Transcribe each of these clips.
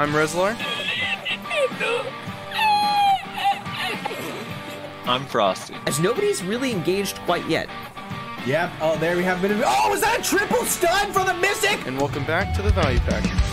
I'm Rezlar. I'm Frosty. As nobody's really engaged quite yet. Yep. Oh, there we have a bit of. Oh, was that a triple stun for the Mystic? And welcome back to the Value Pack.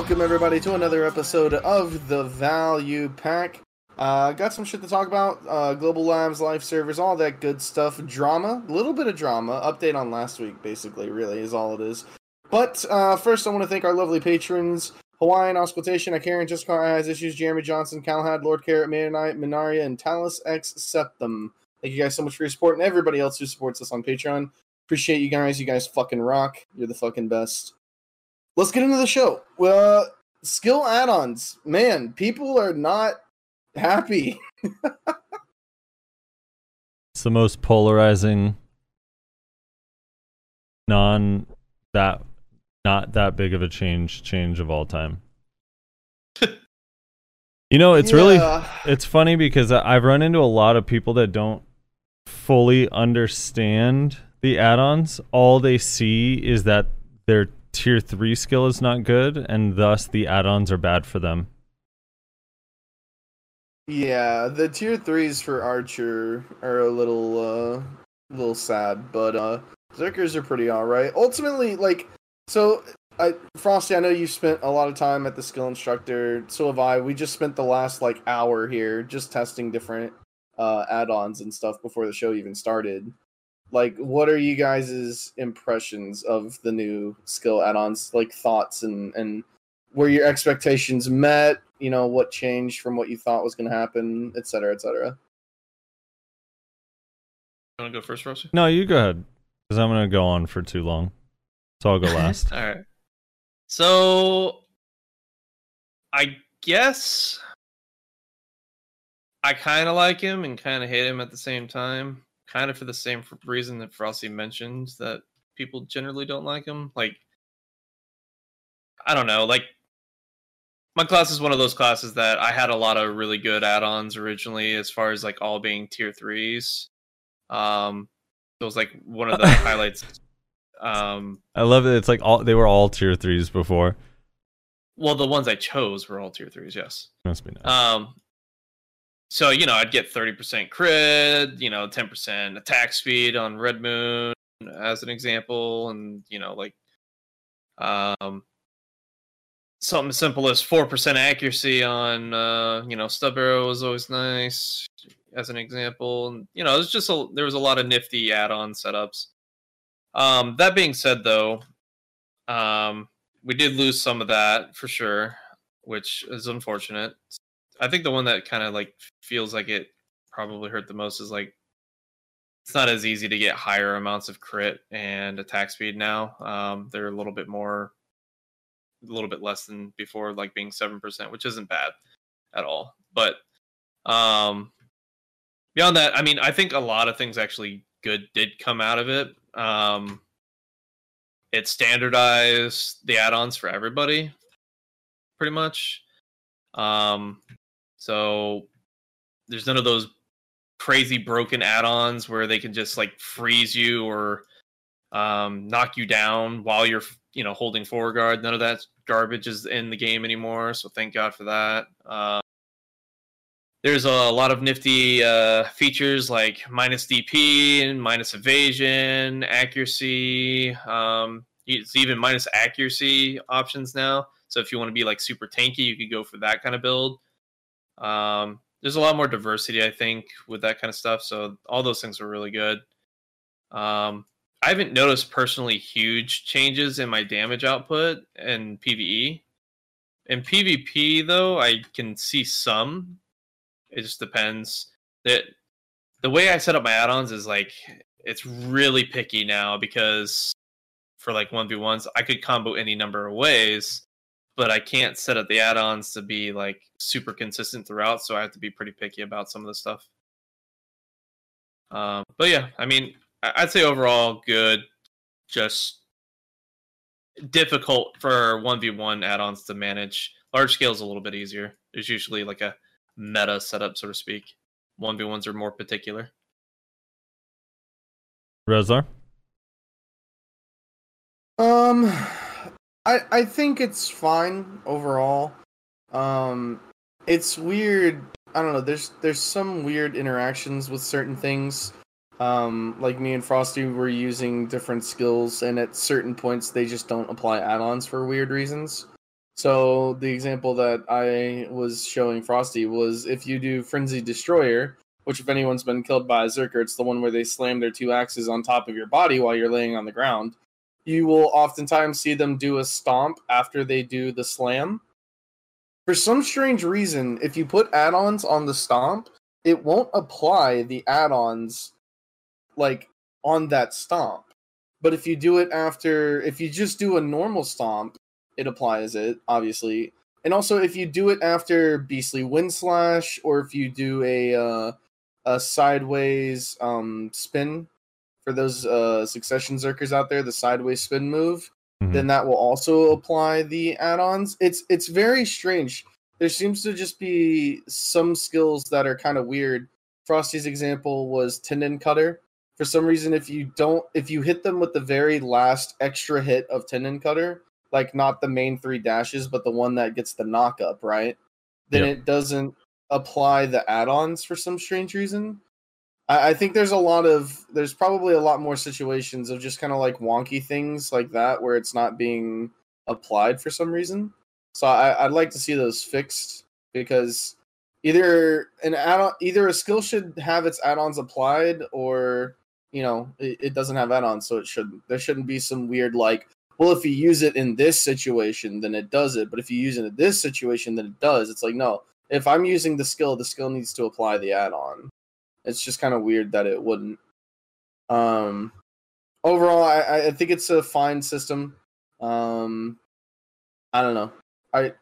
Welcome everybody to another episode of the Value Pack. Uh, got some shit to talk about. Uh, Global Labs, life servers, all that good stuff. Drama, a little bit of drama. Update on last week, basically, really, is all it is. But uh, first, I want to thank our lovely patrons Hawaiian Auscultation, Karen Jessica has issues, Jeremy Johnson, Calhad, Lord Carrot, Manite, Minaria, and Talus X Septum. Thank you guys so much for your support and everybody else who supports us on Patreon. Appreciate you guys. You guys fucking rock. You're the fucking best. Let's get into the show. Well, skill add-ons. Man, people are not happy. it's the most polarizing non that not that big of a change change of all time. you know, it's really it's funny because I've run into a lot of people that don't fully understand the add-ons. All they see is that their tier 3 skill is not good and thus the add-ons are bad for them. Yeah, the tier threes for Archer are a little uh little sad, but uh Zerkers are pretty alright. Ultimately, like so I Frosty, I know you spent a lot of time at the skill instructor, so have I. We just spent the last like hour here just testing different uh add-ons and stuff before the show even started. Like what are you guys' impressions of the new skill add-ons, like thoughts and and were your expectations met? You know, what changed from what you thought was going to happen, et cetera, et cetera. You want to go first, Rosie? No, you go ahead cuz I'm going to go on for too long. So I'll go last. All right. So, I guess I kind of like him and kind of hate him at the same time. Kind of for the same reason that Frosty mentioned that people generally don't like him. Like, I don't know. Like, my class is one of those classes that I had a lot of really good add-ons originally, as far as like all being tier threes. Um, it was like one of the highlights. Um, I love it. It's like all they were all tier 3s before. Well, the ones I chose were all tier threes, yes. Must be nice. Um, so you know, I'd get thirty percent crit, you know, ten percent attack speed on Red Moon as an example, and you know, like, um, something as simple as four percent accuracy on, uh, you know, Stub Arrow was always nice as an example, and you know, it was just a there was a lot of nifty add-on setups. Um, that being said, though, um, we did lose some of that for sure, which is unfortunate. I think the one that kind of like feels like it probably hurt the most is like it's not as easy to get higher amounts of crit and attack speed now. Um, they're a little bit more, a little bit less than before, like being seven percent, which isn't bad at all. But um, beyond that, I mean, I think a lot of things actually good did come out of it. Um, it standardized the add-ons for everybody, pretty much. Um, so there's none of those crazy broken add-ons where they can just like freeze you or um, knock you down while you're you know holding forward guard. None of that garbage is in the game anymore. So thank God for that. Um, there's a lot of nifty uh, features like minus DP and minus evasion, accuracy. Um, it's even minus accuracy options now. So if you want to be like super tanky, you could go for that kind of build. Um, there's a lot more diversity, I think, with that kind of stuff. So all those things are really good. Um, I haven't noticed personally huge changes in my damage output and PVE. In PvP, though, I can see some. It just depends. That the way I set up my add-ons is like it's really picky now because for like one v ones, I could combo any number of ways, but I can't set up the add-ons to be like super consistent throughout. So I have to be pretty picky about some of the stuff. Um, but yeah, I mean, I- I'd say overall good. Just difficult for one v one add-ons to manage. Large scale is a little bit easier. There's usually like a meta setup, so to speak. One v ones are more particular. Rezlar? Um, I I think it's fine overall. Um, it's weird. I don't know. There's there's some weird interactions with certain things. Um, like me and Frosty were using different skills, and at certain points they just don't apply add-ons for weird reasons. So the example that I was showing Frosty was if you do Frenzy Destroyer, which if anyone's been killed by a Zerker, it's the one where they slam their two axes on top of your body while you're laying on the ground. You will oftentimes see them do a stomp after they do the slam. For some strange reason, if you put add-ons on the stomp, it won't apply the add-ons like on that stomp. But if you do it after if you just do a normal stomp, it applies it, obviously. And also if you do it after Beastly Wind Slash or if you do a uh, a sideways um spin for those uh succession zerkers out there, the sideways spin move, Mhm. then that will also apply the add-ons. It's it's very strange. There seems to just be some skills that are kind of weird. Frosty's example was tendon cutter. For some reason, if you don't, if you hit them with the very last extra hit of tendon cutter, like not the main three dashes, but the one that gets the knock up, right? Then Yeah. it doesn't apply the add-ons for some strange reason. I, I think there's a lot of there's probably a lot more situations of just kind of like wonky things like that where it's not being applied for some reason. So I, I'd like to see those fixed because either an add either a skill should have its add-ons applied or you know it, it doesn't have add-ons so it shouldn't there shouldn't be some weird like well if you use it in this situation then it does it but if you use it in this situation then it does it's like no if i'm using the skill the skill needs to apply the add-on it's just kind of weird that it wouldn't um overall i i think it's a fine system um i don't know i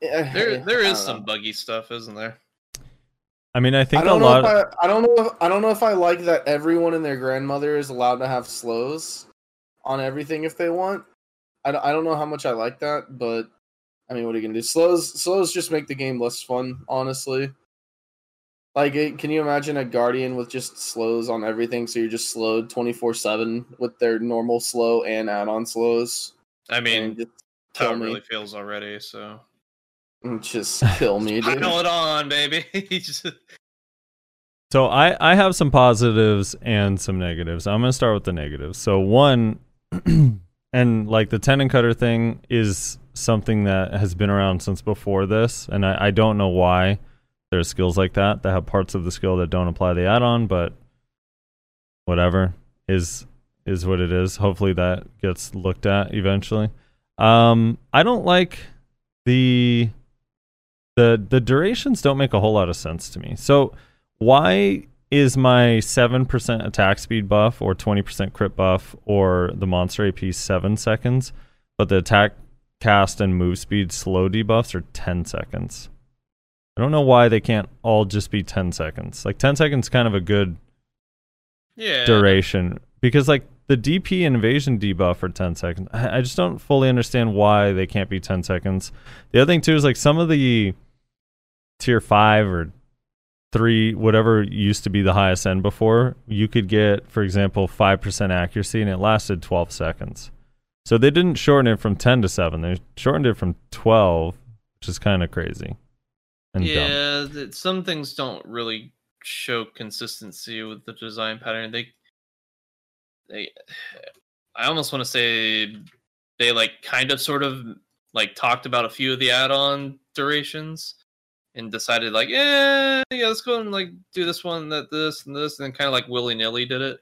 There, there I is don't some know. buggy stuff, isn't there? I mean, I think I a don't know lot. if I, I don't know if, I don't know if I like that everyone and their grandmother is allowed to have slows on everything if they want. I, don't- I don't know how much I like that, but I mean, what are you gonna do? Slows slows just make the game less fun, honestly. Like, can you imagine a guardian with just slows on everything? So you're just slowed twenty four seven with their normal slow and add on slows. I mean, and just how it me. really feels already. So mm, just kill me, dude. pile it on, baby. Just- So I I have some positives and some negatives. I'm gonna start with the negatives. So one, and like the tendon cutter thing is something that has been around since before this, and I, I don't know why there's skills like that that have parts of the skill that don't apply the add-on, but whatever is is what it is. Hopefully that gets looked at eventually. Um, I don't like the the the durations don't make a whole lot of sense to me. So why is my 7% attack speed buff or 20% crit buff or the monster AP 7 seconds, but the attack cast and move speed slow debuffs are 10 seconds? I don't know why they can't all just be 10 seconds. Like 10 seconds is kind of a good yeah. duration because like the DP invasion debuff for 10 seconds. I I just don't fully understand why they can't be 10 seconds. The other thing too is like some of the tier 5 or 3 whatever used to be the highest end before, you could get for example 5% accuracy and it lasted 12 seconds. So they didn't shorten it from 10 to 7. They shortened it from 12, which is kind of crazy. And yeah, th- some things don't really show consistency with the design pattern. They, they, I almost want to say they like kind of sort of like talked about a few of the add-on durations and decided like, yeah, yeah, let's go and like do this one, that this and this, and then kind of like willy nilly did it.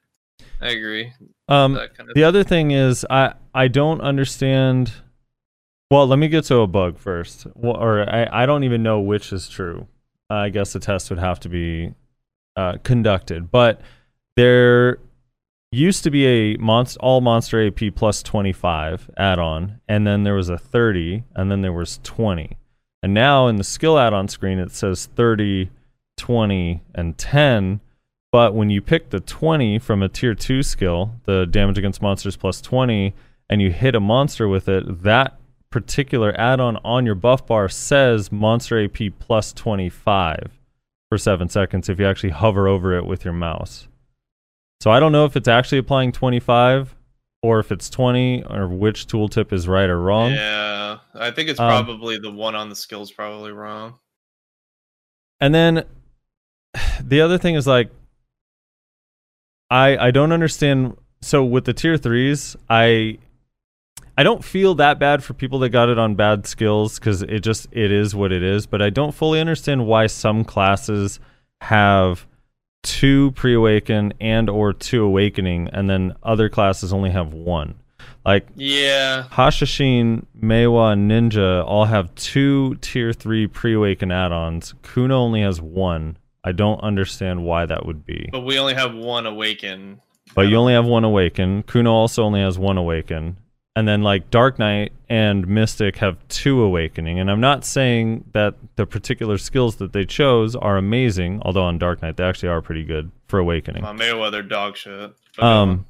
I agree. Um kind of The other thing is I I don't understand. Well, let me get to a bug first, well, or I I don't even know which is true. I guess the test would have to be uh, conducted, but there used to be a monster all monster AP plus twenty five add on, and then there was a thirty, and then there was twenty, and now in the skill add on screen it says 30, 20, and ten. But when you pick the 20 from a tier 2 skill, the damage against monsters plus 20, and you hit a monster with it, that particular add-on on your buff bar says monster AP plus 25 for 7 seconds if you actually hover over it with your mouse. So I don't know if it's actually applying 25 or if it's 20 or which tooltip is right or wrong. Yeah, I think it's Um, probably the one on the skills probably wrong. And then the other thing is like I I don't understand so with the tier 3s, I I don't feel that bad for people that got it on bad skills cuz it just it is what it is, but I don't fully understand why some classes have two pre-awaken and or two awakening and then other classes only have one. Like Yeah, Hashashin, Maehwa, and Ninja all have two tier three pre-awaken add-ons. Kuno only has one. I don't understand why that would be. but we only have one awaken. But you only have one awaken. Kuno also only has one awaken. And then like Dark Knight and Mystic have two awakening. And I'm not saying that the particular skills that they chose are amazing, although on Dark Knight they actually are pretty good for awakening. Uh, Mayweather dog shit. But, Um,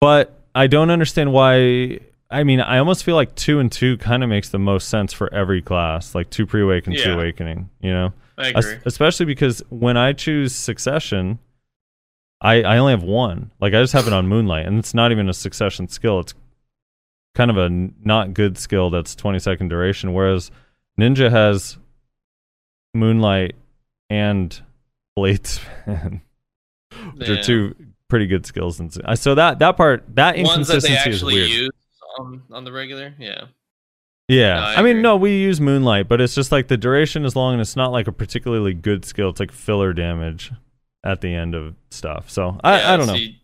but I don't understand why. I mean, I almost feel like two and two kind of makes the most sense for every class, like two pre-awaken, two Yeah. awakening. You know, I agree. especially because when I choose succession, I I only have one. Like I just have it on Moonlight, and it's not even a succession skill. It's kind of a not good skill that's 20 second duration. Whereas Ninja has Moonlight and Blade Span, which are two pretty good skills. And so that that part that Ones that they inconsistency is actually weird. use on, on the regular. Yeah. Yeah, No, I I, mean, agree. no, we use Moonlight, but it's just like the duration is long, and it's not like a particularly good skill. It's like filler damage at the end of stuff. So I, Yeah, I don't know. see,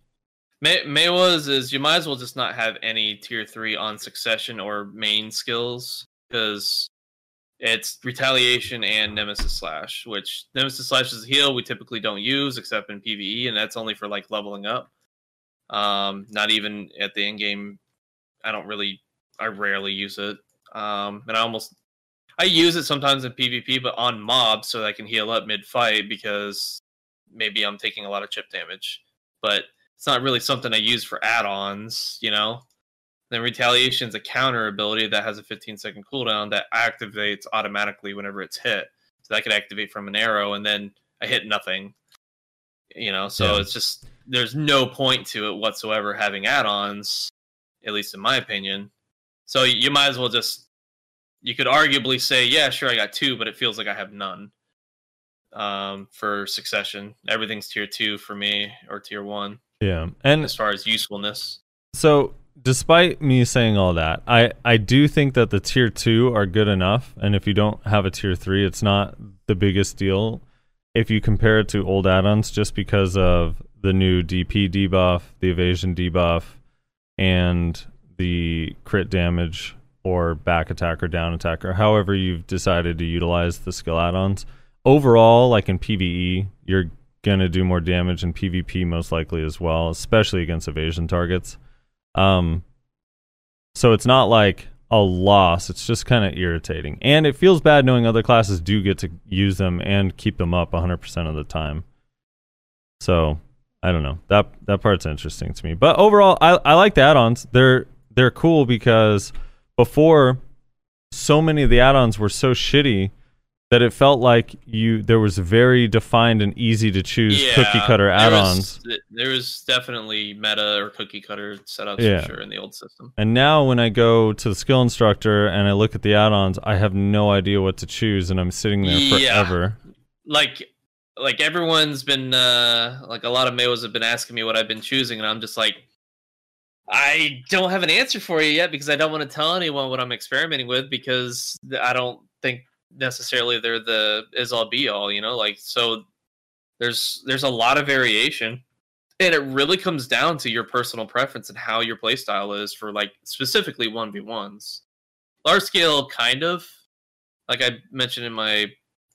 May Maehwa's is you might as well just not have any tier three on succession or main skills because it's retaliation and nemesis slash, which nemesis slash is a heal we typically don't use except in PVE, and that's only for like leveling up. Um, not even at the end game. I don't really, I rarely use it. Um, and I almost, I use it sometimes in PvP, but on mobs so that I can heal up mid fight because maybe I'm taking a lot of chip damage. But it's not really something I use for add-ons, you know. Then retaliation's a counter ability that has a 15 second cooldown that activates automatically whenever it's hit. So that could activate from an arrow, and then I hit nothing. You know, so Yeah. it's just there's no point to it whatsoever having add-ons, at least in my opinion. So you might as well just you could arguably say, yeah, sure, I got two, but it feels like I have none. Um, for succession, everything's tier two for me or tier one Yeah, and as far as usefulness. so despite me saying all that, I I do think that the tier two are good enough, and if you don't have a tier three, it's not the biggest deal if you compare it to old add-ons, just because of the new DP debuff, the evasion debuff, and the crit damage or back attack or down attack or however you've decided to utilize the skill add-ons. Overall, like in PvE, you're gonna do more damage in PvP most likely as well, especially against evasion targets. Um, so it's not like a loss; it's just kind of irritating, and it feels bad knowing other classes do get to use them and keep them up 100% of the time. So I don't know that that part's interesting to me, but overall, I I like the add-ons. They're they're cool because before so many of the add-ons were so shitty that it felt like you there was very defined and easy to choose cookie cutter add-ons. There was, definitely meta or cookie cutter setups Yeah. for sure in the old system. And now when I go to the skill instructor and I look at the add-ons, I have no idea what to choose and I'm sitting there Yeah. forever. Like, like everyone's been uh like a lot of males have been asking me what I've been choosing, and I'm just like, I don't have an answer for you yet because I don't want to tell anyone what I'm experimenting with because I don't think necessarily they're the is all be all. You know, like so. There's there's a lot of variation, and it really comes down to your personal preference and how your playstyle is for like specifically one v ones. Large scale, kind of, like I mentioned in my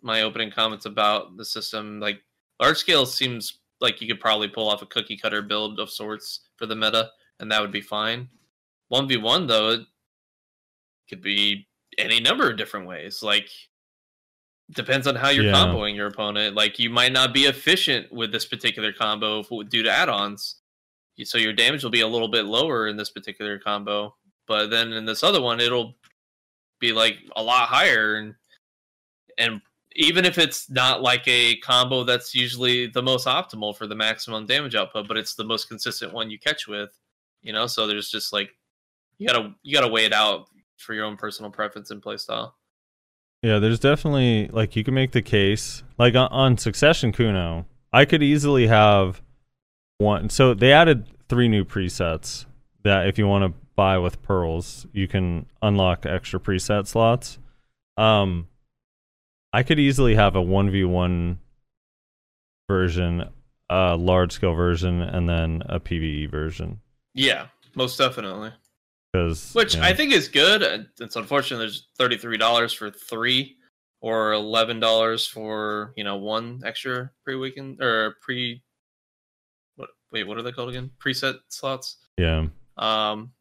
my opening comments about the system, like large scale seems like you could probably pull off a cookie cutter build of sorts for the meta, and that would be fine. One v one though, it could be any number of different ways. Like depends on how you're Yeah. comboing your opponent. Like you might not be efficient with this particular combo due to add-ons, so your damage will be a little bit lower in this particular combo. But then in this other one, it'll be like a lot higher and and even if it's not like a combo that's usually the most optimal for the maximum damage output, but it's the most consistent one you catch with, you know. So there's just like you gotta you gotta weigh it out for your own personal preference and playstyle. Yeah, there's definitely like you can make the case like on, on Succession Kuno. I could easily have one. So they added three new presets that if you want to buy with pearls, you can unlock extra preset slots. Um, I could easily have a one v one version, a large scale version, and then a PVE version. Yeah, most definitely. Because Which I think is good. Uh, It's unfortunate there's thirty three dollars for three, or eleven dollars for you know one extra pre weekend or pre. What wait? What are they called again? Preset slots. yeah. Um.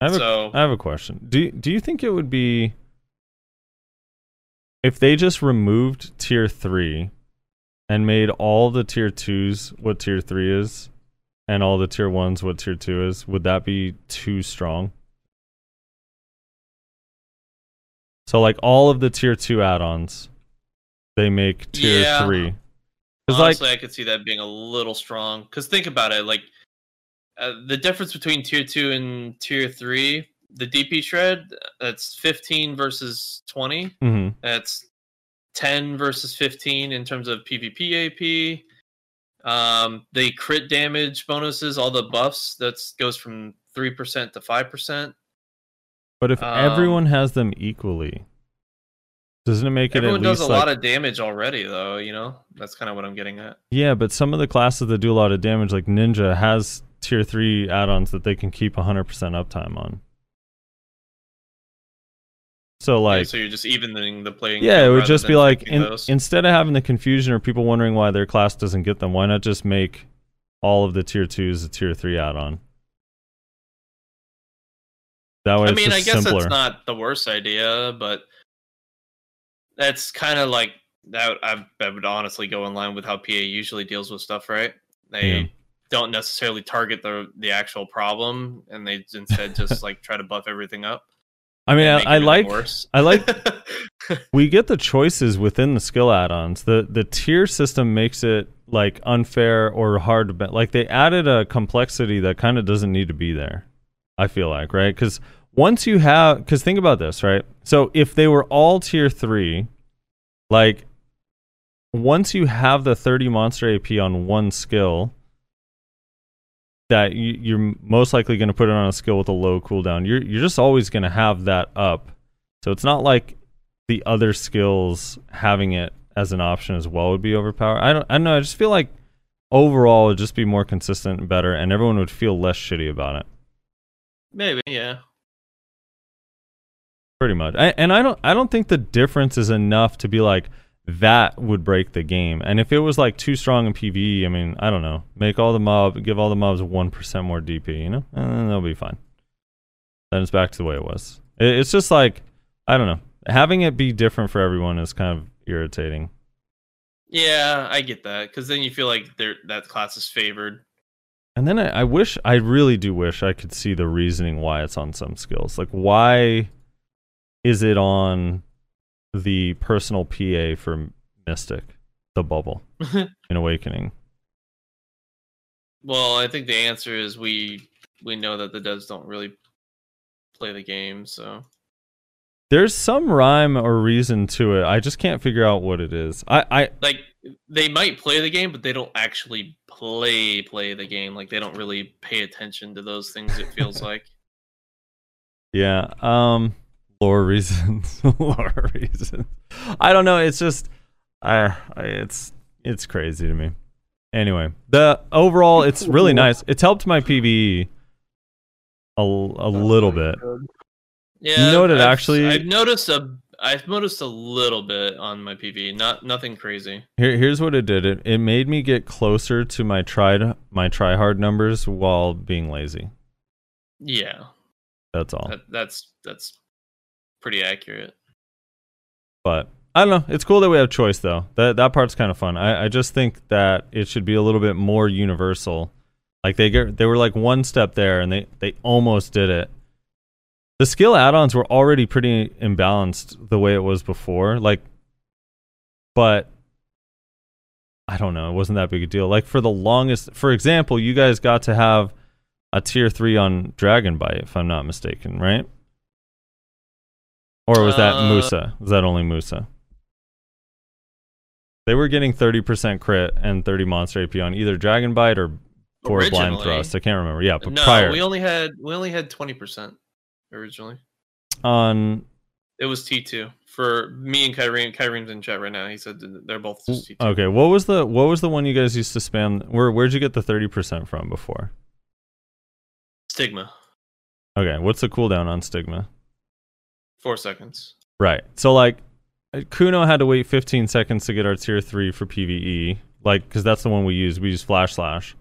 I have a so I have a question. Do do you think it would be if they just removed tier three and made all the tier twos what tier three is, and all the tier ones what tier two is? Would that be too strong? So like all of the tier two add-ons, they make tier Yeah. three. Because like honestly, I could see that being a little strong. Because think about it, like uh, the difference between tier two and tier three, the DP shred that's fifteen versus twenty. mhm. That's 10 versus 15 in terms of PvP AP. Um, the crit damage bonuses, all the buffs, that goes from 3% to 5%. but if um, everyone has them equally, doesn't it make it Everyone does a like lot of damage already, though, you know? That's kind of what I'm getting at. Yeah, but some of the classes that do a lot of damage, like Ninja, has tier three add-ons that they can keep 100% uptime on. So Yeah, like, so you're just evening the playing yeah, it would just be like in, instead of having the confusion or people wondering why their class doesn't get them, why not just make all of the tier twos a tier three add-on? That way, I mean, I guess simpler. that's not the worst idea, but that's kind of like that. I, I would honestly go in line with how PA usually deals with stuff, right? They Yeah. don't necessarily target the the actual problem, and they instead just like try to buff everything up. I mean, I, I like. I like we get the choices within the skill add-ons. The the tier system makes it like unfair or hard to bet. Like they added a complexity that kind of doesn't need to be there. I feel like, right? Cuz once you have cuz think about this, right? So if they were all tier 3, like once you have the 30 monster AP on one skill, that you, you're most likely going to put it on a skill with a low cooldown. You're you're just always going to have that up. So it's not like the other skills having it as an option as well would be overpowered. I don't I don't know. I just feel like overall it'd just be more consistent and better, and everyone would feel less shitty about it. Maybe, yeah. Pretty much. I, and I don't I don't think the difference is enough to be like that would break the game. And if it was like too strong in PvE, I mean, I don't know. Make all the mob give all the mobs one percent more DP, you know? And then they'll be fine. Then it's back to the way it was. It, it's just like I don't know. Having it be different for everyone is kind of irritating. Yeah, I get that because then you feel like they're, that class is favored. And then I, I wish I really do wish I could see the reasoning why it's on some skills. Like why is it on the personal PA for Mystic, the bubble in Awakening? Well, I think the answer is we we know that the devs don't really play the game, so There's some rhyme or reason to it. I just can't figure out what it is. I, I like they might play the game, but they don't actually play play the game. Like they don't really pay attention to those things. It feels like. yeah. Um, lore reasons, lore reasons. I don't know. It's just, I, I, it's it's crazy to me. Anyway, the overall, it's really nice. It's helped my PVE a, a little bit. Yeah, you know what it I've- actually- I've noticed a I've noticed a little bit on my PV. Not nothing crazy. Here, here's what it did. It, it made me get closer to my tried my try hard numbers while being lazy. Yeah, That's all. that, that's that's pretty accurate. But I don't know. It's cool that we have choice though. That that part's kind of fun. I, I just think that it should be a little bit more universal. Like they get they were like one step there and they they almost did it. the skill add-ons were already pretty imbalanced the way it was before. Like, but I don't know. It wasn't that big a deal. Like for the longest, for example, you guys got to have a tier three on Dragon Bite, if I'm not mistaken, right? Or was that Uh, Musa? Was that only Musa? They were getting 30% crit and 30 monster AP on either Dragon Bite or for blind thrust. I can't remember. Yeah, but no, prior we only had we only had twenty percent originally. on It was T two for me and Kyrie. Kyrie's in chat right now. He said they're both just T two. Okay, what was the what was the one you guys used to spam? Where where'd you get the 30% from before? Stigma, Okay, what's the cooldown on Stigma? Four seconds. Right. So like Kuno had to wait 15 seconds to get our tier 3 for PvE, like cuz that's the one we use. We use Flash Slash.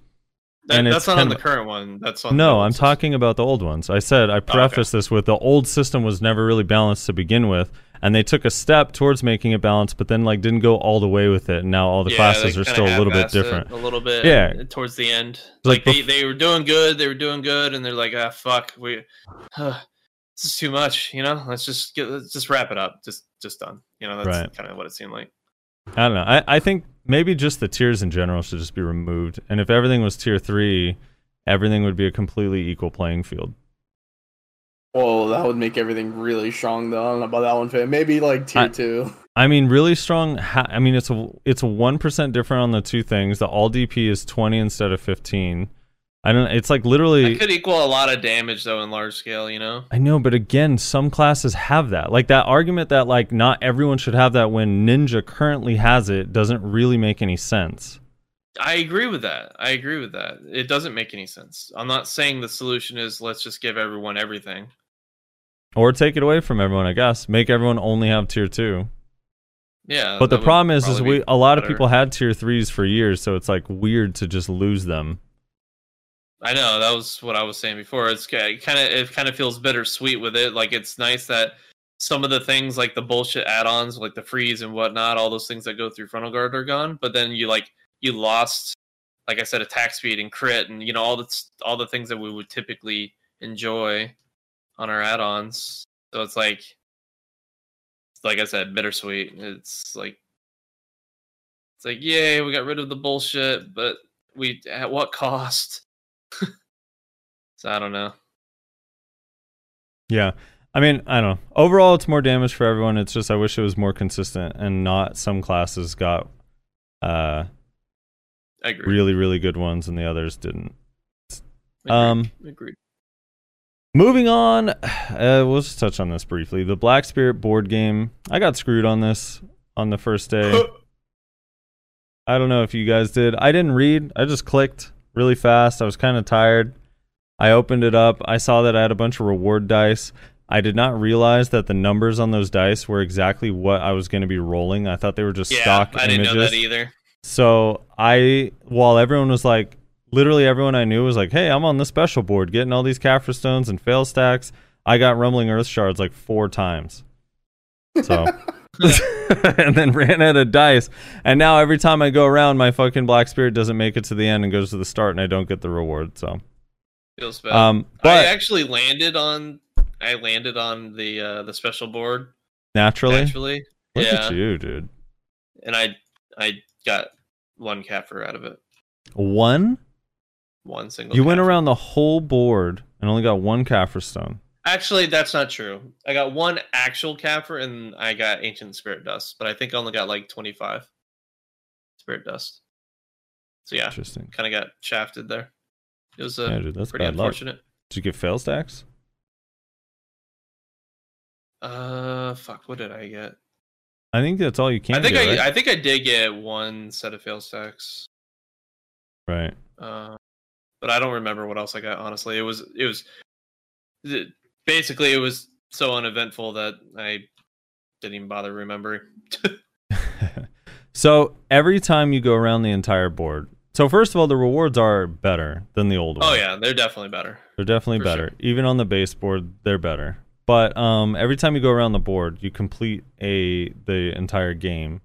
That, And that's not on the of- current one. That's on. the No, I'm system. talking about the old ones. I said I okay. prefaced this with the old system was never really balanced to begin with, and they took a step towards making it balanced, but then like didn't go all the way with it. And now all the Yeah, classes are still a little bit different. A little bit. Yeah. Towards the end, Like like, they, bef- they were doing good. They were doing good, and they're like, ah, fuck, we, this is too much. You know, let's just get, let's just wrap it up. Just, just done. You know, that's Right. kind of what it seemed like. I don't know. I, I think maybe just the tiers in general should just be removed. And if everything was tier three, everything would be a completely equal playing field. Well, that would make everything really strong, though. I don't know about that one, fan. Maybe like tier I- two. I mean, really strong. Ha- I mean, it's a it's a one percent different on the two things. The all DP is twenty instead of fifteen. I don't. It's like literally. That could equal a lot of damage though in large scale. You know. I know, but again, some classes have that. Like that argument that like not everyone should have that when Ninja currently has it doesn't really make any sense. I agree with that. I agree with that. It doesn't make any sense. I'm not saying the solution is let's just give everyone everything. Or take it away from everyone, I guess. Make everyone only have tier two. Yeah. But the problem is, is we a lot of people had tier threes for years, so it's like weird to just lose them. I know that was what I was saying before. It's kind of it kind of feels bittersweet with it. Like it's nice that some of the things like the bullshit add-ons, like the freeze and whatnot, all those things that go through frontal guard are gone. But then you like you lost, like I said, attack speed and crit, and you know all the all the things that we would typically enjoy on our add-ons. So it's like, like I said, bittersweet. It's like it's like yay, we got rid of the bullshit, but we at what cost? So I don't know. Yeah. I mean, I don't know. Overall, it's more damage for everyone. It's just I wish it was more consistent and not some classes got uh, really, really good ones and the others didn't. Agreed. um, agreed. Moving on, uh, we'll just touch on this briefly. The Black Spirit board game. I got screwed on this on the first day. I don't know if you guys did. I didn't read. I just clicked really fast. I was kind of tired. I opened it up. I saw that I had a bunch of reward dice. I did not realize that the numbers on those dice were exactly what I was going to be rolling. I thought they were just yeah, stock I didn't images. know that either. So I, while everyone was like, literally everyone I knew was like, "Hey, I'm on the special board, getting all these Caphras stones and fail stacks." I got rumbling earth shards like four times. So, and then ran out of dice, and now every time I go around, my fucking black spirit doesn't make it to the end and goes to the start, and I don't get the reward. So, Feels bad. um, I actually landed on. I landed on the uh, the special board naturally, actually. look yeah, at you, dude. and I I got one capper out of it. One, One single. you went around the whole board and only got one Caphras stone. Actually, that's not true. I got one actual capper and I got ancient spirit dust, but I think I only got like twenty five spirit dust. So yeah, Interesting. kind of got shafted there. It was uh, Yeah, dude, pretty bad luck. unfortunate. Did you get fail stacks? Uh, fuck. What did I get? I think that's all you can. I think I right? I think I did get one set of fail stacks. right. Uh, but I don't remember what else I got. Honestly, it was it was basically it was so uneventful that I didn't even bother remembering. so every time you go around the entire board. So first of all, the rewards are better than the old one. oh yeah, they're definitely better. They're definitely For better. sure. Even on the base board, they're better. But um, every time you go around the board, you complete a the entire game.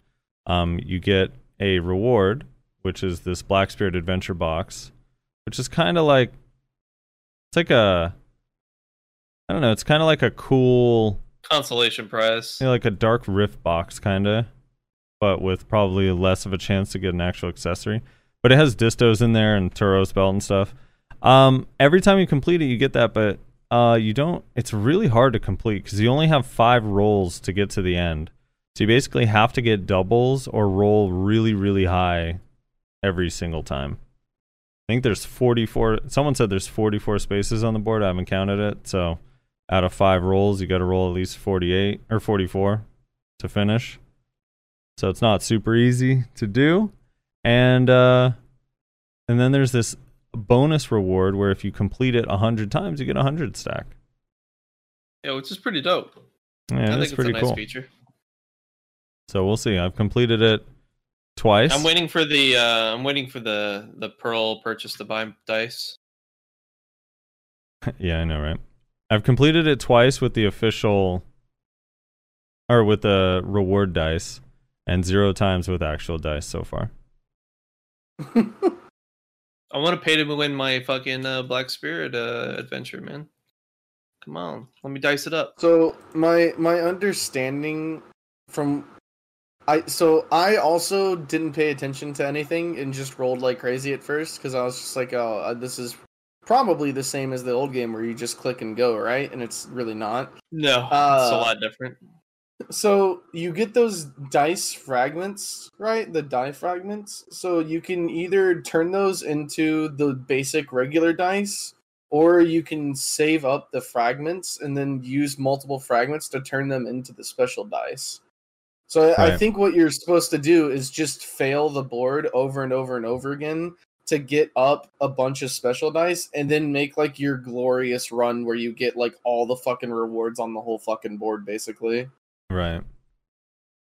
Um, you get a reward, which is this Black Spirit Adventure box, which is kind of like it's like a I don't know. It's kind of like a cool, Consolation prize. you know, like a dark rift box, kind of, but with probably less of a chance to get an actual accessory. But it has distos in there and Turo's belt and stuff. Um, every time you complete it, you get that, but uh, you don't. It's really hard to complete because you only have five rolls to get to the end. So you basically have to get doubles or roll really, really high every single time. I think there's 44. Someone said there's 44 spaces on the board. I haven't counted it. So out of five rolls, you got to roll at least 48 or 44 to finish. So it's not super easy to do. And uh, and then there's this bonus reward where if you complete it 100 times, you get a 100 stack. Yeah, which is pretty dope. Yeah, I think that's it's pretty a nice cool. feature. So we'll see. I've completed it twice. I'm waiting for the uh I'm waiting for the the pearl purchase to buy dice. yeah, I know, right? I've completed it twice with the official or with the reward dice and zero times with actual dice so far. I want to pay to win my fucking uh, Black Spirit uh, adventure, man. Come on, let me dice it up. So my my understanding from I so I also didn't pay attention to anything and just rolled like crazy at first because I was just like, oh, uh, this is probably the same as the old game where you just click and go, right? And it's really not. No, it's Uh, a lot different. So you get those dice fragments, right? The die fragments. So you can either turn those into the basic regular dice, or you can save up the fragments and then use multiple fragments to turn them into the special dice. So I- I think what you're supposed to do is just fail the board over and over and over again to get up a bunch of special dice and then make like your glorious run where you get like all the fucking rewards on the whole fucking board basically. Right.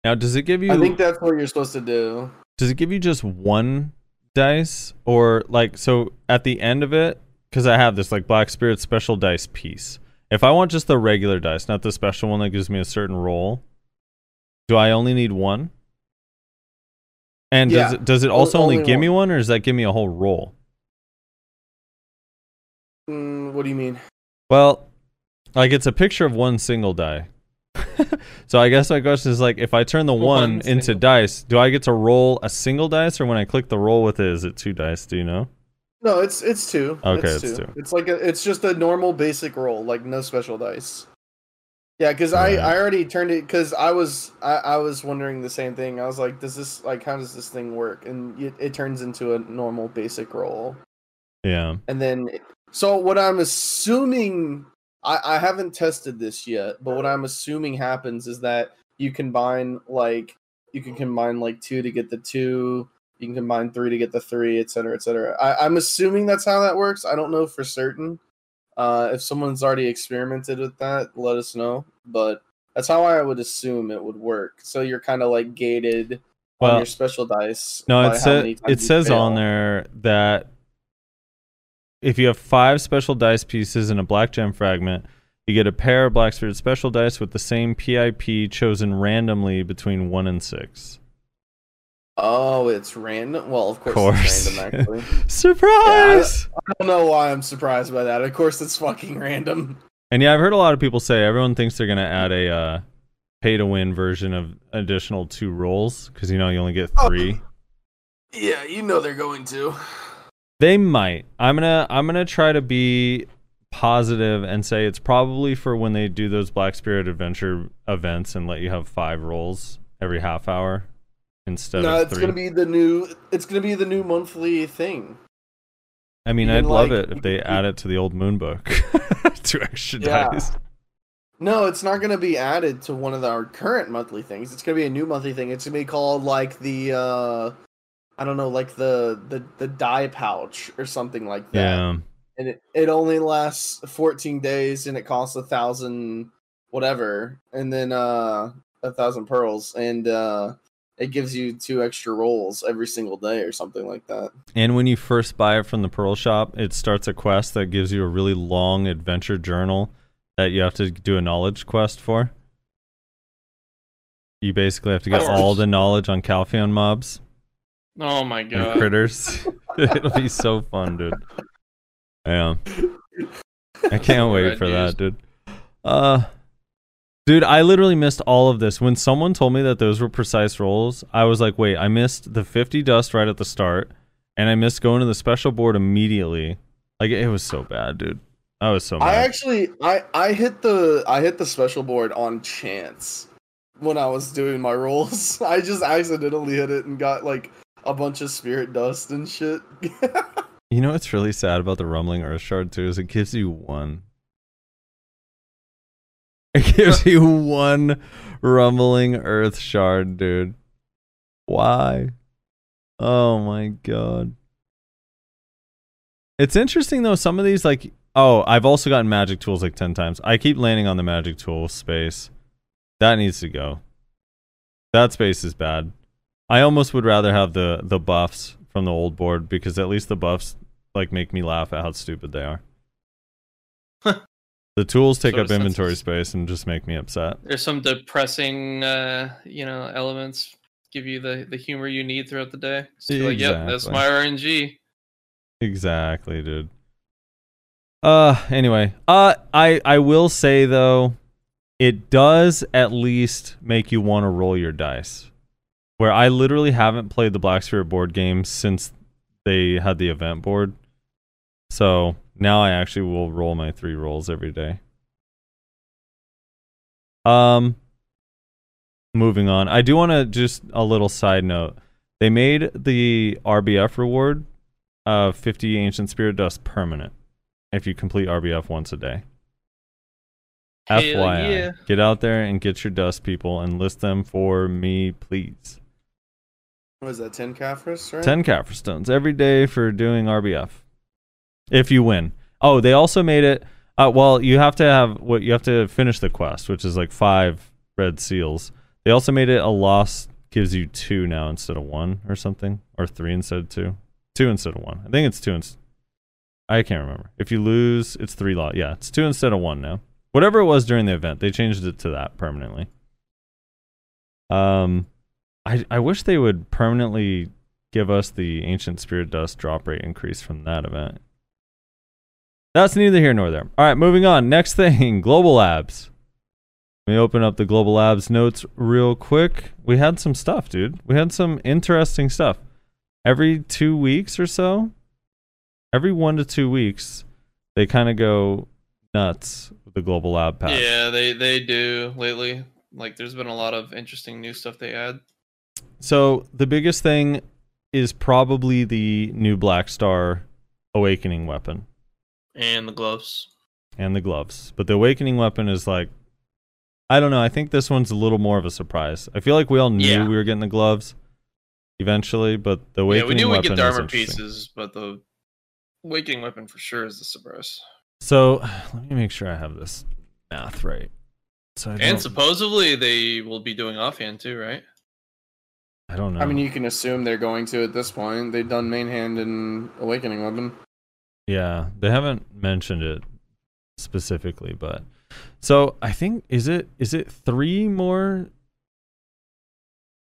Now, does it give you I think that's what you're supposed to do. does it give you just one dice or like so at the end of it because i have this like black spirit special dice piece if i want just the regular dice not the special one that gives me a certain roll do i only need one and does it does it also only, only give me one. one or does that give me a whole roll Mm, what do you mean? well like it's a picture of one single die so i guess my question is like if i turn the one, One into dice do i get to roll a single dice or when i click the roll with it is it two dice do you know No, it's it's two. Okay, it's, it's two. two. It's like a, it's just a normal basic roll, like no special dice. Yeah, because I I already turned it because I was I, I was wondering the same thing. I was like, does this like how does this thing work? And it, it turns into a normal basic roll. yeah And then, so what I'm assuming, I, I haven't tested this yet, but what I'm assuming happens is that you combine like you can combine like two to get the two, you can combine three to get the three, et cetera, et cetera. I, I'm assuming that's how that works. I don't know for certain. Uh, if someone's already experimented with that, let us know. But that's how I would assume it would work. So you're kind of like gated on your special dice. No, it says it says fail. on there that if you have five special dice pieces and a black gem fragment, you get a pair of black spirit special dice with the same PIP chosen randomly between one and six. Oh, it's random. Well, of course, Course. it's random. Actually, Surprise! I don't know why I'm surprised by that. Of course, it's fucking random. and yeah, I've heard a lot of people say everyone thinks they're gonna add a uh, pay to win version of additional two rolls because you know you only get Oh. three. Yeah, you know they're going to. They might. I'm gonna I'm gonna try to be positive and say it's probably for when they do those Black Spirit Adventure events and let you have five rolls every half hour instead No, of it's gonna be the new. It's gonna be the new monthly thing. I mean, I'd can, love it if they add it to the old Moon Book. Two extra Yeah. dice. No, it's not gonna be added to one of our current monthly things. It's gonna be a new monthly thing. It's gonna be called like the. uh I don't know, like the the the die pouch or something like that. Yeah. and it, it only lasts 14 days and it costs a thousand whatever and then uh a thousand pearls and uh it gives you two extra rolls every single day or something like that And when you first buy it from the Pearl Shop, it starts a quest that gives you a really long adventure journal that you have to do a knowledge quest for. You basically have to get all the knowledge on Calpheon mobs. Oh my and god. critters. It'll be so fun, dude. Yeah. I can't wait for that, dude. Uh Dude, I literally missed all of this. When someone told me that those were precise rolls, I was like, wait, I missed the 50 dust right at the start, and I missed going to the special board immediately. Like, it was so bad, dude. I was so mad. I actually I I hit the I hit the special board on chance when I was doing my rolls. I just accidentally hit it and got like a bunch of spirit dust and shit. you know what's really sad about the Rumbling Earth Shard, too, is it gives you one. It gives you one Rumbling Earth Shard, dude. Why? Oh my god. It's interesting though, some of these like oh, I've also gotten magic tools like 10 times. I keep landing on the magic tool space. That needs to go. That space is bad. I almost would rather have the the buffs from the old board because at least the buffs like make me laugh at how stupid they are. The tools take Sort up inventory space and just make me upset. There's some depressing, uh, you know, elements give you the the humor you need throughout the day. So you're like, yep, that's my RNG. Exactly, dude. Uh anyway, uh I I will say though, it does at least make you want to roll your dice. Where I literally haven't played the Black Spirit board game since they had the event board. So now I actually will roll my three rolls every day. Um moving on. I do want to just a little side note. They made the RBF reward of 50 ancient spirit dust permanent if you complete RBF once a day. Hell FYI, yeah. get out there and get your dust people and list them for me, please. what is that? Ten Caphras, right? 10 Caphras stones every day for doing RBF. If you win. Oh, they also made it. Uh, well, you have to have what you have to finish the quest, which is like five red seals. They also made it a loss gives you two now instead of one or something, or three instead of two, two instead of one. I think it's two. Ins- I can't remember. If you lose, it's three loss. Yeah, it's two instead of one now. Whatever it was during the event, they changed it to that permanently. Um, I I wish they would permanently give us the ancient spirit dust drop rate increase from that event. That's neither here nor there. All right, moving on. Next thing, Global Labs. Let me open up the Global Labs notes real quick. We had some stuff, dude. We had some interesting stuff. Every two weeks or so, every one to two weeks, they kind of go nuts with the Global Lab patch. Yeah, they they do lately. Like, there's been a lot of interesting new stuff they add. So the biggest thing is probably the new Black Star Awakening weapon And the gloves. and the gloves. But the Awakening weapon is like, I don't know. I think this one's a little more of a surprise. I feel like we all knew Yeah. we were getting the gloves eventually, but the awakening weapon. Yeah, Awakening we knew we'd get the armor pieces, but the awakening weapon for sure is the surprise. So let me make sure I have this math right. So And supposedly they will be doing offhand too, right? I don't know. I mean, you can assume they're going to at this point. They've done main hand and awakening weapon. Yeah, they haven't mentioned it specifically, but so I think is it is it three more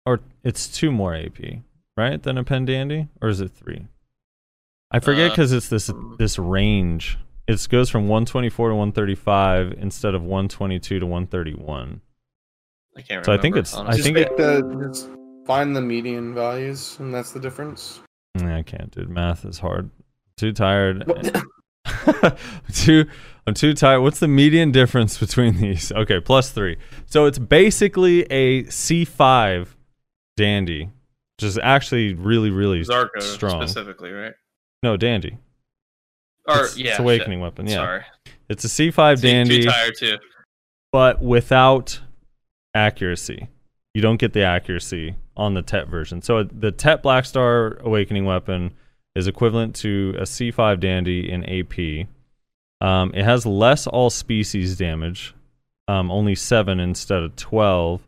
or it's two more AP, right? Than a pen dandy, or is it three? I forget Uh, because it's this this range. It goes from 124 to 135 instead of 122 to 131. I can't remember. So I think it's- I honestly. Just think make the just find the median values, and that's the difference. Nah, I can't, dude. Math is hard. Too tired. Too I'm too tired. What's the median difference between these? Okay, plus three. So it's basically a C5 dandy, which is actually really, really Zarko strong. specifically, right? No, dandy. Or it's, yeah, it's awakening weapon. Yeah, Sorry, it's a C5 See, dandy, Too tired too. but without accuracy. You don't get the accuracy on the TET version. So the TET Black Star Awakening weapon is equivalent to a C5 Dandy in AP. Um, it has less all species damage, um, only 7 instead of 12,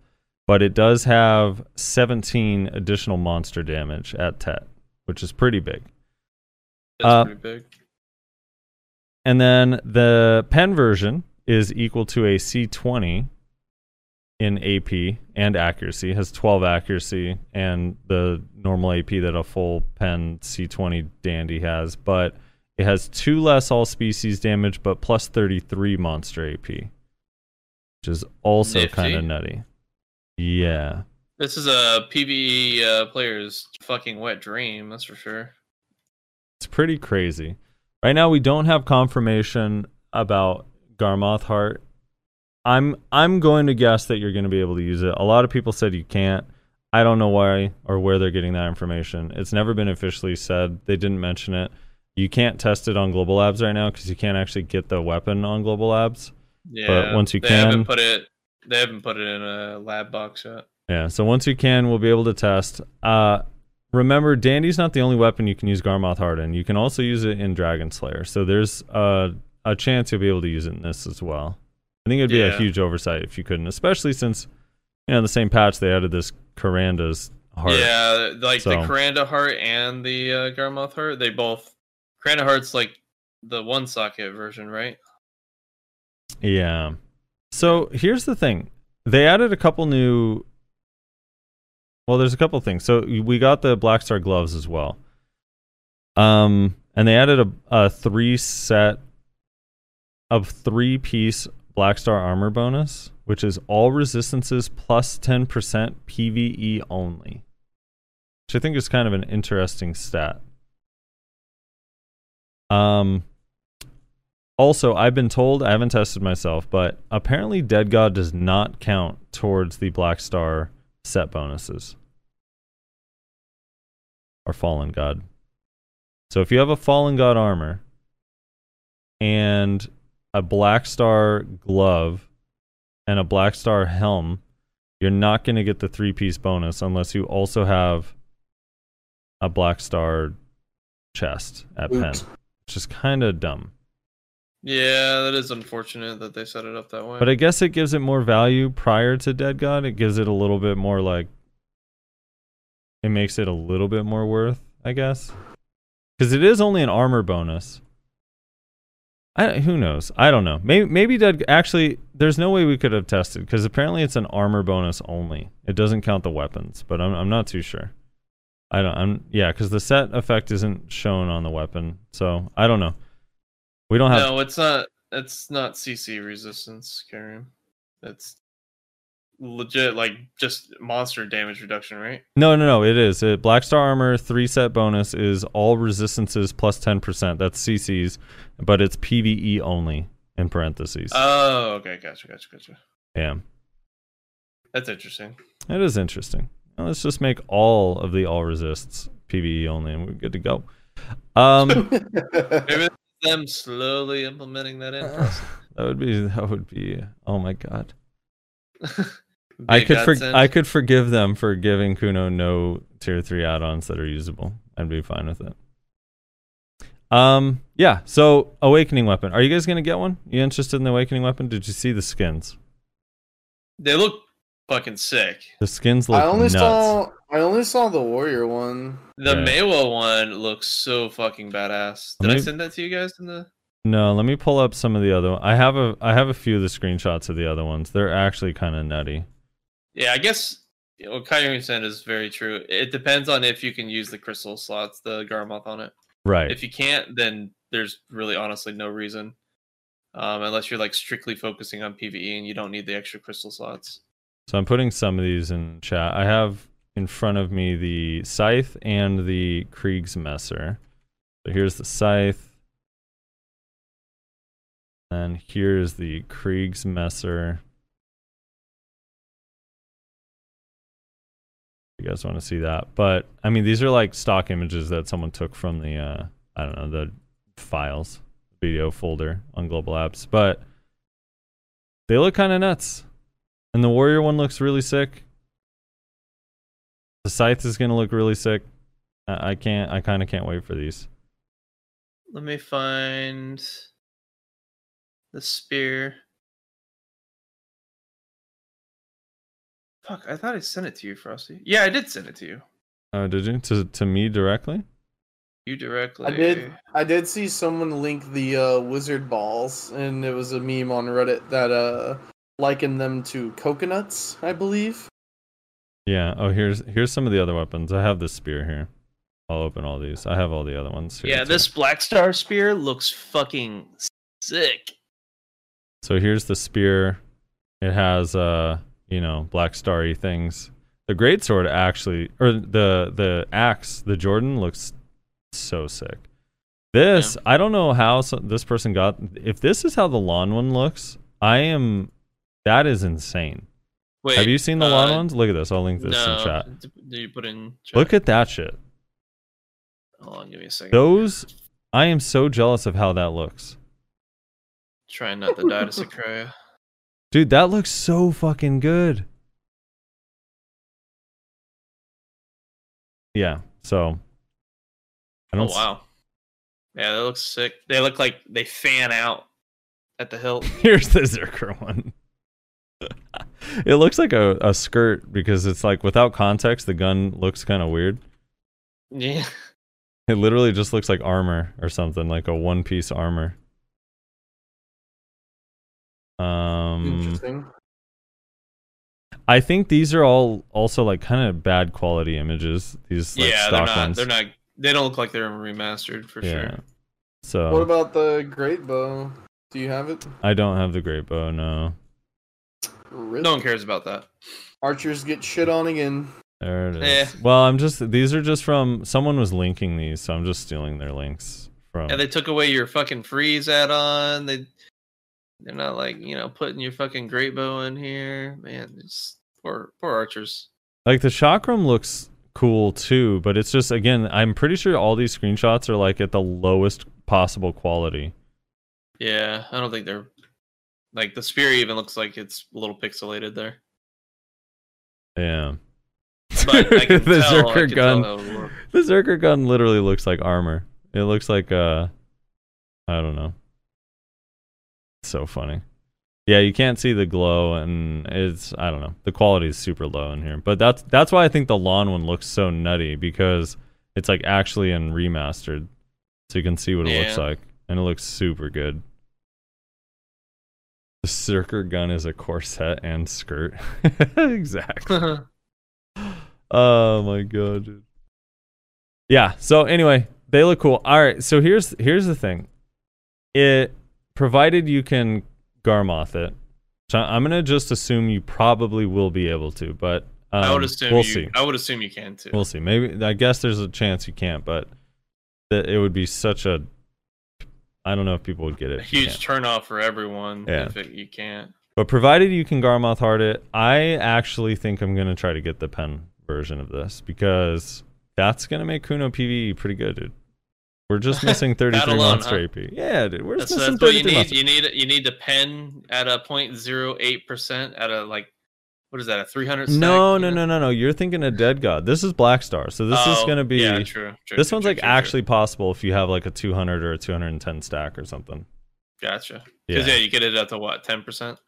but it does have 17 additional monster damage at TET, which is pretty big. That's Uh, pretty big. And then the pen version is equal to a C20 in AP and accuracy, has 12 accuracy and the normal AP that a full pen C20 dandy has, but it has two less all species damage, but plus 33 monster AP. which is also kind of nutty. Yeah. This is a PVE uh, player's fucking wet dream, that's for sure. It's pretty crazy. Right now we don't have confirmation about Garmoth Heart. I'm I'm going to guess that you're going to be able to use it. A lot of people said you can't. I don't know why or where they're getting that information. It's never been officially said. They didn't mention it. You can't test it on Global Labs right now because you can't actually get the weapon on Global Labs. Yeah. but once you they can- haven't put it they haven't put it in a lab box yet. Yeah, so once you can, we'll be able to test. Uh, remember, Dandy's not the only weapon you can use Garmoth Heart in. You can also use it in Dragon Slayer. So there's uh, a chance you'll be able to use it in this as well. I think it'd be a huge oversight if you couldn't, especially since, you know, in the same patch they added this Karanda's heart. Yeah, like So- the Karanda heart and the uh, Garmoth heart, they both Karanda heart's like the one socket version, right? Yeah. So here's the thing. They added a couple new Well, there's a couple things. So we got the Black Star gloves as well. Um and they added a, a three set of three piece Black Star armor bonus, which is all resistances plus 10% PvE only. Which I think is kind of an interesting stat. Um also, I've been told, I haven't tested myself, but apparently Dead God does not count towards the Black Star set bonuses. Or Fallen God. So if you have a Fallen God armor and a Black Star glove and a Black Star helm, you're not going to get the three piece bonus unless you also have a Black Star chest at Penn, Oops. which is kind of dumb. Yeah, that is unfortunate that they set it up that way. But I guess it gives it more value prior to Dead God. It gives it a little bit more like it makes it a little bit more worth, I guess. Cuz it is only an armor bonus. I who knows? I don't know. Maybe maybe Dead actually there's no way we could have tested cuz apparently it's an armor bonus only. It doesn't count the weapons, but I'm I'm not too sure. I don't I'm yeah, cuz the set effect isn't shown on the weapon. So, I don't know. We don't have no, it's not. It's not CC resistance, Karim. It's legit, like just monster damage reduction, right? No, no, no. It is. It, Black Star Armor three set bonus is all resistances plus ten percent. That's CCs, but it's PVE only in parentheses. Oh, okay, gotcha, gotcha, gotcha. yeah, That's interesting. it is interesting. Now let's just make all of the all resists PVE only, and we're good to go. Um, them slowly implementing that in. that would be that would be. Oh my god. I could for. I could forgive them for giving Kuno no tier three add-ons that are usable. I'd be fine with it. Um, yeah. So awakening weapon. Are you guys gonna get one? You interested in the awakening weapon? Did you see the skins? They look fucking sick. The skins look I only nuts. saw I only saw the warrior one. The Yeah. Maehwa one looks so fucking badass. Did Let I send that to you guys in the? No, let me pull up some of the other. I have a I have a few of the screenshots of the other ones. They're actually kind of nutty. Yeah, I guess what Kyrie said is very true. It depends on if you can use the crystal slots, the Garmoth on it. Right. If you can't, then there's really honestly no reason. Um, unless you're like strictly focusing on PvE and you don't need the extra crystal slots. So I'm putting some of these in chat. I have in front of me the scythe and the Kriegsmesser. So here's the scythe. And here's the Kriegsmesser. You guys want to see that? But I mean, these are like stock images that someone took from the uh, I don't know the files video folder on Global Apps, but they look kind of nuts. And the warrior one looks really sick. The scythe is gonna look really sick. I, I can't. I kind of can't wait for these. Let me find the spear. Fuck, I thought I sent it to you, Frosty. Yeah, I did send it to you. Oh, did you to to me directly? You directly. I did. I did see someone link the uh, wizard balls, and it was a meme on Reddit that uh likened them to coconuts, I believe. Yeah. Oh, here's here's some of the other weapons. I have this spear here. I'll open all these. I have all the other ones. Here Yeah, too. this Black Star spear looks fucking sick. So here's the spear. It has uh, you know, black starry things. The great sword actually, or the the axe, the Jordun looks so sick. This, I don't know how so, this person got. If this is how the Lahn one looks, I am. That is insane. Wait, Have you seen the Lahn uh, ones? Look at this. I'll link this no. in chat. Did you put in? Chat? Look at that shit. Hold on, give me a second. Those. I am so jealous of how that looks. Trying not to die to Sakuya. Dude, that looks so fucking good. Yeah. So. I Oh don't. s- wow. Yeah, that looks sick. They look like they fan out at the hilt. Here's the Zerker one. it looks like a, a skirt because it's like without context, the gun looks kind of weird. Yeah. It literally just looks like armor or something, like a one piece armor. Um, Interesting. I think these are all also like kind of bad quality images. These like yeah, they're not. ones. They're not. They don't look like they're remastered for yeah. sure. So What about the great bow? Do you have it? I don't have the great bow. No, Rip. No one cares about that. Archers get shit on again. there it is. Eh. Well, I'm just these are just from someone was linking these, so I'm just stealing their links from. Yeah, they took away your fucking freeze add-on. They they're not like you know putting your fucking great bow in here. Man, it's poor poor archers. Like the chakram looks cool too, but it's just again, I'm pretty sure all these screenshots are like at the lowest possible quality. Yeah, I don't think they're like the spear even looks like it's a little pixelated there. Yeah. But I can the tell, Zerker gun. tell how it works. The Zerker gun literally looks like armor. It looks like uh I don't know. So funny. Yeah, you can't see the glow and it's I don't know. The quality is super low in here. But that's that's why I think the Lahn one looks so nutty because it's like actually in remastered. So you can see what it looks like. And it looks super good. The Zerker gun is a corset and skirt. exactly. Uh-huh. Oh my god, dude. Yeah. So anyway, they look cool. All right. So here's here's the thing. It provided you can Garmoth it. So I'm gonna just assume you probably will be able to, but um, I would assume we'll you. see. I would assume you can too. We'll see. Maybe I guess there's a chance you can't, but that it would be such a. I don't know if people would get it. a huge can't. turn off for everyone Yeah. if it, you can't. But provided you can Garmoth hard it, I actually think I'm gonna try to get the pen version of this because that's gonna make Kuno PVE pretty good, dude. We're just missing 33 alone, monster huh? AP. Yeah, dude, we're That's, just missing that's what you 33 need. monster. You need you need to pen at a 0.08 percent at a like what is that a 300? stack, No, no, no, no, no. You're thinking of Dead God. This is Black Star, so this is Oh, gonna be. yeah, true, true, this true, one's true, like actually possible if you have like a 200 or a 210 stack or something. gotcha. Yeah. Because yeah. you get it up to what 10 percent.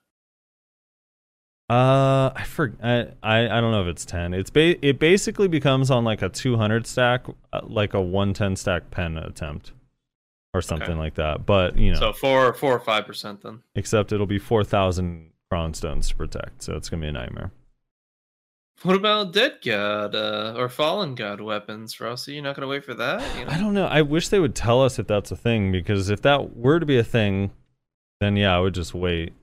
Uh, I for I, I I don't know if it's ten. It's ba- it basically becomes on like a two hundred stack, uh, like a one ten stack pen attempt, or something like that. But you know, So four four or five percent then. except it'll be four thousand crown stones to protect, so it's gonna be a nightmare. What about Dead God uh, or Fallen God weapons, Rossi? You're not gonna wait for that? You know? I don't know. I wish they would tell us if that's a thing because if that were to be a thing, then yeah, I would just wait.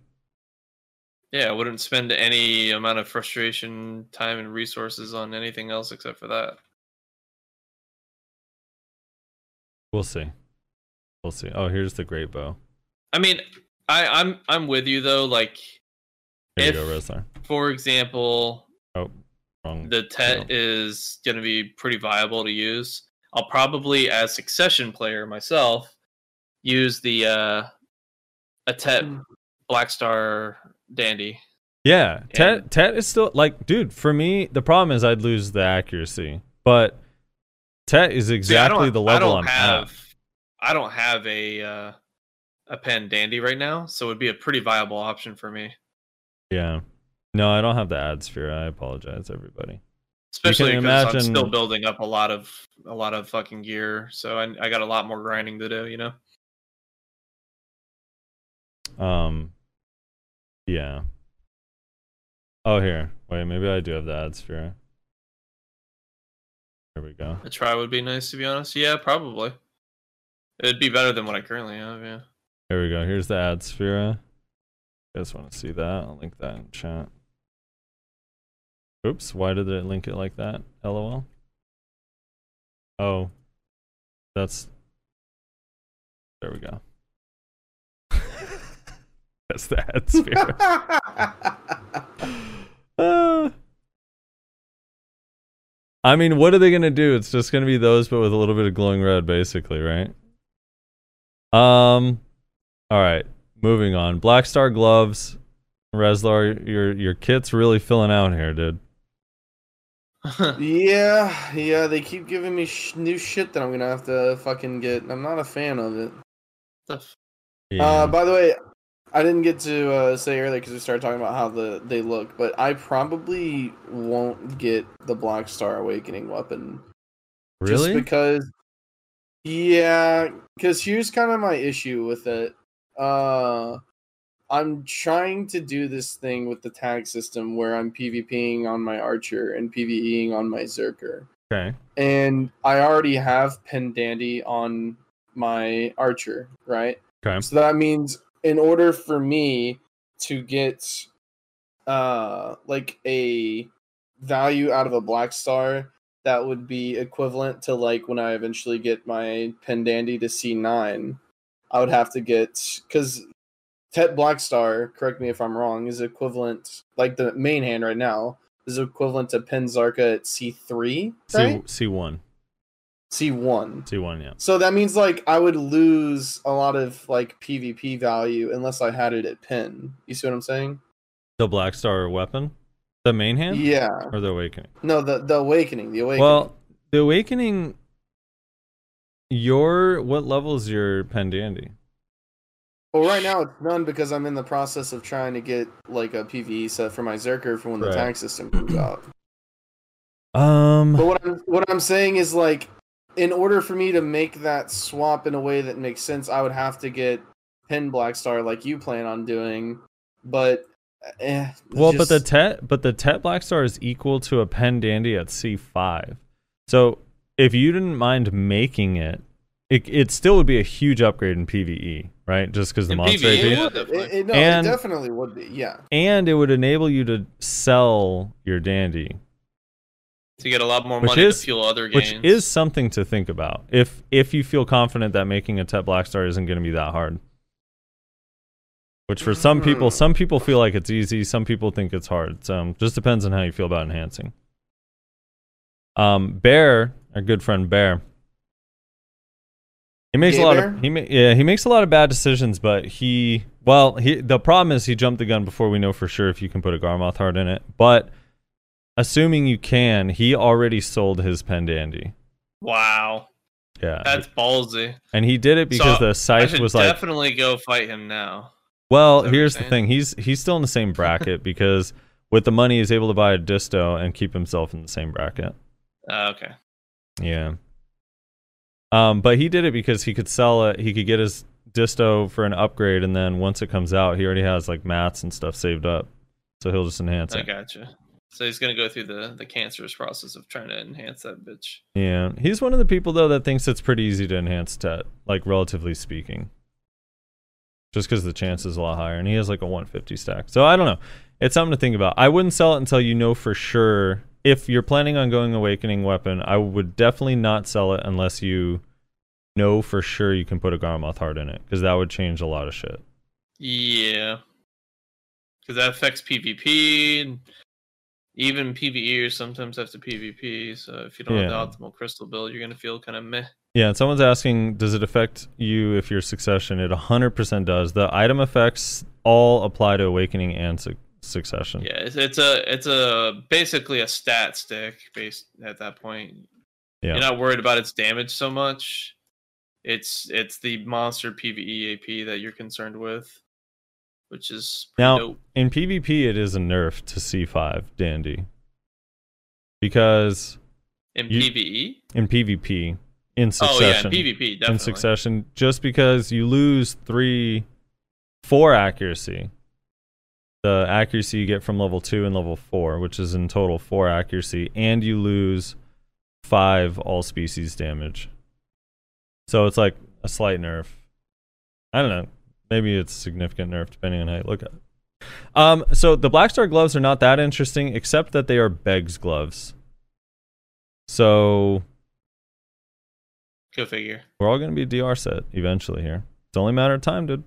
Yeah, I wouldn't spend any amount of frustration, time, and resources on anything else except for that. We'll see. We'll see. Oh, here's the great bow. I mean, I, I'm I'm with you though. Like, Here If- you go, Rezlar. for example, Oh, wrong. the TET is going to be pretty viable to use. I'll probably, as succession player myself, use the uh, a TET Black Star Dandy. Yeah, Tet And- Tet is still like, dude. For me, the problem is I'd lose the accuracy, but Tet is exactly don't- the level I I'm don't have, at. I don't have a uh, a pen Dandy right now, so it would be a pretty viable option for me. Yeah, no, I don't have the ad sphere. I apologize, everybody. Especially because I'm still building up a lot of a lot of fucking gear, so I, I got a lot more grinding to do. You know. Um, yeah. Oh, here. Wait, maybe I do have the ad sphere. There we go. A try would be nice to be honest. Yeah, probably. It'd be better than what I currently have. Yeah. Here we go. Here's the ad sphere. You guys want to see that? I'll link that in chat. Oops, why did it link it like that? LOL. Oh, that's. There we go. That's the head sphere. Uh, I mean, what are they gonna do? It's just gonna be those, but with a little bit of glowing red, basically, right? Um. All right, moving on. Black Star gloves, Rezlar, your your kit's really filling out here, dude. yeah, yeah, they keep giving me sh- new shit that I'm gonna have to fucking get. I'm not a fan of it. The f- Uh, by the way, I didn't get to uh, say earlier because we started talking about how the they look, but I probably won't get the Black Star Awakening weapon really? just because. Yeah, because here's kind of my issue with it. Uh, I'm trying to do this thing with the tag system where I'm PvPing on my archer and PvEing on my Zerker. okay. And I already have Pendandy on my archer, right? Okay. So that means in order for me to get uh like a value out of a black star that would be equivalent to like when I eventually get my Pendandy to C9, I would have to get cuz Tet Black Star, correct me if I'm wrong, is equivalent like the main hand right now is equivalent to Penzarka at C3, right? C C1. C1. C1, yeah. So that means like I would lose a lot of like PvP value unless I had it at pin. You see what I'm saying? The Black Star weapon? The main hand? Yeah. Or the awakening? No, the the awakening, the awakening. Well, the awakening. Your what level is your Pendandy? well, right now it's none because I'm in the process of trying to get like a PvE set for my Zerker for when the Right. tag system comes out. Um, But what I'm what I'm saying is like, in order for me to make that swap in a way that makes sense, I would have to get pin Black Star like you plan on doing. But eh, well, but the Tet, but the Tet Black Star is equal to a Pen Dandy at C five. So if you didn't mind making it, it it still would be a huge upgrade in PVE, right? Just because the monster AP. yeah. It, definitely. it- it- no, And- it definitely would be. Yeah. and it would enable you to sell your dandy to get a lot more Which money is- to fuel other games. which is something to think about if if you feel confident that making a Tet Black Star isn't going to be that hard. Which for some people, Hmm. some people feel like it's easy, some people think it's hard. So just depends on how you feel about enhancing. Um, Bear, our good friend Bear, he makes Gay a lot Bear? of he ma- yeah he makes a lot of bad decisions, but he well he the problem is he jumped the gun before we know for sure if you can put a Garmoth heart in it. But assuming you can, he already sold his Pendandy. wow, Yeah, that's ballsy. and he did it because So, the I scythe was like, definitely go fight him now. well, Is that what here's the thing. He's he's still in the same bracket because with the money he's able to buy a disto and keep himself in the same bracket. Uh, okay, Yeah. Um, but he did it because he could sell it. He could get his disto for an upgrade, and then once it comes out, he already has like mats and stuff saved up, so he'll just enhance it. I gotcha. So he's gonna go through the the cancerous process of trying to enhance that bitch. Yeah, he's one of the people though that thinks it's pretty easy to enhance Tet, like relatively speaking. Just because the chance is a lot higher, and he has like a 150 stack. So I don't know. It's something to think about. I wouldn't sell it until you know for sure. If you're planning on going Awakening Weapon, I would definitely not sell it unless you know for sure you can put a Garmoth heart in it, because that would change a lot of shit. Yeah, because that affects PvP. and Even PVEers sometimes have to PvP. So if you don't Yeah. have the optimal crystal build, you're gonna feel kind of meh. Yeah, and someone's asking, does it affect you if you're Succession? It 100% does. The item effects all apply to Awakening and su- Succession. Yeah, it's, it's a it's a basically a stat stick based at that point. Yeah. You're not worried about its damage so much. It's it's the monster PVE AP that you're concerned with, which is Now, dope. in PvP, it is a nerf to C5 Dandy. Because in you- PVE. in PvP, in succession. Oh yeah, in PvP definitely. in succession, just because you lose three, four accuracy, the accuracy you get from level two and level four, which is in total four accuracy, and you lose five all species damage. So it's like a slight nerf. I don't know. Maybe it's a significant nerf depending on how you look at it. Um, so the Black Star gloves are not that interesting, except that they are Bheg's gloves. So Go figure. we're all gonna be DR set eventually here. It's only a matter of time, dude.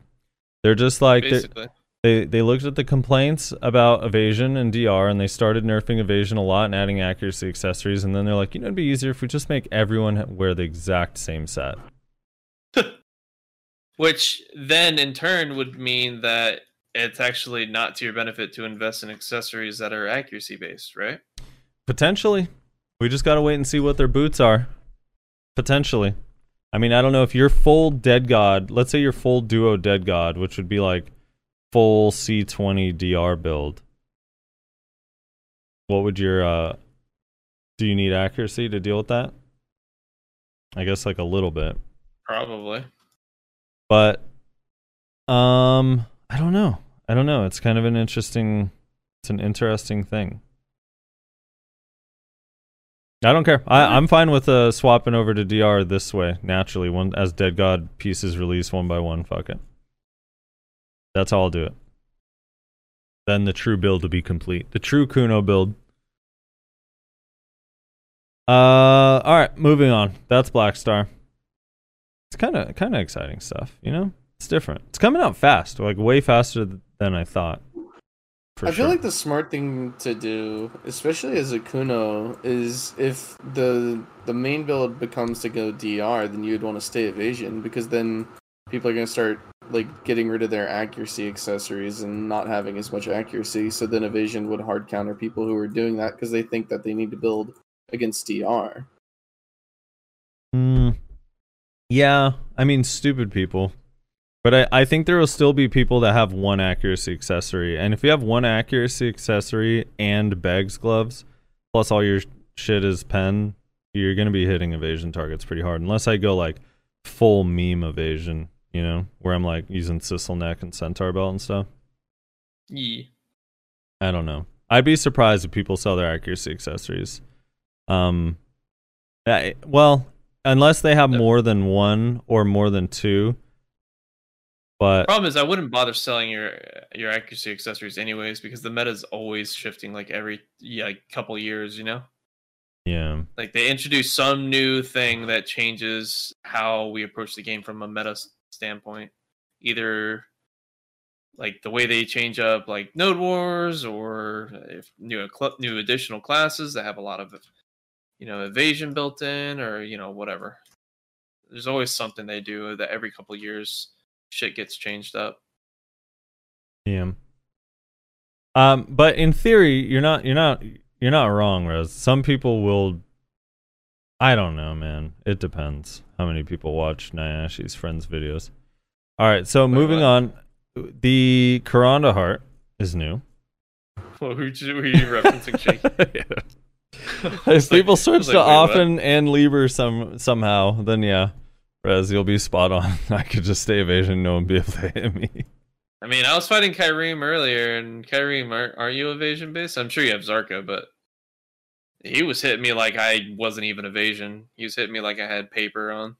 They're just like Basically. they they looked at the complaints about evasion and DR, and they started nerfing evasion a lot and adding accuracy accessories, and then they're like, you know, it'd be easier if we just make everyone wear the exact same set. Which then in turn would mean that it's actually not to your benefit to invest in accessories that are accuracy based, right? Potentially. We just gotta wait and see what their boots are. Potentially. I mean, I don't know if you're full dead god, let's say you're full duo dead god, which would be like full C20 DR build. What would your uh do you need accuracy to deal with that? I guess like a little bit. Probably. But um I don't know. I don't know. It's kind of an interesting it's an interesting thing. I don't care. I, I'm fine with uh, swapping over to DR this way naturally. One as Dead God pieces release one by one. Fuck it. That's how I'll do it. Then the true build will be complete. The true Kuno build. Uh, all right, moving on. That's Black Star. It's kind of kind of exciting stuff, you know. It's different. It's coming out fast, like way faster than I thought. I sure. feel like the smart thing to do, especially as a Kuno, is if the the main build becomes to go DR, then you'd want to stay evasion because then people are gonna start like getting rid of their accuracy accessories and not having as much accuracy. So then evasion would hard counter people who are doing that because they think that they need to build against DR. Mm, yeah, I mean, stupid people. But I, I think there will still be people that have one accuracy accessory. And if you have one accuracy accessory and Bheg's gloves, plus all your shit is pen, you're going to be hitting evasion targets pretty hard. Unless I go like full meme evasion, you know, where I'm like using Sicil neck and Centaur belt and stuff. Yeah. I don't know. I'd be surprised if people sell their accuracy accessories. Um, I- well, unless they have more than one or more than two. But Problem is, I wouldn't bother selling your your accuracy accessories anyways because the meta is always shifting like every yeah, like, couple years. You know, yeah, like they introduce some new thing that changes how we approach the game from a meta standpoint. Either like the way they change up like node wars or if new new additional classes that have a lot of you know evasion built in or you know whatever there's always something they do that every couple years shit gets changed up yeah. Um, but in theory, you're not you're not you're not wrong, Rose. Some people will. I don't know, man. It depends how many people watch Nyashi's friends' videos. All right, so moving on, the Karanda heart is new. Well, who, who are you referencing? if people switch like, to wait, what? often and Lieber some somehow, then yeah, Rez, you'll be spot on. I could just stay evasion, no one be able to hit me. I mean, I was fighting Kyreem earlier, and Kyreem, are, are you evasion based? I'm sure you have Kzarka, but he was hitting me like I wasn't even evasion. He was hitting me like I had paper on.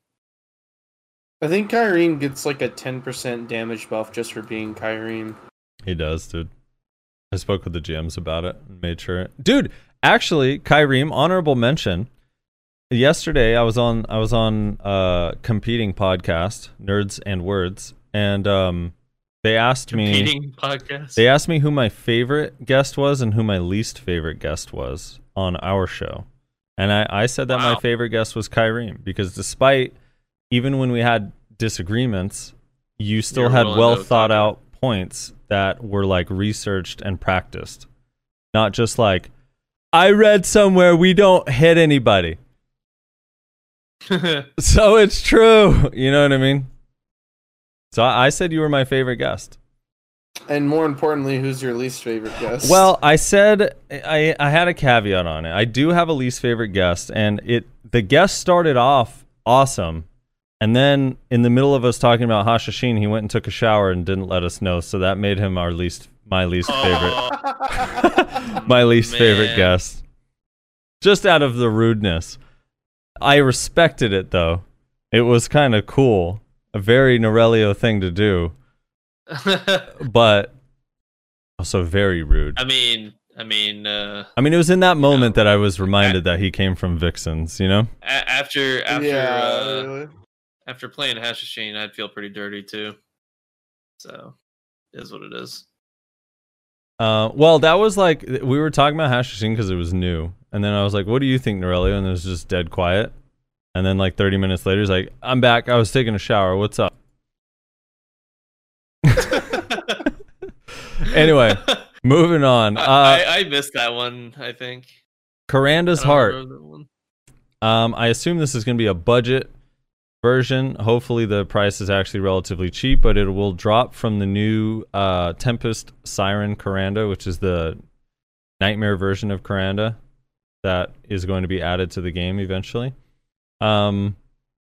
I think Kyrene gets like a ten percent damage buff just for being Kyrene. He does, dude. I spoke with the GMs about it and made sure. Dude, actually, Kyreem, honorable mention. Yesterday I was on I was on uh competing podcast, Nerds and Words, and um they asked me Competing podcast. They asked me who my favorite guest was and who my least favorite guest was on our show. And I, I said that my favorite guest was Kyrene because despite even when we had disagreements, you still were had well thought out points that were like researched and practiced. Not just like, I read somewhere we don't hit anybody. So it's true. You know what I mean? So I I said you were my favorite guest. And more importantly, who's your least favorite guest? Well, I said I I had a caveat on it. I do have a least favorite guest, and it the guest started off awesome, and then in the middle of us talking about Hashashin, he went and took a shower and didn't let us know. So that made him our least my least favorite Oh, my least favorite guest. Just out of the rudeness, I respected it though. It was kind of cool, a very Norelio thing to do, but Also, very rude. I mean, I mean, uh, I mean, it was in that moment that I was reminded that he came from Vixens. You know? after after yeah, uh, really. after playing Hashashin, I'd feel pretty dirty too. So, it is what it is. Uh, well, that was like we were talking about Hashashin because it was new, and then I was like, "What do you think, Norelio?" And it was just dead quiet. And then like 30 minutes later, he's like, "I'm back. I was taking a shower. What's up?" anyway, moving on. Uh, I, I missed that one. I think Karanda's I heart. remember that one. Um, I assume this is going to be a budget version. Hopefully, the price is actually relatively cheap, but it will drop from the new uh, Tempest Siren Karanda, which is the nightmare version of Karanda that is going to be added to the game eventually. Um,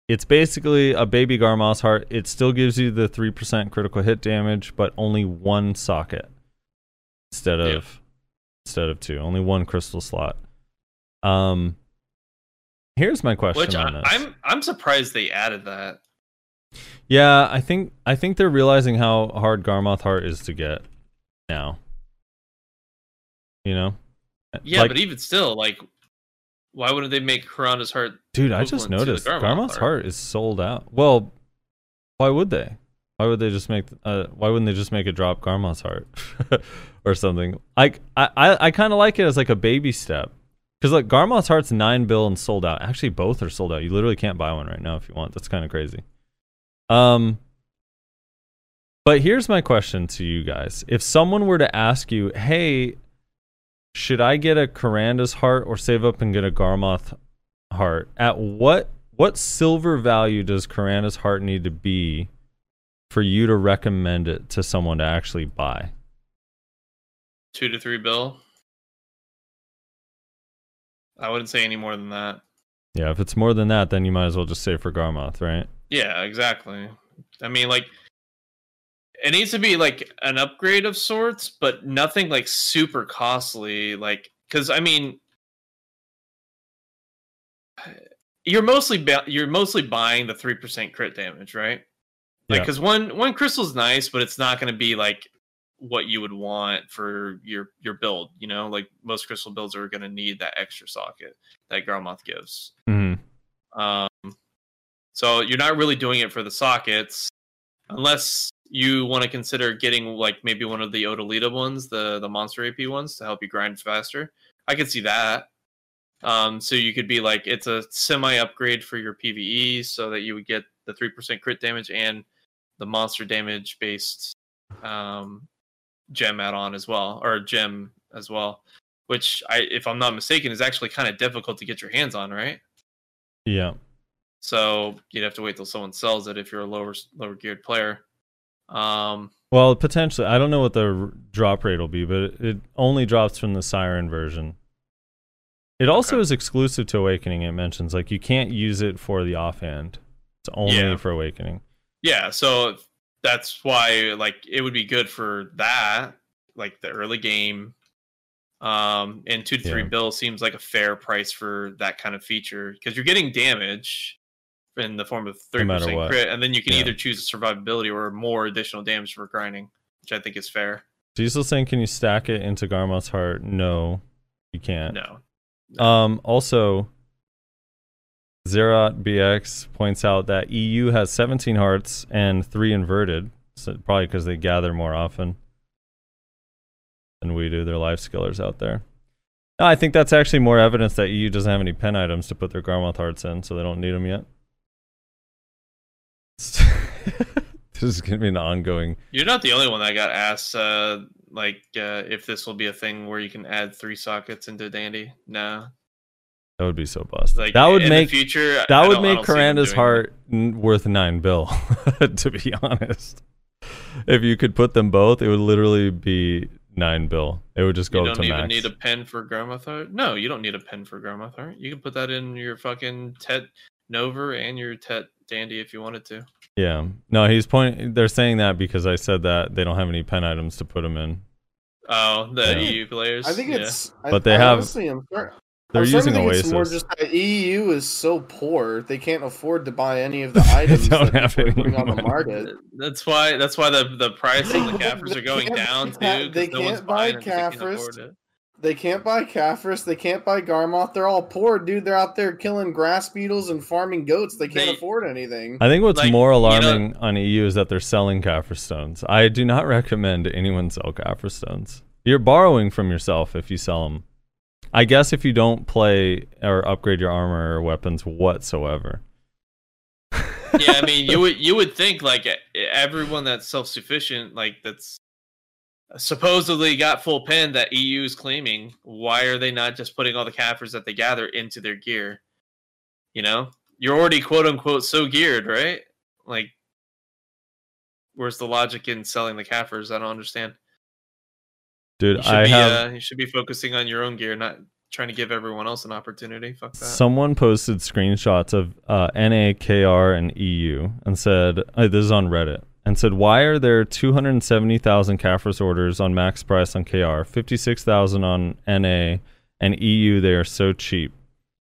it's basically a baby Garmoth's heart. It still gives you the 3% critical hit damage, but only one socket instead of instead of two. Only one crystal slot. Um, here's my question Which on I. I'm I'm surprised they added that. Yeah, I think I think they're realizing how hard Garmoth Heart is to get now. You know? Yeah, Like, but even still, like, why wouldn't they make Karanda's heart? dude, I just equivalent to the noticed Garmoth Garmoth's Heart. Heart is sold out. Well, why would they? Why would they just make uh why wouldn't they just make it drop Garmoth's Heart or something? Like I I, I kind of like it as like a baby step. Cuz like Garmoth's Heart's 9 bill and sold out. Actually both are sold out. You literally can't buy one right now if you want. That's kind of crazy. Um But here's my question to you guys. If someone were to ask you, "Hey, should I get a Karanda's heart or save up and get a Garmoth heart?" At what what silver value does Karanda's heart need to be for you to recommend it to someone to actually buy? Two to three bill. I wouldn't say any more than that. Yeah, if it's more than that, then you might as well just save for Garmoth, right? Yeah, exactly. I mean, like, it needs to be like an upgrade of sorts, but nothing like super costly. Like, because I mean, you're mostly ba- you're mostly buying the three percent crit damage, right? Like, Yeah. because one one crystal's nice, but it's not going to be like what you would want for your your build. You know, like most crystal builds are going to need that extra socket that Garmoth gives. Mm-hmm. Um, so you're not really doing it for the sockets, unless you want to consider getting like maybe one of the Odalita ones, the the monster AP ones, to help you grind faster. I could see that. Um, so you could be like it's a semi upgrade for your PVE, so that you would get the three percent crit damage and the monster damage based um, gem add on as well, or gem as well. Which I, if I'm not mistaken, is actually kind of difficult to get your hands on, right? Yeah. So you'd have to wait till someone sells it if you're a lower lower geared player. Um, Well, potentially, I don't know what the r- drop rate will be, but it, it only drops from the Siren version. It also Okay. is exclusive to Awakening. It mentions like you can't use it for the offhand. It's only Yeah. for Awakening. yeah, so that's why like it would be good for that, like the early game. Um, and two to three Yeah. bill seems like a fair price for that kind of feature because you're getting damage in the form of thirty matter percent crit, and then you can Yeah. either choose a survivability or more additional damage for grinding, which I think is fair. Diesel saying, can you stack it into Garmoth's heart? No, you can't. No, Um, also, Zerat BX points out that EU has 17 hearts and three inverted, so probably because they gather more often than we do. Their life skillers out there. No, I think that's actually more evidence that EU doesn't have any pen items to put their Garmoth hearts in, so they don't need them yet. this is gonna be an ongoing. You're not the only one that got asked, uh, like, uh, if this will be a thing where you can add three sockets into Dandy. No, That would be so busted. like that would in make the future. I That would make don't see them Karanda's heart n- worth nine bill, to be honest. If you could put them both, it would literally be nine bill. It would just that. go You up don't to even max. need a pen for Grandma Heart. No, you don't need a pen for Grandma Heart. You can put that in your fucking Tet Nouver and your Tet Dandy if you wanted to. yeah. No, he's point. They're saying that because I said that they don't have any pen items to put them in. Oh, the Yeah. EU players. I think Yeah. it's. I, But they I have- Honestly, I'm, start, They're I'm using to think it's more just that EU is so poor they can't afford to buy any of the items don't that have people are any putting on the market. That's why. That's why the the pricing the Caphras are going down they can't- too. 'cause they no can't buy buying they can't Caphras. They can't buy Caphras, they can't buy Garmoth. They're all poor, dude. They're out there killing grass beetles and farming goats. They can't They- afford anything. I think what's Like, more you know- alarming on EU is that they're selling Caphras stones. I do not recommend anyone sell Caphras stones. You're borrowing from yourself if you sell them. I guess if you don't play or upgrade your armor or weapons whatsoever. yeah, I mean, you would you would think like everyone that's self sufficient, like that's supposedly got full pen that EU is claiming. Why are they not just putting all the Caphras that they gather into their gear? You know, you're already quote unquote so geared, right? Like, where's the logic in selling the Caphras? I don't understand. Dude, I be have uh, you should be focusing on your own gear, not trying to give everyone else an opportunity. Fuck that. someone posted screenshots of uh, NA, KR, and EU and said, uh, this is on Reddit, and said, why are there 270,000 Caphras orders on max price on KR, 56,000 on NA, and EU, they are so cheap.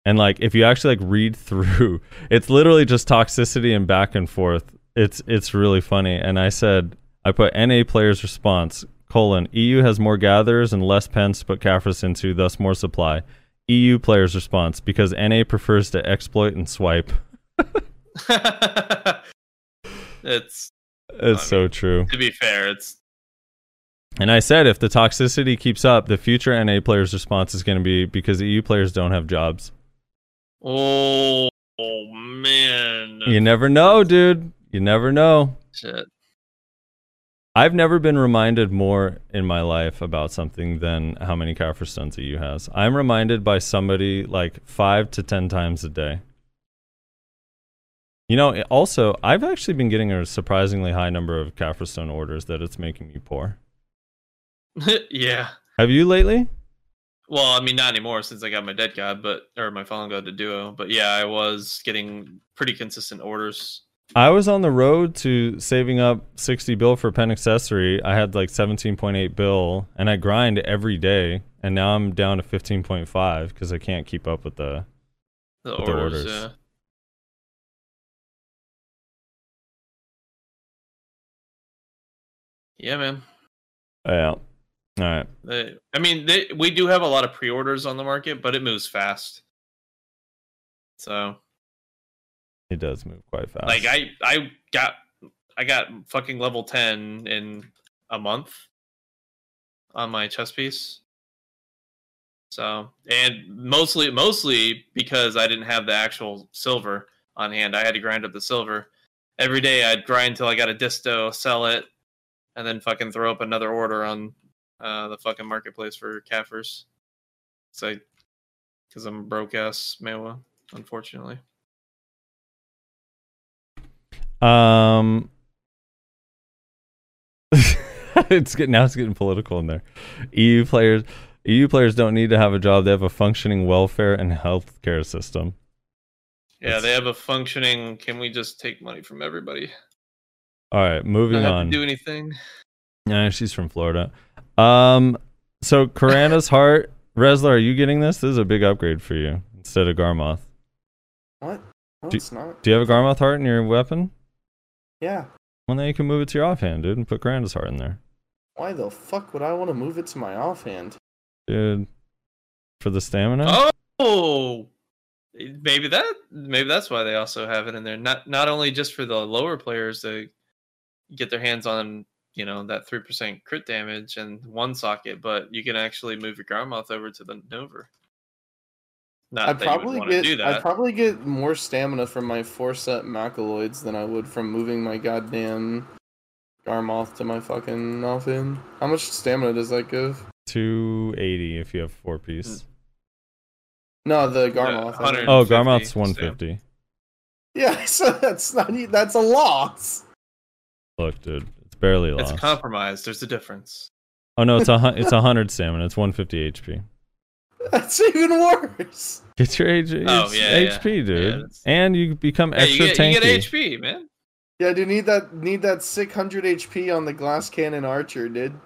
And like, if you actually like read through, it's literally just toxicity and back and forth. It's it's really funny. And I said, I put NA players response colon EU has more gatherers and less pens to put Caphras into, thus more supply. EU players response because NA prefers to exploit and swipe. it's It's I so true. to be fair, it's And I said if the toxicity keeps up, the future NA players' response is going to be because EU players don't have jobs. oh, oh man, You never know, dude. You never know. shit. I've never been reminded more in my life about something than how many Caphras stones EU has. I'm reminded by somebody like five to ten times a day. You know, also, I've actually been getting a surprisingly high number of Caphras stone orders that it's making me poor. yeah. Have you lately? Well, I mean, not anymore since I got my dead god, but or my fallen god to duo. But yeah, I was getting pretty consistent orders. I was on the road to saving up 60 bill for pen accessory. I had like 17.8 bill and I grind every day. And now I'm down to 15.5 because I can't keep up with the. The With the orders, orders. yeah. Yeah, man. Yeah. All right. I mean, they, we do have a lot of pre-orders on the market, but it moves fast. So, Does move quite fast. like, I I got I got fucking level ten in a month on my chest piece. So, and mostly mostly because I didn't have the actual silver on hand. I had to grind up the silver every day. I'd grind till I got a disto, sell it, and then fucking throw up another order on uh, the fucking marketplace for Caphras. So, because I'm broke ass Maehwa, unfortunately. Um, it's getting now. It's getting political in there. EU players, EU players don't need to have a job. They have a functioning welfare and healthcare system. Yeah, That's- they have a functioning. Can we just take money from everybody? All right, moving Not have on. to do anything. Yeah, she's from Florida. Um, so Karanda's heart, Rezlar, are you getting this? This is a big upgrade for you instead of Garmoth. What? No, Do- it's not. Do you have a Garmoth heart in your weapon? Yeah. Well, then you can move it to your offhand, dude, and put Karanda's heart in there, Why the fuck would I want to move it to my offhand? dude. For the stamina. Oh, eh, maybe that. Maybe that's why they also have it in there. Not not only just for the lower players to get their hands on, you know, that three percent crit damage and one socket, but you can actually move your Garmoth over to the Nouver. Not I'd that you would probably get. I'd probably get more stamina from my four set Macaloids than I would from moving my goddamn Garmoth to my fucking offhand. How much stamina does that give? 280 if you have four piece. Hmm. No, the Garmoth. I mean. 100. Oh, Garmoth's 150. Yeah, so that's not e- that's a loss. Look, dude, it's barely It's lost. It's compromised. There's a difference. oh no, it's a it's a hundred stamina. It's 150 HP. That's even worse. Get your H- Oh, yeah, yeah. HP, Yeah, dude, that's- and you become Hey, you, extra get, tanky. you get HP, man. Yeah, dude, need that need that 600 HP on the glass cannon archer, dude.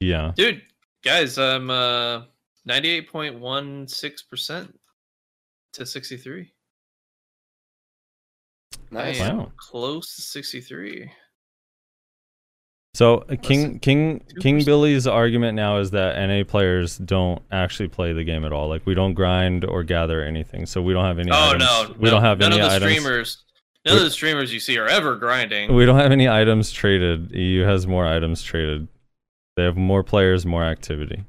Yeah, Dude, guys, I'm uh Ninety-eight point one six percent to sixty-three. Nice. Wow. close to sixty-three. So uh, King King King Billy's argument now is that NA players don't actually play the game at all. Like we don't grind or gather anything, so we don't have any. oh items. no, we no, don't have none any of the items. streamers. None We- of the streamers you see are ever grinding. We don't have any items traded. EU has more items traded. They have more players, more activity.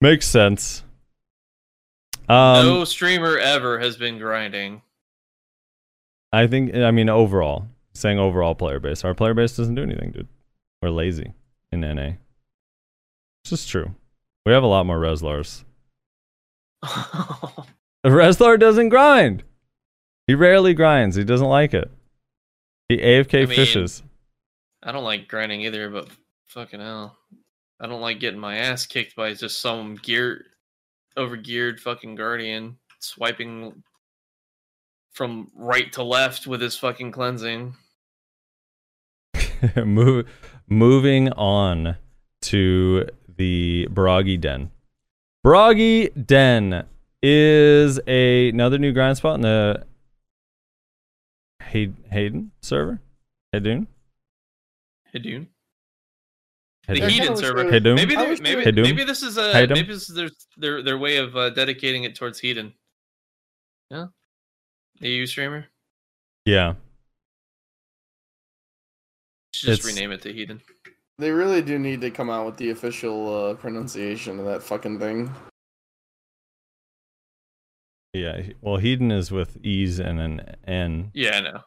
Makes sense. Um, no streamer ever has been grinding. I think. I mean, overall, saying overall player base. Our player base doesn't do anything, dude. We're lazy in NA. This is true. We have a lot more Rezlars. The Rezlar doesn't grind. He rarely grinds. He doesn't like it. He AFK I mean- fishes. I don't like grinding either, but fucking hell. I don't like getting my ass kicked by just some gear over geared fucking guardian swiping from right to left with his fucking cleansing. Move, moving on to the Biraghi Den. Biraghi Den is a, another new grind spot in the Hay- Hayden server. Hayden? Hidun. Hey, The Doom. Hedon server. Hey, Doom. Maybe they, maybe, they- Hey, Doom. maybe this is a Hey, Doom. maybe this is their their their way of uh, dedicating it towards Hedon. Yeah. The EU streamer. Yeah. Should just It's- rename it to Hedon. They really do need to come out with the official uh, pronunciation of that fucking thing. Yeah. Well, Hedon is with E's and an N. Yeah, I know.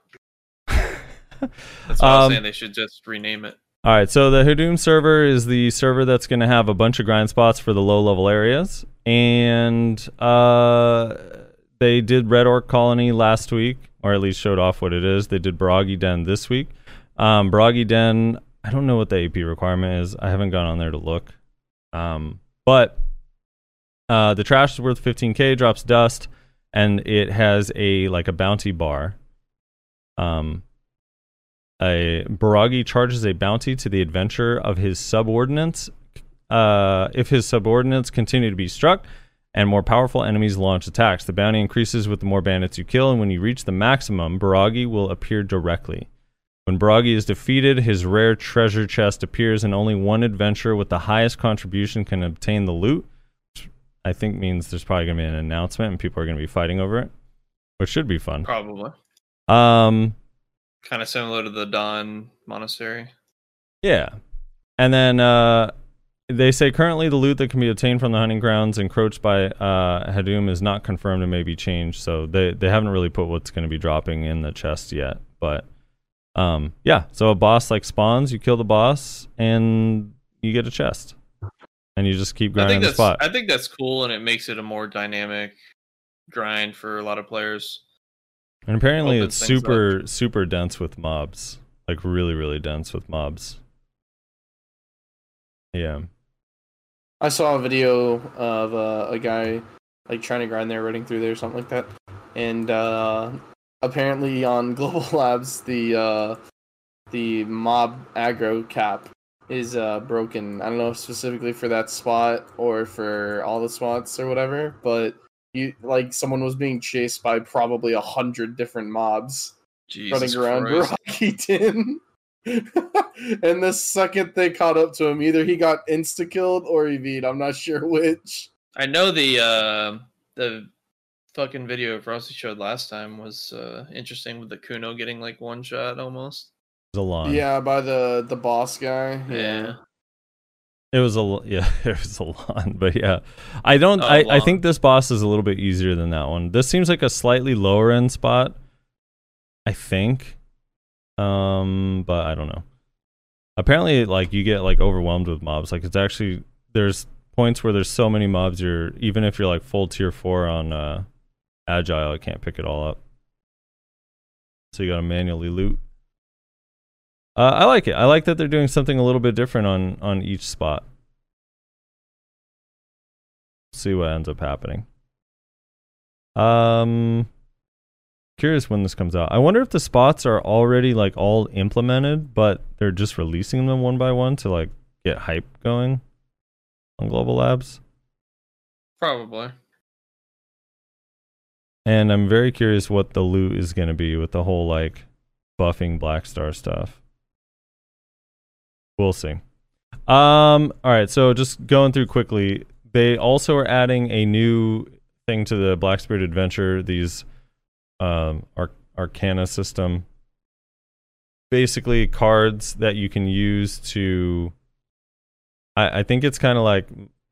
That's why I was Um, saying they should just rename it. All right, so the Hadum server is the server that's going to have a bunch of grind spots for the low level areas, and uh, they did Red Orc Colony last week, or at least showed off what it is. They did Biraghi Den this week. Um, Biraghi Den, I don't know what the AP requirement is. I haven't gone on there to look, um, but uh, the trash is worth 15k, drops dust, and it has a like a bounty bar. Um, a Biraghi charges a bounty to the adventurer of his subordinates uh, if his subordinates continue to be struck and more powerful enemies launch attacks. The bounty increases with the more bandits you kill, and when you reach the maximum, Biraghi will appear directly. When Biraghi is defeated, his rare treasure chest appears, and only one adventurer with the highest contribution can obtain the loot. Which I think means there's probably going to be an announcement, and people are going to be fighting over it, which should be fun. Probably. Um, Kind of similar to the Don Monastery. Yeah. And then uh, they say currently the loot that can be obtained from the hunting grounds encroached by uh, Hadum is not confirmed and may be changed. So they, they haven't really put what's going to be dropping in the chest yet. But um, yeah, so a boss like spawns, you kill the boss, and you get a chest. And you just keep I grinding think the that's spot. I think that's cool, and it makes it a more dynamic grind for a lot of players. and apparently it's things super, super dense with mobs. Like really, really dense with mobs. Yeah. I saw a video of uh, a guy like trying to grind there, running through there, or something like that. And uh, apparently on Global Labs, the uh, the mob aggro cap is uh, broken. I don't know if specifically for that spot or for all the spots or whatever, but you like someone was being chased by probably a hundred different mobs Jesus running around Christ. Brockington. and the second they caught up to him, either he got insta killed or he beat. I'm not sure which. I know the uh, the fucking video Frosty showed last time was uh, interesting with the Kuno getting like one shot almost. It was a lot. Yeah, by the the boss guy. Yeah. It was a l- yeah, it was a lot, but yeah, I don't. Oh, I, I think this boss is a little bit easier than that one. This seems like a slightly lower end spot. I think, um, but I don't know. Apparently, like you get like overwhelmed with mobs. Like it's actually there's points where there's so many mobs. You're even if you're like full tier four on uh, agile, I can't pick it all up. So you gotta manually loot. Uh, I like it. I like that they're doing something a little bit different on on each spot. See what ends up happening. Um, curious when this comes out. I wonder if the spots are already like all implemented, but they're just releasing them one by one to like get hype going. on Global Labs. Probably. And I'm very curious what the loot is going to be with the whole like buffing Black Star stuff. We'll see. Um all right, so just going through quickly, they also are adding a new thing to the Black Spirit Adventure, these um Ar- Arcana system. Basically cards that you can use to I, I think it's kind of like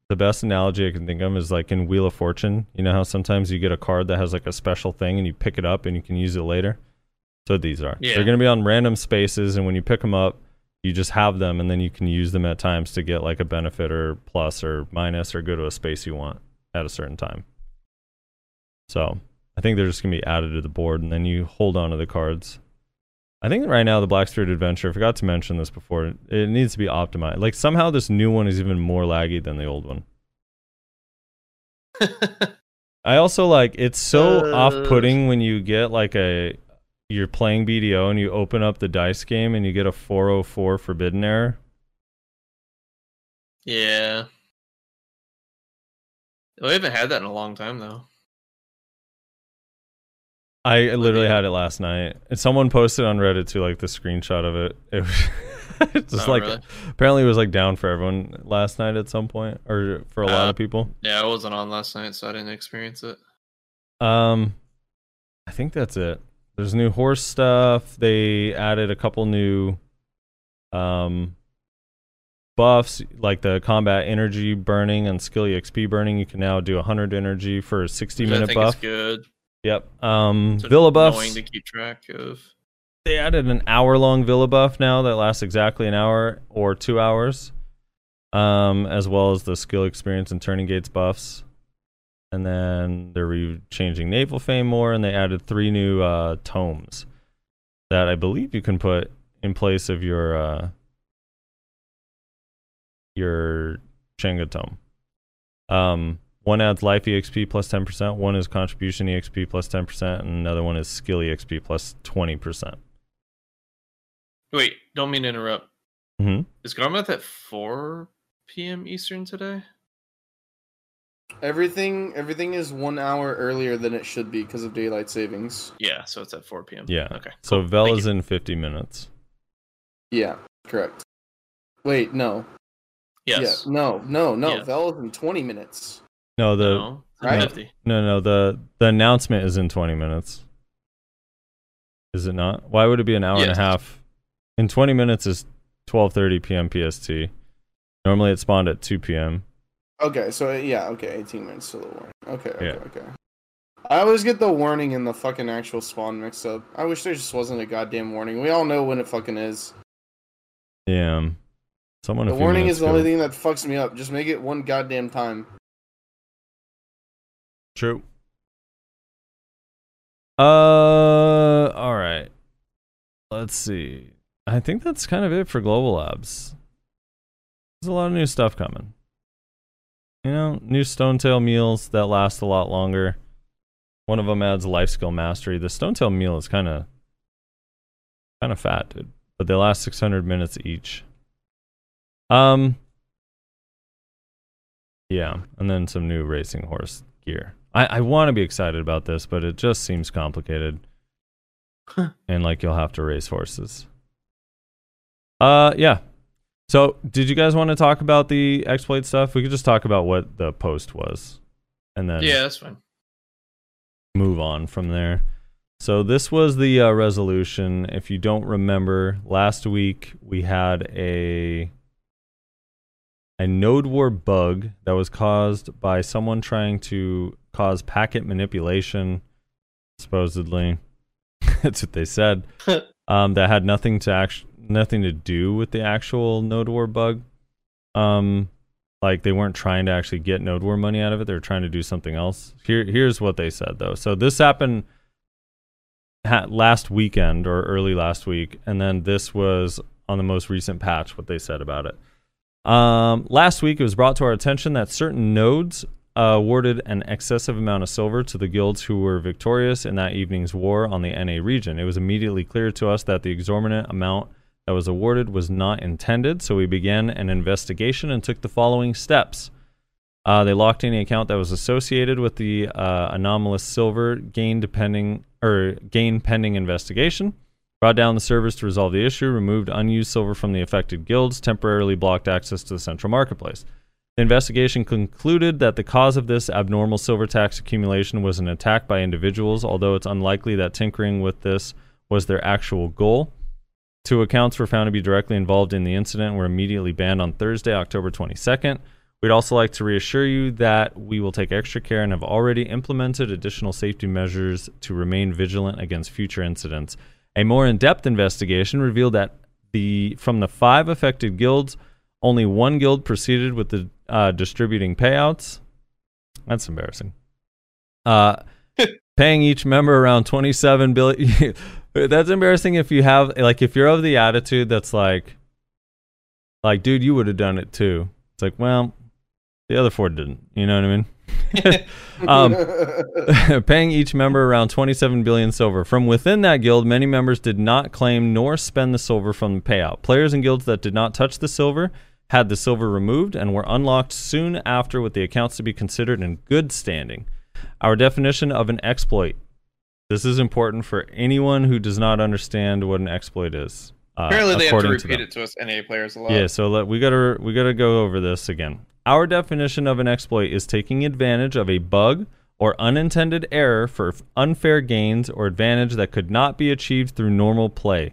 the best analogy I can think of is like in Wheel of Fortune. You know how sometimes you get a card that has like a special thing and you pick it up and you can use it later? So these are. Yeah. They're going to be on random spaces, and when you pick them up, you just have them, and then you can use them at times to get like a benefit or plus or minus or go to a space you want at a certain time. So I think they're just going to be added to the board, and then you hold on to the cards. I think right now the Black Spirit Adventure, I forgot to mention this before, it needs to be optimized. Like somehow this new one is even more laggy than the old one. I also like it's so Uh. off-putting when you get like a you're playing BDO and you open up the dice game and you get a 404 forbidden error. yeah. We haven't had that in a long time though. I literally had it last night. And someone posted on Reddit too, like the screenshot of it. It was just Oh, like really? apparently it was like down for everyone last night at some point, or for a lot Uh, of people. Yeah, I wasn't on last night, so I didn't experience it. Um, I think that's it. There's new horse stuff. They added a couple new um buffs, like the combat energy burning and skill EXP burning. You can now do 100 energy for a 60 Which I minute think buff. good. Yep. Um, It's Villa buffs. To keep track of. They added an hour long Villa buff now that lasts exactly an hour or two hours, um, as well as the skill experience and turning gates buffs. And then they're re- changing naval fame more, and they added three new uh, tomes that I believe you can put in place of your uh, your Shenga tome. Um, one adds life EXP plus 10%, one is contribution EXP plus 10%, and another one is skill EXP plus 20%. Wait, don't mean to interrupt. hmm Is Garmoth at 4 p.m. Eastern today? Everything everything is one hour earlier than it should be because of daylight savings. Yeah, so it's at 4 p.m. Yeah. Okay. So cool. Vel Thank is you. in 50 minutes. Yeah, correct. Wait, no. Yes. Yeah, no, no, no. Yes. Vel is in twenty minutes. No, the No. Right? no, no, the the announcement is in 20 minutes. Is it not? Why would it be an hour and a half? In 20 minutes is 12:30 p.m. PST. Normally it spawned at 2 p.m. Okay, so yeah, okay, eighteen minutes to the warning. Okay, okay, Yeah. okay. I always get the warning and the fucking actual spawn mixed up. I wish there just wasn't a goddamn warning. We all know when it fucking is. Yeah. Someone a The warning minutes is the only thing that fucks me up. Just make it one goddamn time. True. Uh, all right. Let's see. I think that's kind of it for Global Labs. There's a lot of new stuff coming. You know, new stone tail meals that last a lot longer. One of them adds life skill mastery. The stone tail meal is kind of kind of fat, dude. But they last 600 minutes each. Um yeah, and then some new racing horse gear. I, I want to be excited about this, but it just seems complicated. and like you'll have to race horses. Uh yeah. So did you guys want to talk about the exploit stuff? We could just talk about what the post was. And then Yeah, that's fine. move on from there. So this was the uh, resolution. If you don't remember, last week we had a a node war bug that was caused by someone trying to cause packet manipulation, supposedly. That's what they said. um, that had nothing to act- nothing to do with the actual node war bug. Um, like they weren't trying to actually get node war money out of it they were trying to do something else here here's what they said though so this happened ha- last weekend or early last week and then this was on the most recent patch what they said about it um, last week it was brought to our attention that certain nodes uh, awarded an excessive amount of silver to the guilds who were victorious in that evening's war on the NA region. It was immediately clear to us that the exorbitant amount that was awarded was not intended, so we began an investigation and took the following steps. Uh, they locked any account that was associated with the uh, anomalous silver gain depending or gain pending investigation. Brought down the servers to resolve the issue, removed unused silver from the affected guilds, temporarily blocked access to the central marketplace. The investigation concluded that the cause of this abnormal silver tax accumulation was an attack by individuals, although it's unlikely that tinkering with this was their actual goal. Two accounts were found to be directly involved in the incident and were immediately banned on Thursday, October 22nd. We'd also like to reassure you that we will take extra care and have already implemented additional safety measures to remain vigilant against future incidents. A more in-depth investigation revealed that the from the five affected guilds, only one guild proceeded with the uh, distributing payouts. That's embarrassing. Uh, paying each member around 27 billion. that's embarrassing if you have like if you're of the attitude that's like, like, dude, you would have done it too. It's like, well, the other four didn't. You know what I mean? um, paying each member around 27 billion silver. From within that guild, many members did not claim nor spend the silver from the payout. Players and guilds that did not touch the silver had the silver removed and were unlocked soon after with the accounts to be considered in good standing. Our definition of an exploit. This is important for anyone who does not understand what an exploit is. Uh, Apparently, they have to repeat to it to us NA players a lot. Yeah, so let, we gotta we gotta go over this again. Our definition of an exploit is taking advantage of a bug or unintended error for unfair gains or advantage that could not be achieved through normal play.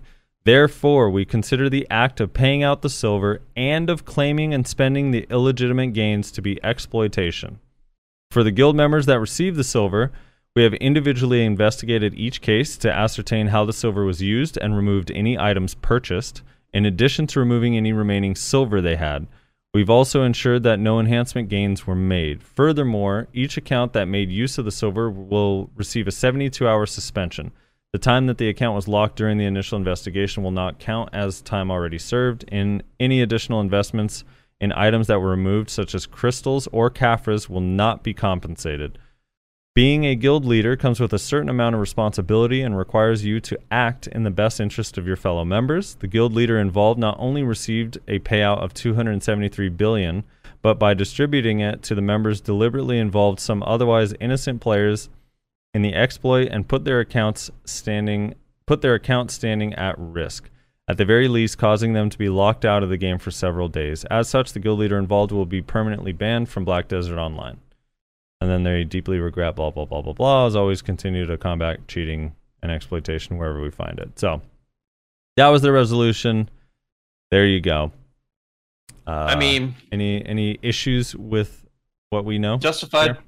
Therefore, we consider the act of paying out the silver and of claiming and spending the illegitimate gains to be exploitation. For the guild members that received the silver, we have individually investigated each case to ascertain how the silver was used and removed any items purchased, in addition to removing any remaining silver they had. We've also ensured that no enhancement gains were made. Furthermore, each account that made use of the silver will receive a 72 hour suspension. The time that the account was locked during the initial investigation will not count as time already served. In any additional investments in items that were removed, such as crystals or Caphras, will not be compensated. Being a guild leader comes with a certain amount of responsibility and requires you to act in the best interest of your fellow members. The guild leader involved not only received a payout of 273 billion, but by distributing it to the members deliberately involved some otherwise innocent players in the exploit and put their accounts standing put their account standing at risk. At the very least, causing them to be locked out of the game for several days. As such, the guild leader involved will be permanently banned from Black Desert Online and then they deeply regret blah blah blah blah blah as always continue to combat cheating and exploitation wherever we find it so that was the resolution there you go uh, i mean any any issues with what we know justified there?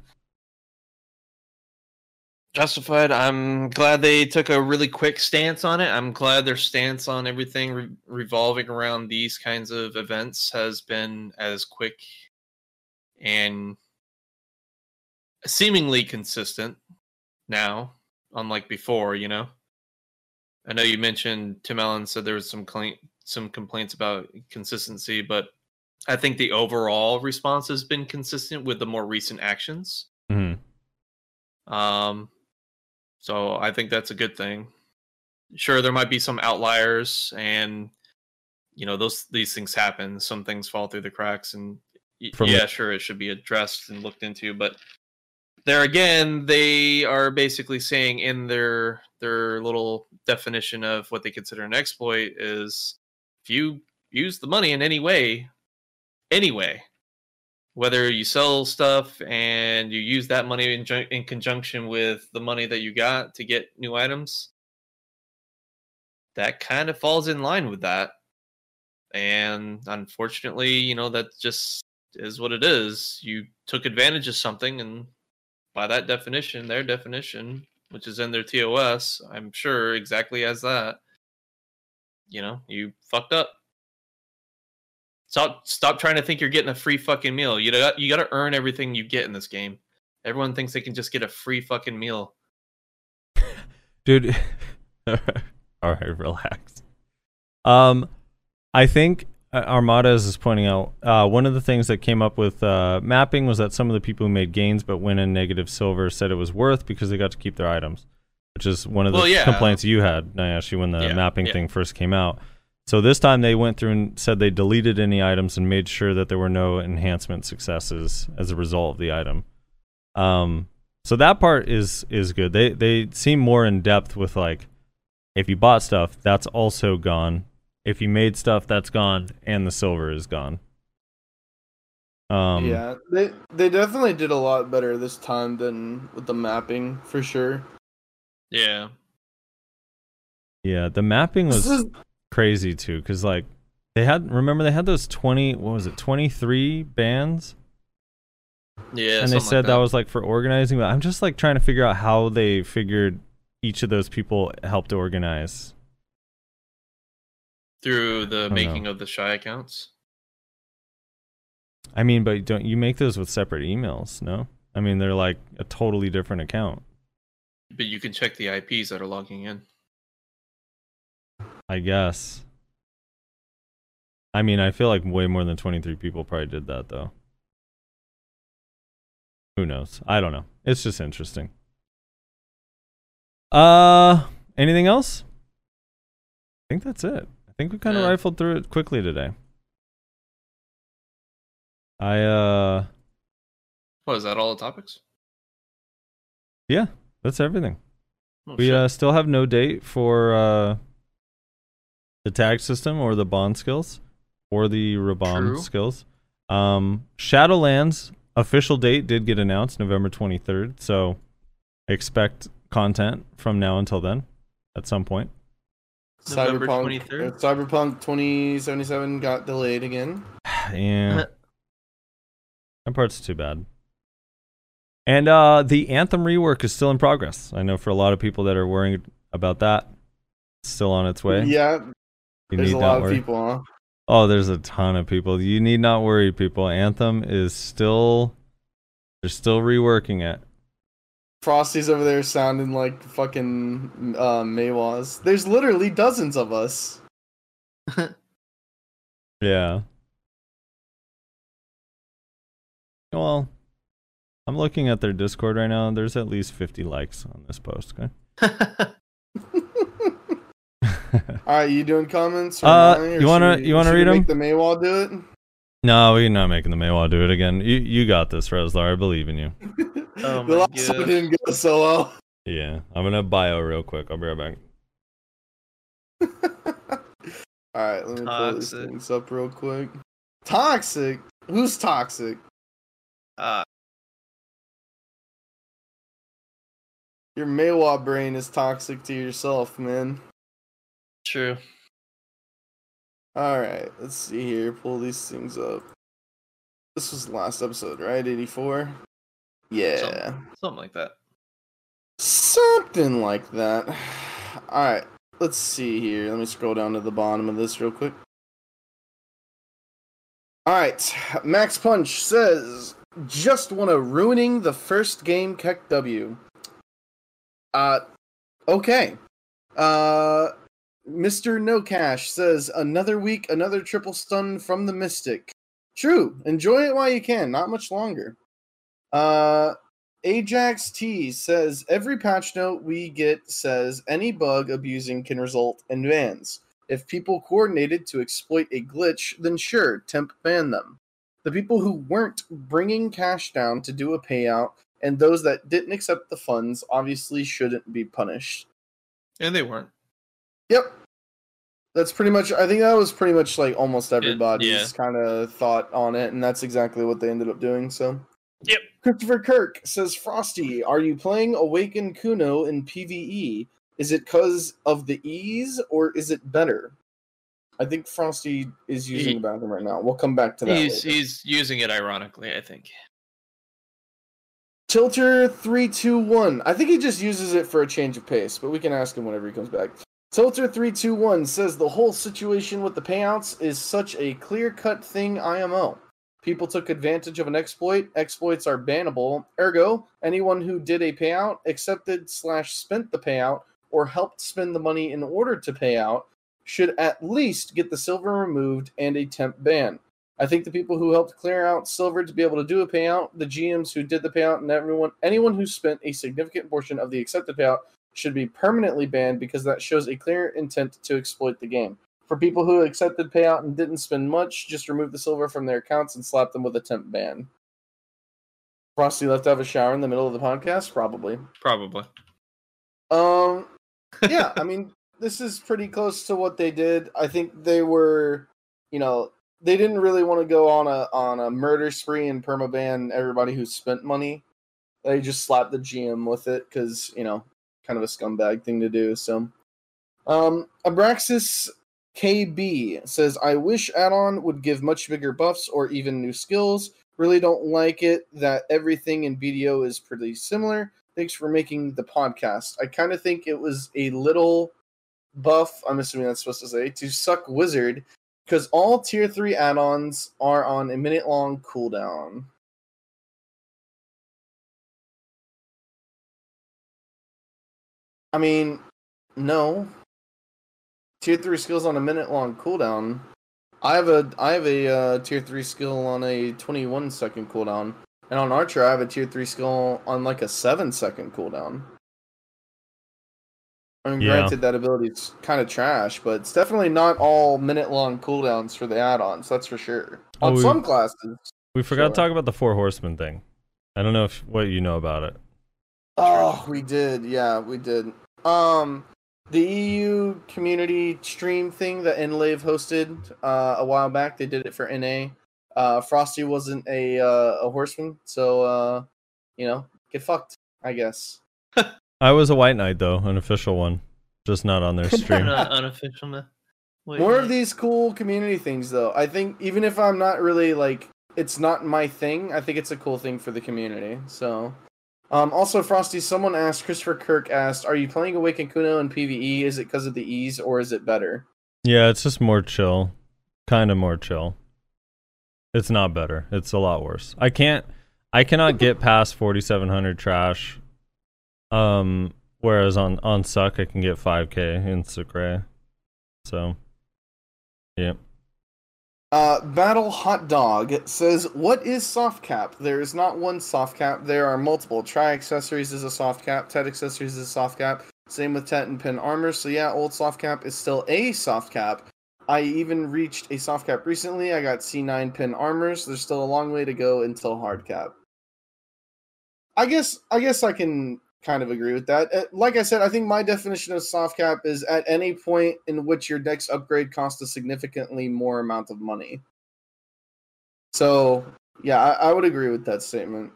Justified i'm glad they took a really quick stance on it i'm glad their stance on everything re- revolving around these kinds of events has been as quick and seemingly consistent now, unlike before. You know, I know you mentioned Tim Allen said there was some cl- some complaints about consistency, but I think the overall response has been consistent with the more recent actions. Mm-hmm. Um, so I think that's a good thing. Sure, there might be some outliers, and you know those these things happen. Some things fall through the cracks, and From yeah, the- sure, it should be addressed and looked into. But there again, they are basically saying in their their little definition of what they consider an exploit is if you use the money in any way, anyway, whether you sell stuff and you use that money in, in conjunction with the money that you got to get new items, that kind of falls in line with that. And unfortunately, you know, that just is what it is. You took advantage of something and by that definition, their definition, which is in their TOS, I'm sure exactly as that. You know, you fucked up. Stop stop trying to think you're getting a free fucking meal. You got you got to earn everything you get in this game. Everyone thinks they can just get a free fucking meal. Dude, all right, relax. Um I think uh, Armada is pointing out uh, one of the things that came up with uh, mapping was that some of the people who made gains but went in negative silver said it was worth because they got to keep their items, which is one of the well, yeah. complaints you had, Nayashe, when the yeah, mapping yeah. thing first came out. So this time they went through and said they deleted any items and made sure that there were no enhancement successes as a result of the item. Um, so that part is is good. They they seem more in depth with like if you bought stuff, that's also gone. If you made stuff, that's gone, and the silver is gone. Um, yeah, they they definitely did a lot better this time than with the mapping for sure. Yeah. yeah. The mapping was This is crazy too, because like they had remember they had those twenty what was it twenty three bands, Yeah. and they said like that. was like for organizing. But I'm just like trying to figure out how they figured each of those people helped organize. through the know. making of the shy accounts. I mean, but don't you make those with separate emails? No, I mean they're like a totally different account. But you can check the IPs that are logging in. I guess. I mean, I feel like way more than 23 people probably did that though. Who knows? I don't know. It's just interesting. Uh, anything else? I think that's it. I think we kind of Yeah. rifled through it quickly today. I uh, What is that? All the topics? yeah, that's everything. Oh, we shit. uh, still have no date for uh, the tag system or the bond skills or the Rabom True. skills. Um, Shadowlands official date did get announced November 23rd, so expect content from now until then at some point. November Cyberpunk 23rd? uh, Cyberpunk 2077 got delayed again. yeah. that part's too bad. And uh, the Anthem rework is still in progress. I know for a lot of people that are worrying about that, it's still on its way. Yeah, You there's need a lot of worry. people, huh? Oh, there's a ton of people. You need not worry, people. Anthem is still they're still reworking it. Frosty's over there sounding like fucking uh, Maehwas. There's literally dozens of us. Yeah. Well, I'm looking at their Discord right now. There's at least 50 likes on this post. Okay. All right, you doing comments? or Uh, mine, or you wanna- we- you wanna should we read 'em? Make the Maehwa do it. no, we're not making the Maehwa do it again. You you got this, Rezlar. I believe in you. Oh the my last one didn't go so well. Yeah, I'm gonna bio real quick. I'll be right back. All right, let me pull these things up real quick. Toxic? Who's toxic? uh, Your Maehwa brain is toxic to yourself, man. True. All right, let's see here. Pull these things up. This was the last episode, right? 84? Yeah. Something, something like that. Something like that. All right, let's see here. Let me scroll down to the bottom of this real quick. All right, Max Punch says, "Just wanna ruining the first game Keck W." Uh, okay. Uh, Mr. No Cash says, "Another week, another triple stun from the Mystic." True. Enjoy it while you can. Not much longer. Uh, Ajax T says every patch note we get says any bug abusing can result in bans. If people coordinated to exploit a glitch, then sure, temp ban them. The people who weren't bringing cash down to do a payout and those that didn't accept the funds obviously shouldn't be punished. And they weren't. Yep. That's pretty much I think that was pretty much like almost everybody's yeah. kind of thought on it and that's exactly what they ended up doing, so Yep. Christopher Kirk says, Frosty, are you playing Awaken Kuno in PvE? Is it because of the ease or is it better? I think Frosty is using He- the bathroom right now. We'll come back to that. He's he's using it ironically, I think. Tilter321. I think he just uses it for a change of pace, but we can ask him whenever he comes back. Tilter321 says the whole situation with the payouts is such a clear cut thing IMO. People took advantage of an exploit. Exploits are bannable. Ergo, anyone who did a payout, accepted slash spent the payout, or helped spend the money in order to pay out should at least get the silver removed and a temp ban. I think the people who helped clear out silver to be able to do a payout, the GMs who did the payout, and everyone anyone who spent a significant portion of the accepted payout should be permanently banned because that shows a clear intent to exploit the game. For people who accepted payout and didn't spend much, just remove the silver from their accounts and slap them with a temp ban. Frosty left to have a shower in the middle of the podcast, probably. Probably. Um, yeah, I mean, this is pretty close to what they did. I think they were, you know, they didn't really want to go on a on a murder spree and permaban everybody who spent money. They just slapped the GM with it because you know, kind of a scumbag thing to do. So, um, Abraxas KB says, "I wish add-on would give much bigger buffs or even new skills. Really don't like it that everything in BDO is pretty similar. Thanks for making the podcast. I kind of think it was a little buff. I'm assuming that's supposed to say to suck wizard." Because all tier 3 add ons are on a minute long cooldown. I mean, no. Tier 3 skills on a minute long cooldown. I have a I have a uh, tier 3 skill on a 21 second cooldown. And on Archer I have a tier 3 skill on like a 7 second cooldown. I mean, Yeah. granted, that ability's kind of trash, but it's definitely not all minute-long cooldowns for the add-ons. That's for sure. Oh, On we- some classes. We forgot to talk about the four horsemen thing. I don't know if what you know about it. Oh, we did. Yeah, we did. Um, the EU community stream thing that Enlave hosted uh, a while back. They did it for NA. Uh, Frosty wasn't a uh, a horseman, so uh, you know, get fucked. I guess. I was a white knight though, an official one, just not on their stream. Not unofficial now. Wait, More of these cool community things, though. I think even if I'm not really like, it's not my thing. I think it's a cool thing for the community. So, um, also Frosty, someone asked, Christopher Kirk asked, "Are you playing Awaken Kuno in PVE? Is it because of the ease, or is it better?" yeah, it's just more chill, kind of more chill. It's not better. It's a lot worse. I can't. I cannot get past 4700 trash. Um, whereas on on suck I can get 5k in Sucre. So, yeah. Uh, Battle Hot Dog says, "What is soft cap? There is not one soft cap. There are multiple. Try accessories is a soft cap. Tet accessories is a soft cap. Same with Tet and Pin armor. So yeah, old soft cap is still a soft cap. I even reached a soft cap recently. I got C9 pin armors. There's still a long way to go until hard cap. I guess I guess I can kind of agree with that. Like I said, I think my definition of soft cap is at any point in which your deck's upgrade costs a significantly more amount of money. So yeah, I, I would agree with that statement.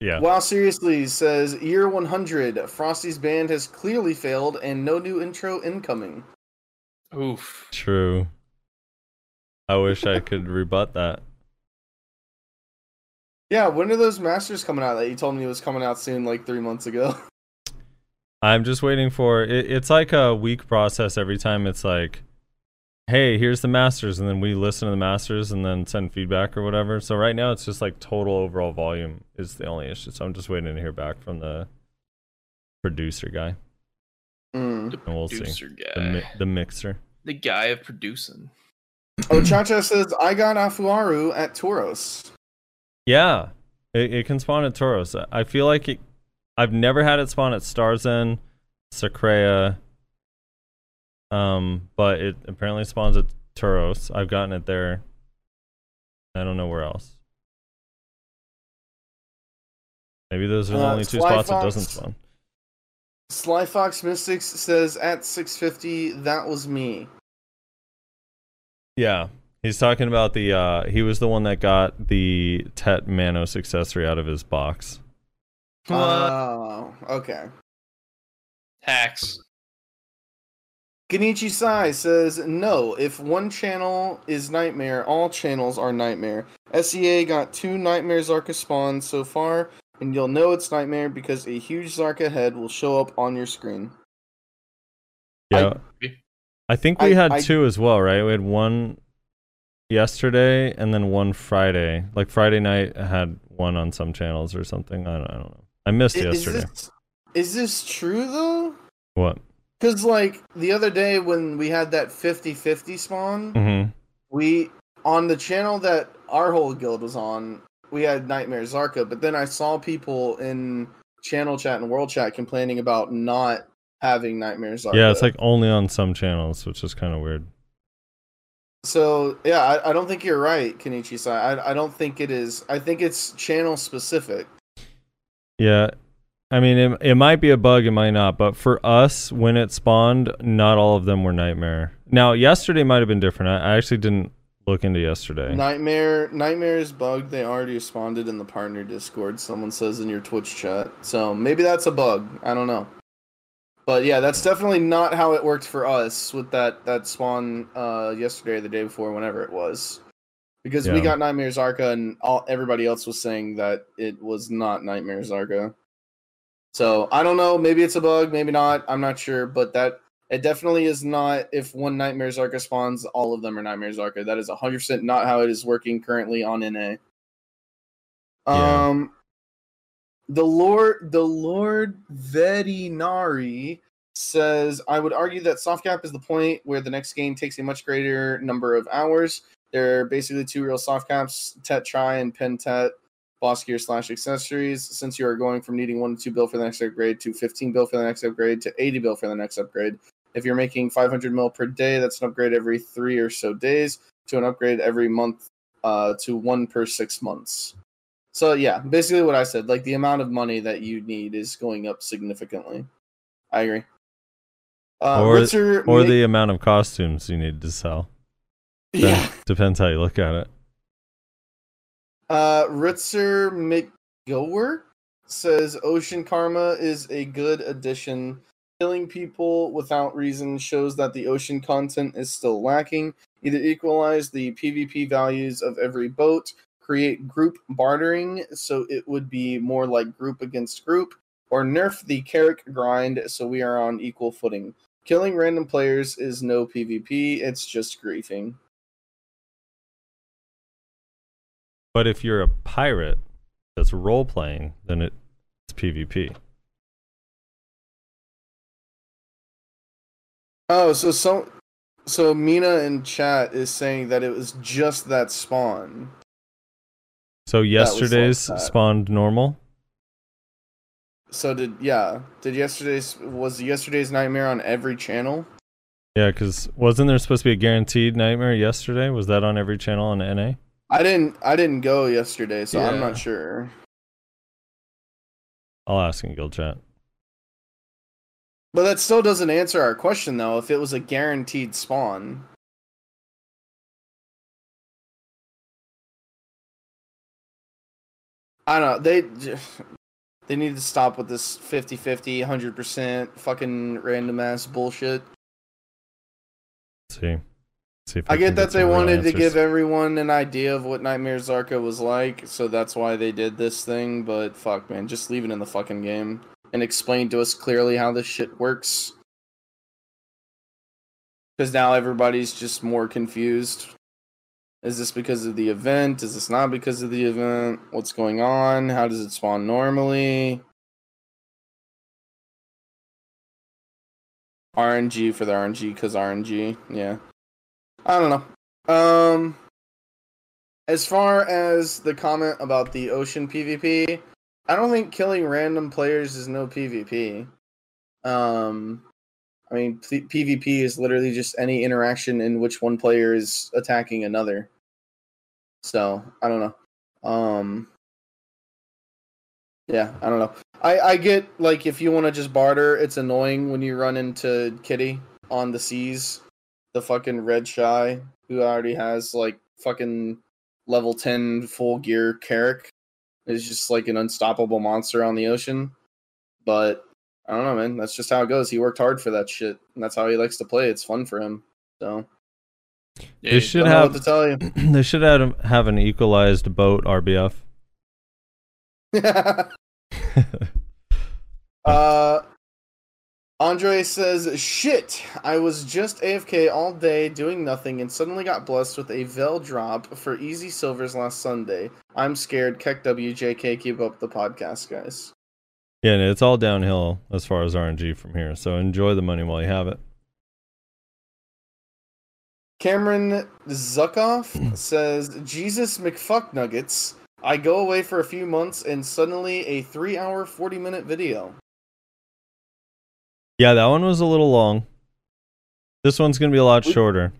Yeah. Wow, seriously says year 100. Frosty's band has clearly failed, and no new intro incoming. Oof. True. I wish I could rebut that. Yeah, when are those masters coming out that you told me was coming out soon, like three months ago? I'm just waiting for it, it's like a week process every time it's like hey, here's the masters and then we listen to the masters and then send feedback or whatever. So right now it's just like total overall volume is the only issue. So I'm just waiting to hear back from the producer guy Mm. The and we'll see. guy. The mi- the mixer. the guy of producing. Oh, Chacha says I got Afuaru at Tauros. Yeah. It, it can spawn at Tauros. I feel like it I've never had it spawn at Star's End, Sacrea, um, but it apparently spawns at Tauros. I've gotten it there. I don't know where else. Maybe those are the Uh, only two Sly spots it doesn't spawn. Sly Fox Mystics says at 650, that was me. Yeah. He's talking about the uh he was the one that got the Tet Manos accessory out of his box. Oh, okay. Hacks. Genichi Sai says no. If one channel is Nightmare, all channels are Nightmare. SEA got two Nightmare Kzarka spawns so far, and you'll know it's Nightmare because a huge Kzarka head will show up on your screen. Yeah. I, think we I- had I- two as well, right? We had one yesterday and then one Friday. Like Friday night I had one on some channels or something. I don't, I don't know. I missed Is yesterday. this, is this true though? What? Because like the other day when we had that 50-50 spawn, Mm-hmm. we on the channel that our whole guild was on, we had Nightmare Kzarka, but then I saw people in channel chat and world chat complaining about not having Nightmare Kzarka. Yeah, it's like only on some channels, which is kind of weird. So yeah, I, I don't think you're right, Kenichi Sai. I I don't think it is. I think it's channel specific. Yeah. I mean, it, it might be a bug, it might not. But for us, when it spawned, not all of them were Nightmare. Now, yesterday might have been different. I, I actually didn't look into yesterday. Nightmare Nightmare is bugged. They already responded in the partner Discord. Someone says in your Twitch chat. So maybe that's a bug. I don't know. But yeah, that's definitely not how it worked for us with that that spawn uh yesterday or the day before, whenever it was. Because we got Nightmare Kzarka and all everybody else was saying that it was not Nightmare Kzarka. So I don't know, maybe it's a bug, maybe not, I'm not sure, but that it definitely is not if one Nightmare Kzarka spawns, all of them are Nightmare Kzarka. That is 100% not how it is working currently on NA. Yeah. Um the Lord the Lord Veterinari says I would argue that soft cap is the point where the next game takes a much greater number of hours. There are basically two real soft caps, Tet Try and Pen Tet boss gear slash accessories. Since you are going from needing one to two bill for the next upgrade to 15 bill for the next upgrade to 80 bill for the next upgrade. If you're making 500 mil per day, that's an upgrade every three or so days to an upgrade every month uh, to one per six months. So yeah, basically what I said, like the amount of money that you need is going up significantly. I agree. Uh, Or- Ritzer Or the amount of costumes you need to sell. That yeah. Depends how you look at it. Uh, Ritzer McGower says Ocean Karma is a good addition. Killing people without reason shows that the ocean content is still lacking. Either equalize the PvP values of every boat, create group bartering so it would be more like group against group, or nerf the Carrack grind so we are on equal footing. Killing random players is no PvP, it's just griefing. But if you're a pirate that's role playing, then it's PvP. Oh, so so so Mina in chat is saying that it was just that spawn. So was like yesterday's spawned normal. So did yeah? Did yesterday's was yesterday's nightmare on every channel? Yeah, because wasn't there supposed to be a guaranteed nightmare yesterday? Was that on every channel on NA? I didn't I didn't go yesterday, so I'm not sure. I'll ask in guild chat. But that still doesn't answer our question though. If it was a guaranteed spawn, I don't know. They they need to stop with this 50-50, 100% fucking random ass bullshit. Let's see. see if I get that some they wanted to give everyone an idea of what Nightmare Kzarka was like, so that's why they did this thing, but fuck man, just leave it in the fucking game and explain to us clearly how this shit works. Cuz now everybody's just more confused. Is this because of the event? Is this not because of the event? What's going on? How does it spawn normally? RNG for the RNG cuz RNG, yeah. I don't know. Um, as far as the comment about the ocean PvP, I don't think killing random players is no PvP. Um, I mean, P- PvP is literally just any interaction in which one player is attacking another. So I don't know. Um, yeah, I don't know. I I get like if you want to just barter, it's annoying when you run into Kitty on the seas the fucking red shy who already has like fucking level 10 full gear Carrack is just like an unstoppable monster on the ocean. But I don't know, man. That's just how it goes. He worked hard for that shit, and that's how he likes to play. It's fun for him. So Yeah, They should have to tell you. they should have have an equalized boat RBF. uh, Andre says, "Shit! I was just AFK all day doing nothing, and suddenly got blessed with a Vell drop for easy silvers last Sunday. I'm scared. Keck WJK, keep up the podcast, guys." Yeah, and it's all downhill as far as RNG from here. So enjoy the money while you have it. Cameron Zuckoff says, Jesus McFuck Nuggets. I go away for a few months and suddenly a three hour, 40 minute video. Yeah, that one was a little long. This one's gonna be a lot We- shorter.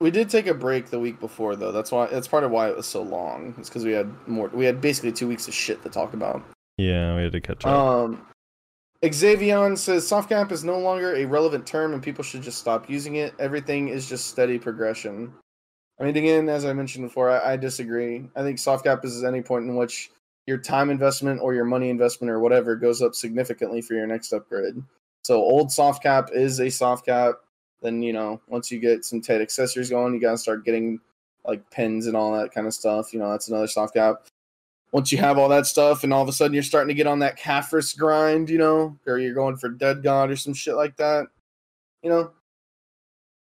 We did take a break the week before though. That's why that's part of why it was so long. It's because we had more. We had basically two weeks of shit to talk about. Yeah, we had to catch up. Um, Xavion says soft cap is no longer a relevant term and people should just stop using it. Everything is just steady progression. I mean, again, as I mentioned before, I, I disagree. I think soft cap is any point in which your time investment or your money investment or whatever goes up significantly for your next upgrade. So old soft cap is a soft cap. Then you know once you get some TET accessories going, you gotta start getting like pins and all that kind of stuff. You know that's another soft cap once you have all that stuff and all of a sudden you're starting to get on that Caphras grind, you know, or you're going for Dead God or some shit like that, you know,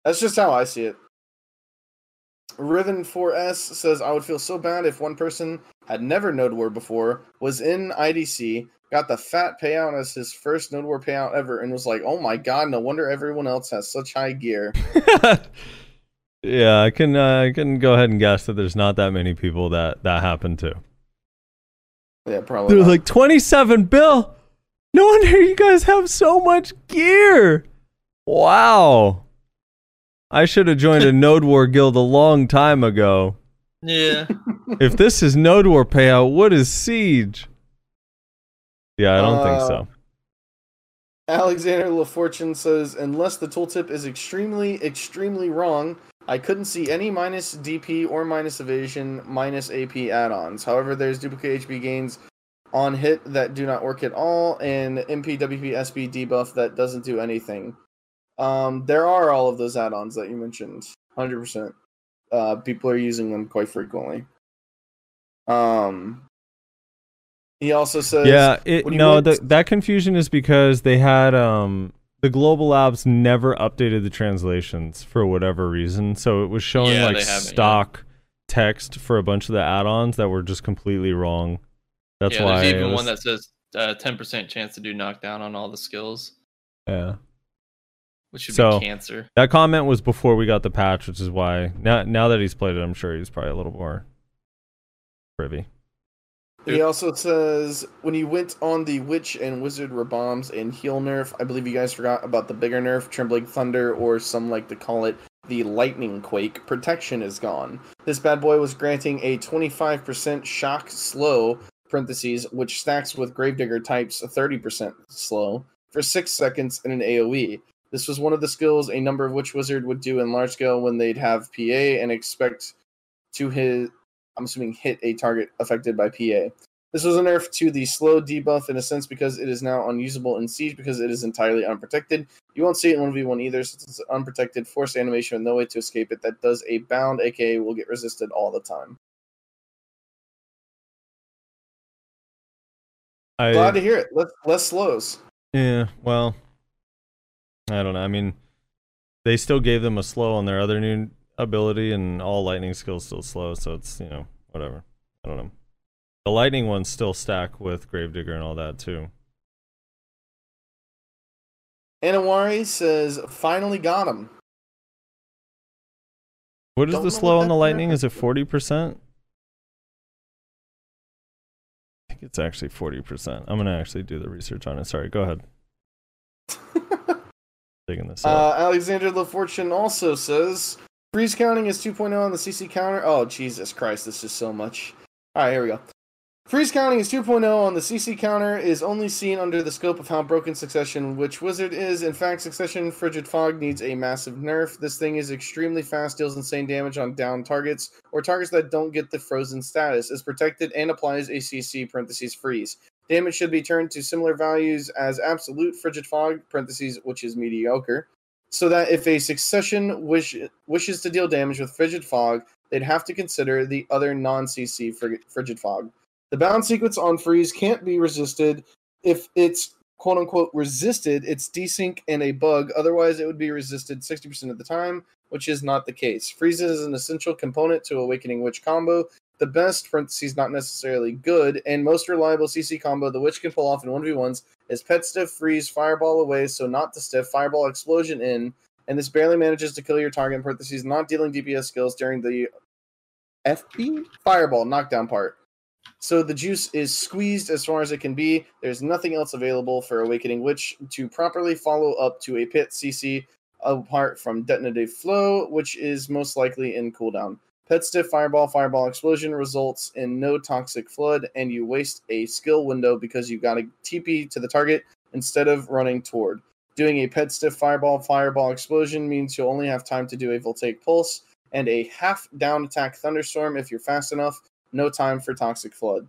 that's just how I see it. Riven 4S says, I would feel so bad if one person had never Node War before, was in IDC, got the fat payout as his first Node War payout ever, and was like, oh my god, no wonder everyone else has such high gear. yeah, I can uh, I can go ahead and guess that there's not that many people that that happened to. Yeah, probably. They're not. like 27 bill. No wonder you guys have so much gear. Wow. I should have joined a Node War guild a long time ago. Yeah. If this is Node War payout, what is Siege? Yeah, I don't think Uh, so. Alexander LaFortune says, unless the tooltip is extremely, extremely wrong, I couldn't see any minus DP or minus evasion minus AP add-ons. However, there's duplicate HB gains on hit that do not work at all, and MP, WP, SB debuff that doesn't do anything. Um, there are all of those add-ons that you mentioned, hundred percent. Uh, people are using them quite frequently. Um, he also says, Yeah, it, no, the, that confusion is because they had um the global labs never updated the translations for whatever reason, so it was showing Yeah, like haven't, yeah. stock text for a bunch of the add-ons that were just completely wrong. That's yeah, why there's even was- one that says uh, 10% chance to do knockdown on all the skills, yeah. which should So- be cancer. That comment was before we got the patch, which is why now now that he's played it, I'm sure he's probably a little more privy. He also says when you went on the witch and wizard were bombs and heal nerf, I believe you guys forgot about the bigger nerf, trembling thunder, or some like to call it the lightning quake. Protection is gone. This bad boy was granting a 25% shock slow parentheses, which stacks with gravedigger types 30% slow for six seconds in an AOE. This was one of the skills a number of witch wizard would do in large scale when they'd have PA and expect to hit I'm assuming hit a target affected by PA. This was a nerf to the slow debuff in a sense because it is now unusable in Siege because it is entirely unprotected. You won't see it in 1v1 either since it's unprotected, forced animation with no way to escape it that does a bound, aka will get resisted all the time. I, Glad to hear it. Less, less slows. Yeah, well, I don't know. I mean, they still gave them a slow on their other new ability, and all lightning skills still slow. So it's you know whatever. I don't know. The lightning ones still stack with Gravedigger and all that too. Anawari says, finally got him. What is Don't the slow on the lightning? Is it forty percent? I think it's actually forty percent. I'm gonna actually do the research on it. Sorry, go ahead. Digging this. Uh, Alexander LaFortune also says, freeze counting is 2.0 on the CC counter. Oh, Jesus Christ, this is so much. Alright, here we go. Freeze counting is 2.0 on the CC counter is only seen under the scope of how broken Succession Witch Wizard is. In fact, Succession Frigid Fog needs a massive nerf. This thing is extremely fast, deals insane damage on down targets or targets that don't get the frozen status, is protected and applies a CC parentheses freeze. Damage should be turned to similar values as absolute Frigid Fog parentheses, which is mediocre, so that if a succession wish, wishes to deal damage with Frigid Fog, they'd have to consider the other non-CC Frigid Fog. The bound sequence on freeze can't be resisted. If it's quote unquote resisted, it's desync and a bug. Otherwise, it would be resisted 60% of the time, which is not the case. Freeze is an essential component to Awakening Witch combo. The best, parentheses, not necessarily good, and most reliable CC combo the Witch can pull off in 1v1s is Pet Stiff, Freeze, Fireball away, so not the Stiff, Fireball Explosion in, and this barely manages to kill your target, parentheses, not dealing DPS skills during the FP Fireball knockdown part. So the juice is squeezed as far as it can be. There's nothing else available for Awakening Witch to properly follow up to a pit CC apart from Detonative Flow, which is most likely in cooldown. Pet Stiff Fireball Fireball Explosion results in no Toxic Flood, and you waste a skill window because you've got a TP to the target instead of running toward. Doing a Pet Stiff Fireball Fireball Explosion means you'll only have time to do a Voltaic Pulse and a half down attack Thunderstorm if you're fast enough, no time for Toxic Flood.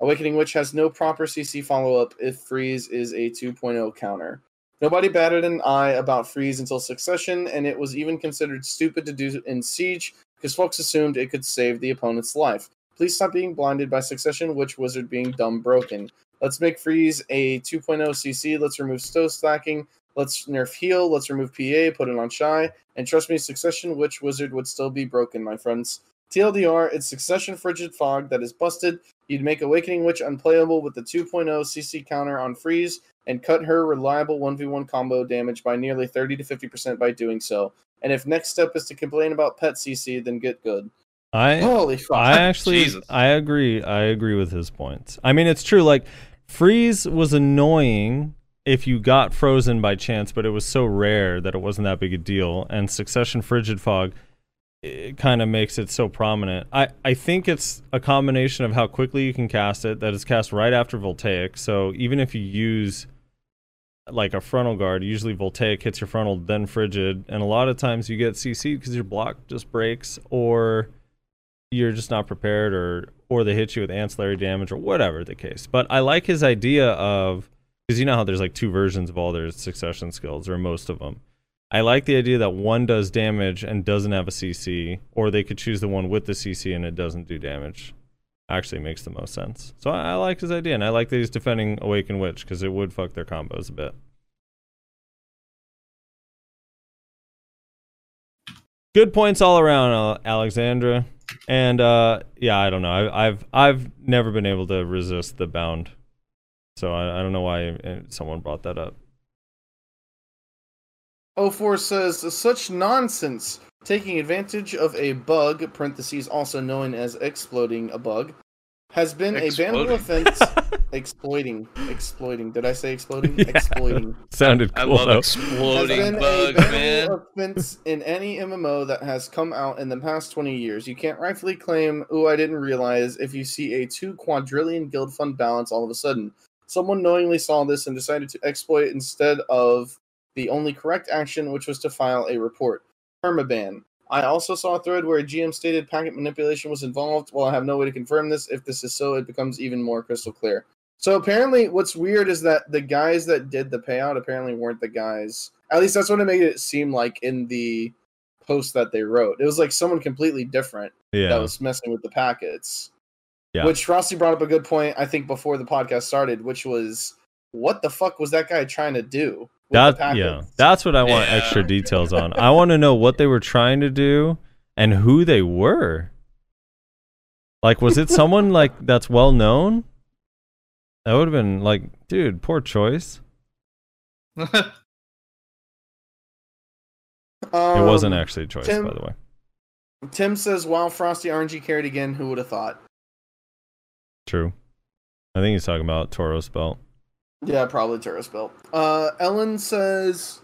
Awakening Witch has no proper CC follow up if Freeze is a 2.0 counter. Nobody batted an eye about Freeze until Succession, and it was even considered stupid to do in Siege because folks assumed it could save the opponent's life. Please stop being blinded by Succession, Witch Wizard being dumb broken. Let's make Freeze a 2.0 CC. Let's remove Stow stacking. Let's nerf heal. Let's remove PA, put it on Shai. And trust me, Succession Witch Wizard would still be broken, my friends. TLDR, it's Succession Frigid Fog that is busted. You'd make Awakening Witch unplayable with the 2.0 CC counter on Freeze and cut her reliable 1v1 combo damage by nearly 30 to 50% by doing so. And if next step is to complain about pet CC, then get good. I Holy fuck. I actually Jesus. I agree. I agree with his points. I mean, it's true. Like freeze was annoying if you got frozen by chance, but it was so rare that it wasn't that big a deal. And succession frigid fog it kind of makes it so prominent. I I think it's a combination of how quickly you can cast it. That is cast right after voltaic. So even if you use like a frontal guard, usually voltaic hits your frontal, then frigid, and a lot of times you get CC because your block just breaks or you're just not prepared or or they hit you with ancillary damage or whatever the case. But I like his idea of because you know how there's like two versions of all their succession skills or most of them. I like the idea that one does damage and doesn't have a CC, or they could choose the one with the CC and it doesn't do damage. Actually, makes the most sense. So I, I like his idea, and I like that he's defending Awaken Witch because it would fuck their combos a bit. Good points all around, Alexander. And uh, yeah, I don't know. I, I've I've never been able to resist the bound, so I, I don't know why uh, someone brought that up. 04 says such nonsense. Taking advantage of a bug parentheses also known as exploiting a bug has been a bannable offense. Exploiting. Exploiting. Did i say exploding? Yeah. exploiting. Sounded I cool love though. has exploding been bugs, a bannable man. offense in any mmo that has come out in the past 20 years. You can't rightfully claim oh i didn't realize if you see a two quadrillion guild fund balance all of a sudden. Someone knowingly saw this and decided to exploit instead of the only correct action, which was to file a report. Permaban. I also saw a thread where a GM stated packet manipulation was involved. While I have no way to confirm this, if this is so, it becomes even more crystal clear. So apparently, what's weird is that the guys that did the payout apparently weren't the guys. At least that's what it made it seem like in the post that they wrote. It was like someone completely different Yeah, that was messing with the packets. Yeah. Which Rossi brought up a good point, I think, before the podcast started, which was what the fuck was that guy trying to do? With the that yeah, that's what I want Yeah. extra details on. I want to know what they were trying to do and who they were. Like, was it someone like that's well known? That would have been like, dude, poor choice. It wasn't Um, actually a choice, Tim- by the way. Tim says, "Wow, Frosty RNG carried again. Who would have thought?" True. I think he's talking about Turo's belt. Yeah, probably Turo's Belt. Uh, Ellen says,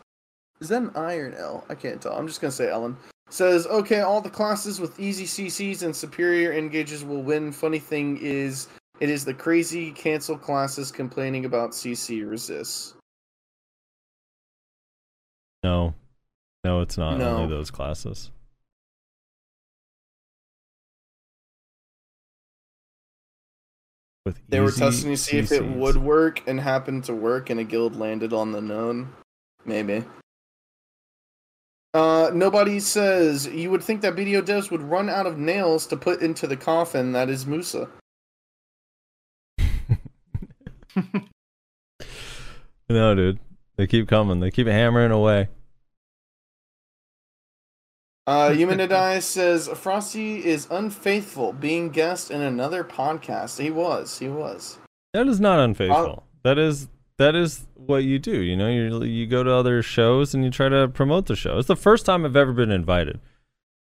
"Is that an I or an L? I can't tell. I'm just gonna say Ellen." Says, "Okay, all the classes with easy CCs and superior engages will win. Funny thing is, it is the crazy cancel classes complaining about CC resists." No, no, it's not No. only those classes. With They were testing to see if it would work and happened to work, and a guild landed on the known. Maybe. Uh, nobody says you would think that BDO devs would run out of nails to put into the coffin that is Musa. No, dude. They keep coming. They keep hammering away. Uh, Yuminadai says Frosty is unfaithful, being guest in another podcast. He was. He was. That is not unfaithful. that is that is what you do. You know, you you go to other shows and you try to promote the show. It's the first time I've ever been invited.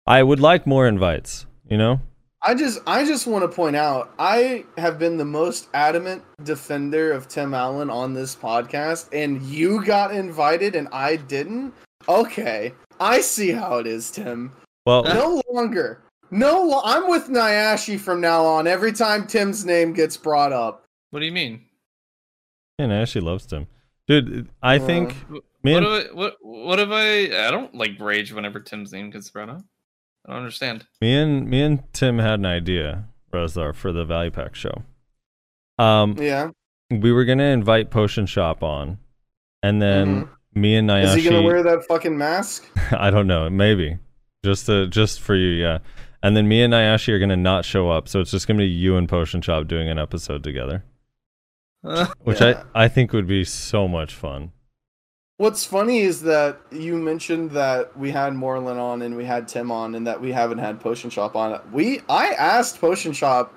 I would like more invites. You know, I just I just want to point out I have been the most adamant defender of Tim Allen on this podcast, and you got invited and I didn't. Okay, I see how it is, Tim. Well, No longer. No, lo- I'm with Nyashi from now on. Every time Tim's name gets brought up. What do you mean? and Ashley loves Tim. Dude, I Uh, think Wh- me what and have I, what what have I? I don't like rage whenever Tim's name gets brought up. I don't understand. me and me and Tim had an idea, Rezlar, for the Value Pack show. Um, Yeah. we were gonna invite Potion Shop on, and then me and Mm-hmm. Is he gonna wear that fucking mask? I don't know, maybe just to just for you, yeah. And then me and Nayashi are gonna not show up, so it's just gonna be you and Potion Shop doing an episode together, which Yeah. I I think would be so much fun. What's funny is that you mentioned that we had Moreland on and we had Tim on, and that we haven't had Potion Shop on. We I asked Potion Shop,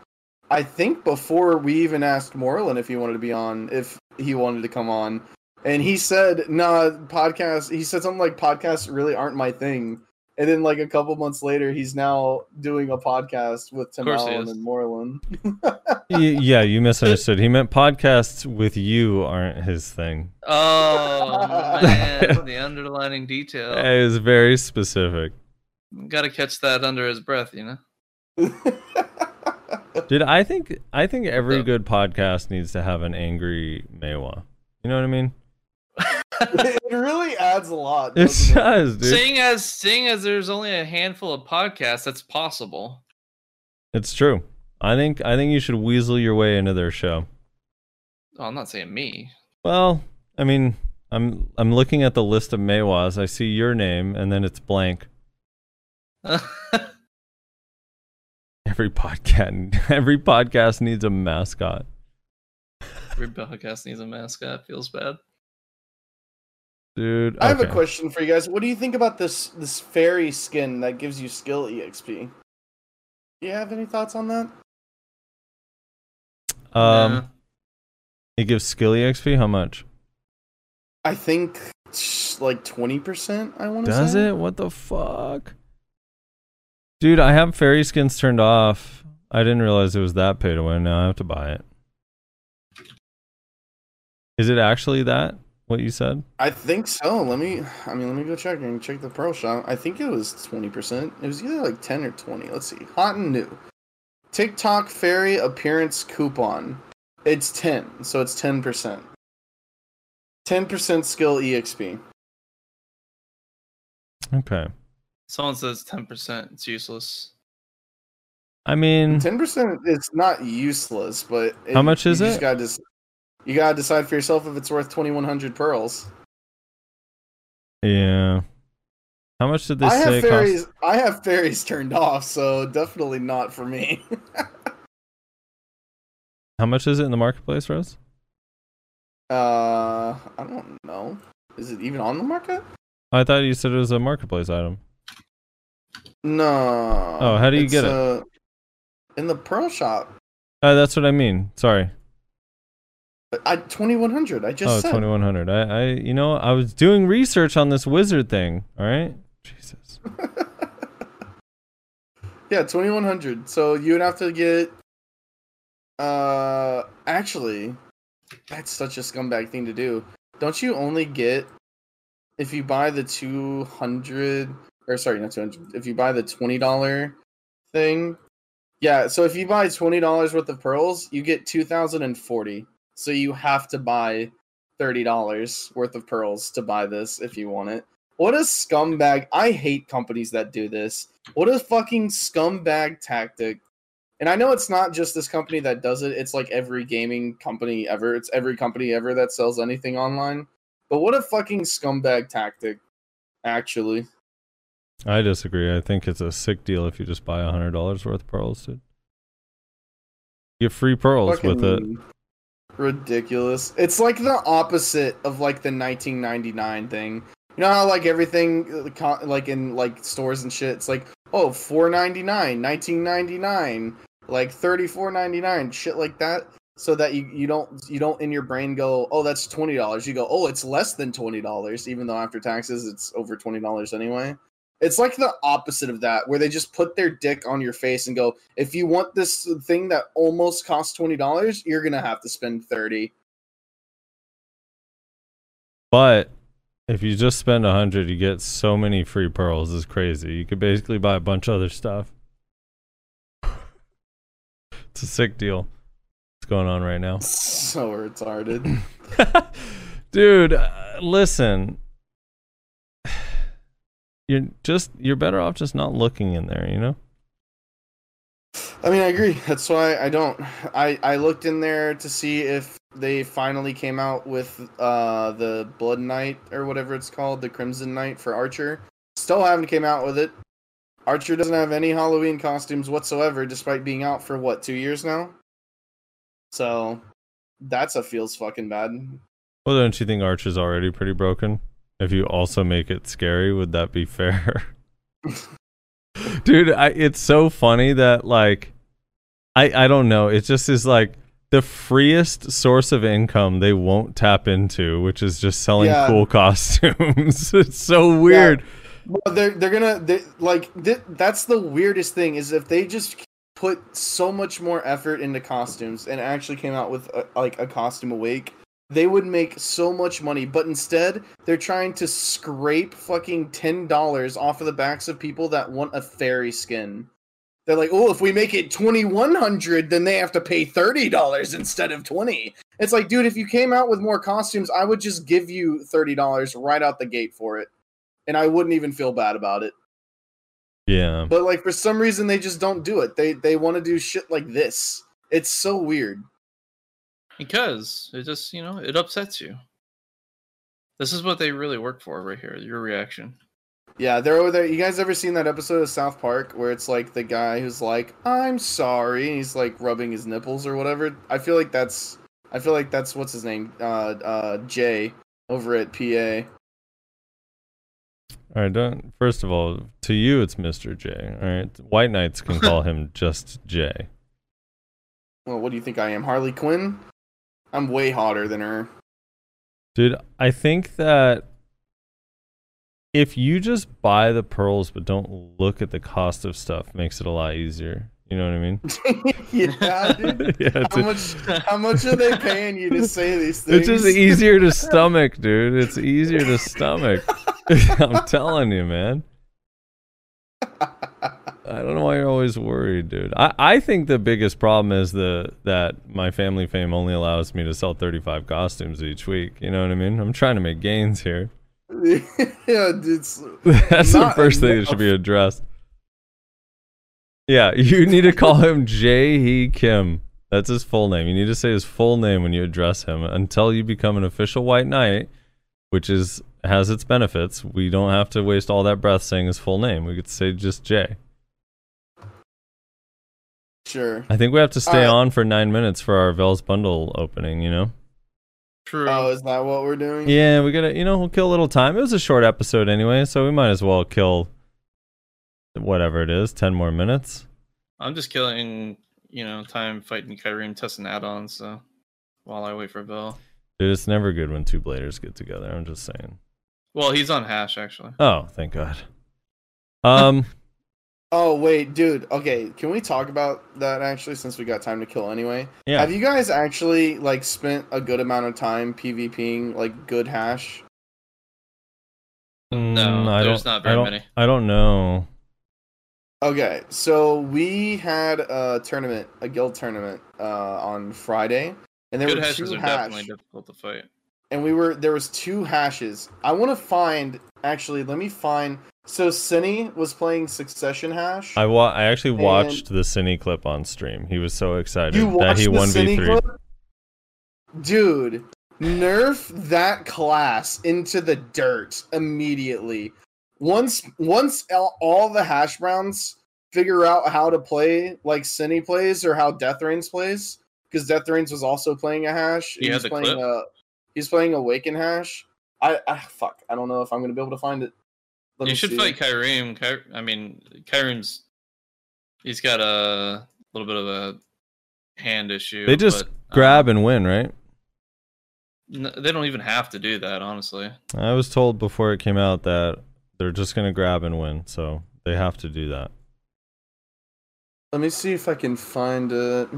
I think before we even asked Moreland if he wanted to be on, if he wanted to come on, and he said, "Nah, podcast." He said something like, "Podcasts really aren't my thing." And then, like a couple months later, he's now doing a podcast with Tim course Allen and Moreland. Yeah, you misunderstood. He meant podcasts with you aren't his thing. Oh man, the underlining detail. It was very specific. Got to catch that under his breath, you know. Dude, I think I think every good podcast needs to have an angry Maehwa. You know what I mean? It really adds a lot. It doesn't it? dude. Seeing as seeing as there's only a handful of podcasts, that's possible. It's true. I think I think you should weasel your way into their show. Oh, I'm not saying me. Well, I mean, I'm I'm looking at the list of Maehwas. I see your name, and then it's blank. Every podcast, every podcast needs a mascot. Every podcast needs a mascot. Feels bad. Dude, I have a question for you guys. What do you think about this this fairy skin that gives you skill exp? Do you have any thoughts on that? Um, Yeah. it gives skill exp. How much I think it's like twenty percent. I want to does say. it? What the fuck, dude? I have fairy skins turned off. I didn't realize it was that pay to win. Now I have to buy it. Is it actually that? What you said? I think so. Let me. I mean, let me go check and check the pro shop. I think it was twenty percent. It was either like ten or twenty. Let's see. Hot and new. TikTok fairy appearance coupon. It's ten, so it's ten percent. Ten percent skill E exp. Okay. Someone says ten percent. It's useless. I mean, Ten percent is not useless, but Mm. How much you is just it? Gotta just, you gotta decide for yourself if it's worth twenty one hundred pearls. yeah. How much did this I say have fairies. cost? I have fairies turned off, so definitely not for me. How much is it in the marketplace, Rose? uh, I don't know. Is it even on the market? I thought you said it was a marketplace item. No. Oh, how do you get it? Uh, in the pearl shop. Uh, that's what I mean. Sorry. I twenty one hundred. I just oh, said. 2100. I, I, you know, I was doing research on this wizard thing. All right. Jesus. yeah, twenty one hundred. So you would have to get. Uh, actually, that's such a scumbag thing to do. Don't you only get if you buy the two hundred or sorry, not two hundred. If you buy the twenty dollar thing, yeah. So if you buy twenty dollars worth of pearls, you get two thousand and forty. So you have to buy thirty dollars worth of pearls to buy this if you want it. What a scumbag! I hate companies that do this. What a fucking scumbag tactic. And I know it's not just this company that does it, it's like every gaming company ever. It's every company ever that sells anything online. But what a fucking scumbag tactic, actually. I disagree. I think it's a sick deal if you just buy a hundred dollars worth of pearls, dude. You get free pearls with it. Ridiculous. It's like the opposite of like the 1999 thing. You know how like everything uh, like in like stores and shit, it's like oh 499, 1999, like 34.99, shit like that. So that you, you don't you don't in your brain go oh that's twenty dollars. You go oh it's less than twenty dollars even though after taxes it's over twenty dollars anyway. It's like the opposite of that, where they just put their dick on your face and go, "If you want this thing that almost costs twenty dollars, you're gonna have to spend 30 But if you just spend a hundred, you get so many free pearls. It's crazy. You could basically buy a bunch of other stuff. it's a sick deal. What's going on right now? So retarded. Dude, uh, listen. You're just you're better off just not looking in there, you know? I mean, I agree. That's why I don't. I I looked in there to see if they finally came out with uh the Blood Knight or whatever it's called, the Crimson Knight for Archer. Still haven't came out with it. Archer doesn't have any Halloween costumes whatsoever, despite being out for what two years now. So that's a feels fucking bad. Well, don't you think Archer's already pretty broken? If you also make it scary, would that be fair? Dude, I, it's so funny that like I I don't know. It just is like the freest source of income they won't tap into, which is just selling Yeah. cool costumes. it's so weird. Well, they're they're gonna they, like th- that's the weirdest thing is if they just put so much more effort into costumes and actually came out with a, like a costume awake, they would make so much money. But instead, they're trying to scrape fucking ten dollars off of the backs of people that want a fairy skin. They're like, oh, if we make it twenty one hundred, then they have to pay thirty dollars instead of twenty. It's like, dude, if you came out with more costumes, I would just give you thirty dollars right out the gate for it and I wouldn't even feel bad about it. Yeah. But like for some reason they just don't do it. They they want to do shit like this. It's so weird. Because it just, you know, it upsets you. This is what they really work for right here. Your reaction. Yeah, they're over there. You guys ever seen that episode of South Park where it's like the guy who's like, "I'm sorry," and he's like rubbing his nipples or whatever? I feel like that's I feel like that's what's his name? Uh uh Jay over at PA. All right, don't first of all, to you it's Mr. J. All right. White Knights can call him just J. Well, what do you think I am? Harley Quinn? I'm way hotter than her. Dude, I think that if you just buy the pearls but don't look at the cost of stuff makes it a lot easier. You know what I mean? yeah, dude. yeah, How much how much are they paying you to say these things? it's just easier to stomach, dude. It's easier to stomach. I'm telling you, man. I don't know why you're always worried, dude. I, I think the biggest problem is the that my family fame only allows me to sell 35 costumes each week. You know what I mean? I'm trying to make gains here. yeah, it's That's the Not first thing that should be addressed. Yeah, you need to call him Jae Hee Kim. That's his full name. You need to say his full name when you address him until you become an official white knight, which is has its benefits. We don't have to waste all that breath saying his full name. We could say just Jay. Sure. I think we have to stay Alright. on for nine minutes for our Vels bundle opening. You know? True. Oh, is that what we're doing? Yeah, we gotta. You know, we'll kill a little time. It was a short episode anyway, so we might as well kill whatever it is, ten more minutes. I'm just killing, you know, time fighting Kyreem testing add-ons. So while I wait for Bill. Dude, it's never good when two bladers get together. I'm just saying. Well, he's on hash actually. Oh, thank God. Um, Oh wait, dude. Okay, can we talk about that actually? Since we got time to kill anyway. yeah. Have you guys actually like spent a good amount of time PvPing like good hash? No, Mm, I there's don't, not very I don't, many. I don't know. Okay, so we had a tournament, a guild tournament, uh, on Friday, and there Good were hashes two are hash, definitely difficult to fight. and we were there was two hashes. I want to find actually. Let me find. So Cinny was playing Succession hash. I wa- I actually watched the Cine clip on stream. He was so excited that he won v three. Dude, nerf that class into the dirt immediately. Once once all, all the hash browns figure out how to play like Cine plays or how Death Reigns plays, because Death Reigns was also playing a hash. You have he's the playing clip? a he's playing Awaken hash. I, I fuck. I don't know if I'm gonna be able to find it. Let you should see. fight Kyreem. Ky- I mean, Kyreem's he's got a little bit of a hand issue. They just but, um, grab and win, right? n- they don't even have to do that, honestly. I was told before it came out that They're just gonna grab and win, so they have to do that. Let me see if I can find it.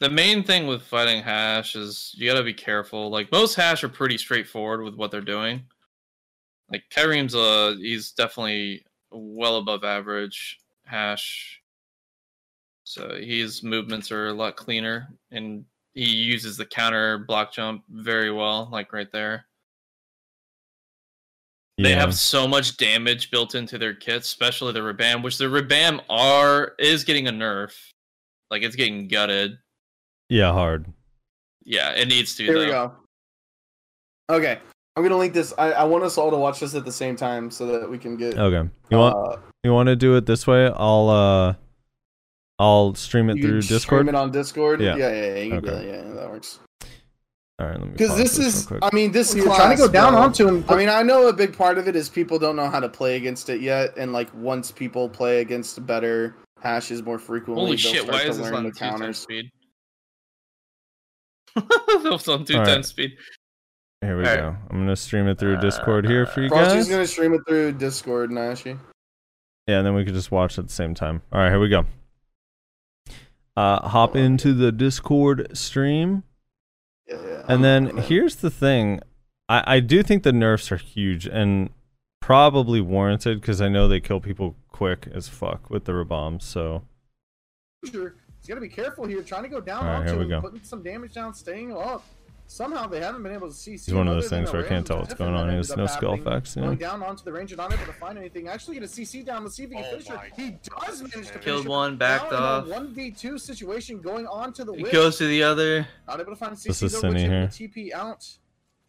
The main thing with fighting hash is you gotta be careful. Like most hash are pretty straightforward with what they're doing. Like Kyreem's uh he's definitely well above average hash. So his movements are a lot cleaner and he uses the counter block jump very well, like right there. They have so much damage built into their kits, especially the Rebam, which the Rebam are is getting a nerf. Like it's getting gutted. Yeah, hard. Yeah, it needs to. Here though. we go. Okay, I'm gonna link this. I, I want us all to watch this at the same time so that we can get. Okay. You want uh, you want to do it this way? I'll uh I'll stream it you can through stream Discord. it on Discord. Yeah. yeah, yeah, yeah. You Okay. that. Yeah, that works. All right, let me Because pause this is. I mean, this You're class, trying to go down bro. onto him. I mean, I know a big part of it is people don't know how to play against it yet, and like once people play against better hashes more frequently, Holy they'll shit! start Why to is this learn on the two times counters. speed? that was on two All right. times speed. Here we All right. go. I'm gonna stream it through Discord here for you Frosty's guys. gonna stream it through Discord, Nashi. Yeah, and then we could just watch at the same time. All right, here we go. Uh, hop into the Discord stream, Yeah, yeah. and then I'm here's the thing: I I do think the nerfs are huge and probably warranted because I know they kill people quick as fuck with the bombs. So Sure. He's gotta be careful here, trying to go down All right, onto here we him, go. putting some damage down, staying up. Somehow they haven't been able to see. He's one of those things where I can't tell what's going on. He has no skill effects. You Going down onto the range and not able to find anything. Actually, get a CC down. Let's see if he can oh finish her. He does manage to Killed finish her. one, backed now off. One v two situation, going on to the It goes to the other. Not able to find a CC. This is though, Witch Cinny able here. TP out.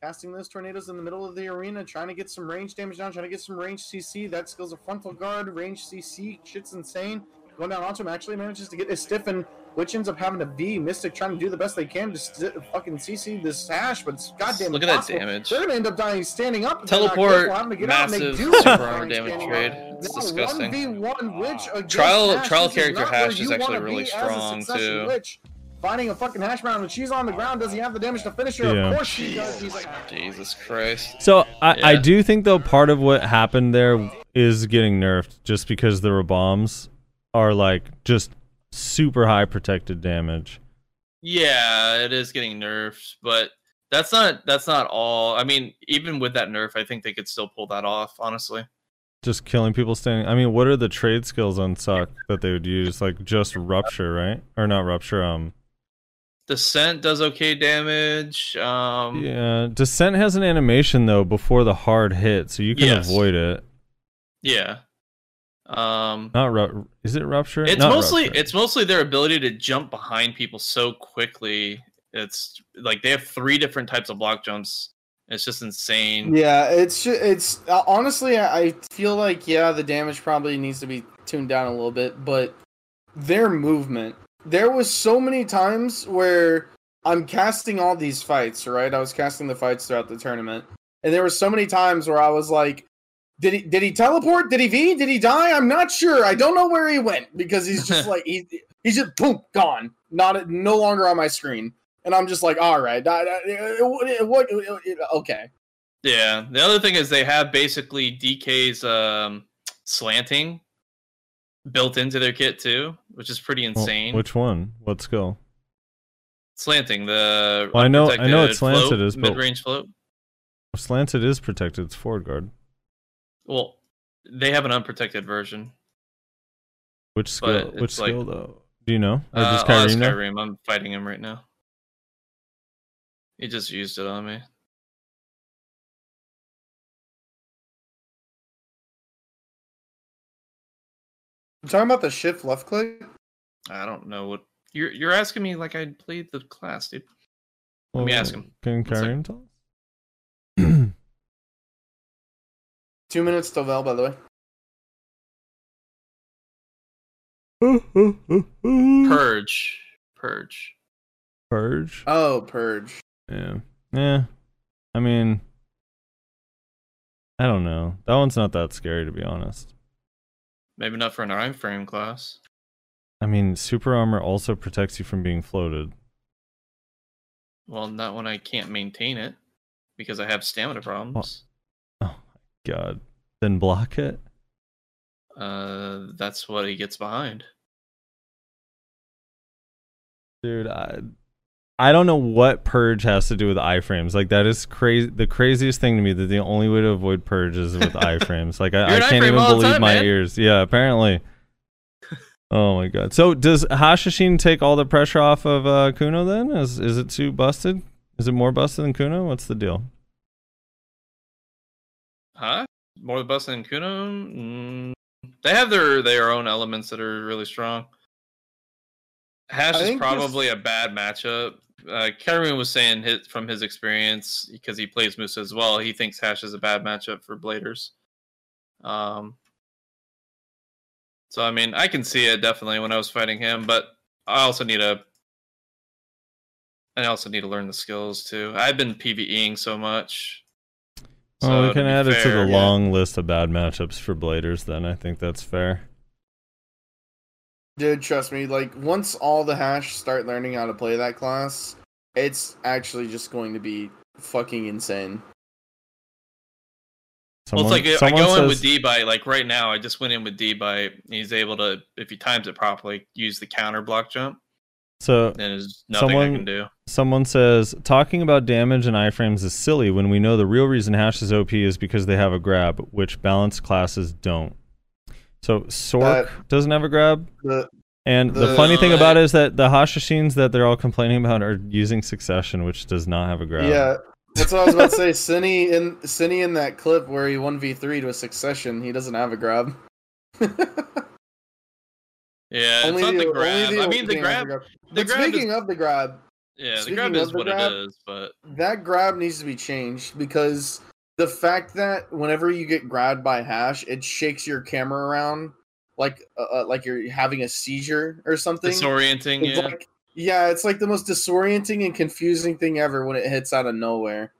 Casting those tornadoes in the middle of the arena, trying to get some range damage down, trying to get some range CC. That skills a frontal guard, range CC. Shit's insane. Going down onto him, actually manages to get his stiffen. Which ends up having to be Mystic trying to do the best they can to st- fucking CC this hash, but it's goddamn Look at that damage. They're gonna end up dying standing up. if they're not Teleport, careful, to get out, and they massive do end super armor damage trade. up. It's Now, disgusting. 1v1 Witch against Trial- Hash, trial this is character Hash is you actually wanna really as a strong, succession too. Witch. Finding a fucking hash brown when she's on the ground, does he have the damage to finish her? Yeah. Of course she does. He's like, ah, Jesus Christ. So I, I do think though part of what happened there is getting nerfed just because there were bombs are like just super high protected damage. Yeah, it is getting nerfed, but that's not that's not all. I mean, even with that nerf, I think they could still pull that off. Honestly, Just killing people standing. I mean, what are the trade skills on suck that they would use? Like just rupture, right? Or not rupture? Um, descent does okay damage. Um, yeah. Descent has an animation though before the hard hit, so you can Yes. avoid it. yeah. Um, Not ru- Is it rupture? it's Not mostly rupture. it's mostly their ability to jump behind people so quickly. It's like they have three different types of block jumps. It's just insane. yeah, it's it's uh, honestly, I I feel like yeah, the damage probably needs to be tuned down a little bit, but their movement. There was so many times where I'm casting all these fights, right? I was casting the fights throughout the tournament, and there were so many times where I was like, "Did he? Did he teleport? Did he V? Did he die? I'm not sure. I don't know where he went because he's just like he, he's just boom gone, not no longer on my screen." And I'm just like, all right, I- I- what? Okay, Yeah. The other thing is they have basically DK's um, slanting built into their kit too, which is pretty Well, insane. which one? What skill? slanting the Well, I know- I know unprotected it's slanted float, is, but- mid-range float. Slanted is protected. It's forward guard. Well, they have an unprotected version. Which skill? Which it's like- skill though? Do you know? Or Uh, just oh, it's Kyrie. I'm fighting him right now. He just used it on me. I'm talking about the shift left click. I don't know what you're. You're asking me like I played the class, dude. Let me ask him. Can One sec. Kyrie tell us? Two minutes till Val, by the way. Purge. Purge. Purge. Oh, purge. Yeah. Yeah. I mean, I don't know. That one's not that scary to be honest. Maybe not for an iframe class. I mean, super armor also protects you from being floated. Well, not when I can't maintain it because I have stamina problems. God. Then block it. Uh, that's what he gets behind. Dude, I I don't know what purge has to do with iframes. Like that is crazy the craziest thing to me that the only way to avoid purge is with iframes. Like I, I can't even believe time, my man. ears. Yeah, apparently. oh my god. So does Hashashin take all the pressure off of uh, Kuno then? Is is it too busted? Is it more busted than Kuno? What's the deal? Huh? More the bus than Kuno? Mm, they have their their own elements that are really strong. Hash is think this- probably a bad matchup. Uh, was saying his, from his experience because he plays Moose as well. He thinks Hash is a bad matchup for Bladers. Um, so I mean, I can see it definitely when I was fighting him, but I also need a. I also need to learn the skills too. I've been PVEing so much. Well, we can be add it to fair- the long list of bad matchups for Bladers then. I think that's fair. Dude, trust me, like once all the hash start learning how to play that class, it's actually just going to be fucking insane. well, it's like I someone go in with says- D by like right now. I just went in with D by he's able to if he times it properly use the counter block jump. So Then there's nothing I Someone- can do. Someone says talking about damage and iframes is silly when we know the real reason Hash is OP is because they have a grab, which balanced classes don't. So Sork doesn't have a grab, The and the, the- funny thing about it is that the Hashashins that they're all complaining about are using Succession, which does not have a grab. yeah, that's what I was about to say. Cine in Cine in that clip where he one v three to a succession, he doesn't have a grab. Yeah, it's not the, only grab. I mean, the grab. The grab speaking is, of the grab, yeah, the grab is the what grab- it is. But that grab needs to be changed because the fact that whenever you get grabbed by hash, it shakes your camera around like uh, uh, like you're having a seizure or something. disorienting. It's Yeah, like yeah, it's like the most disorienting and confusing thing ever when it hits out of nowhere.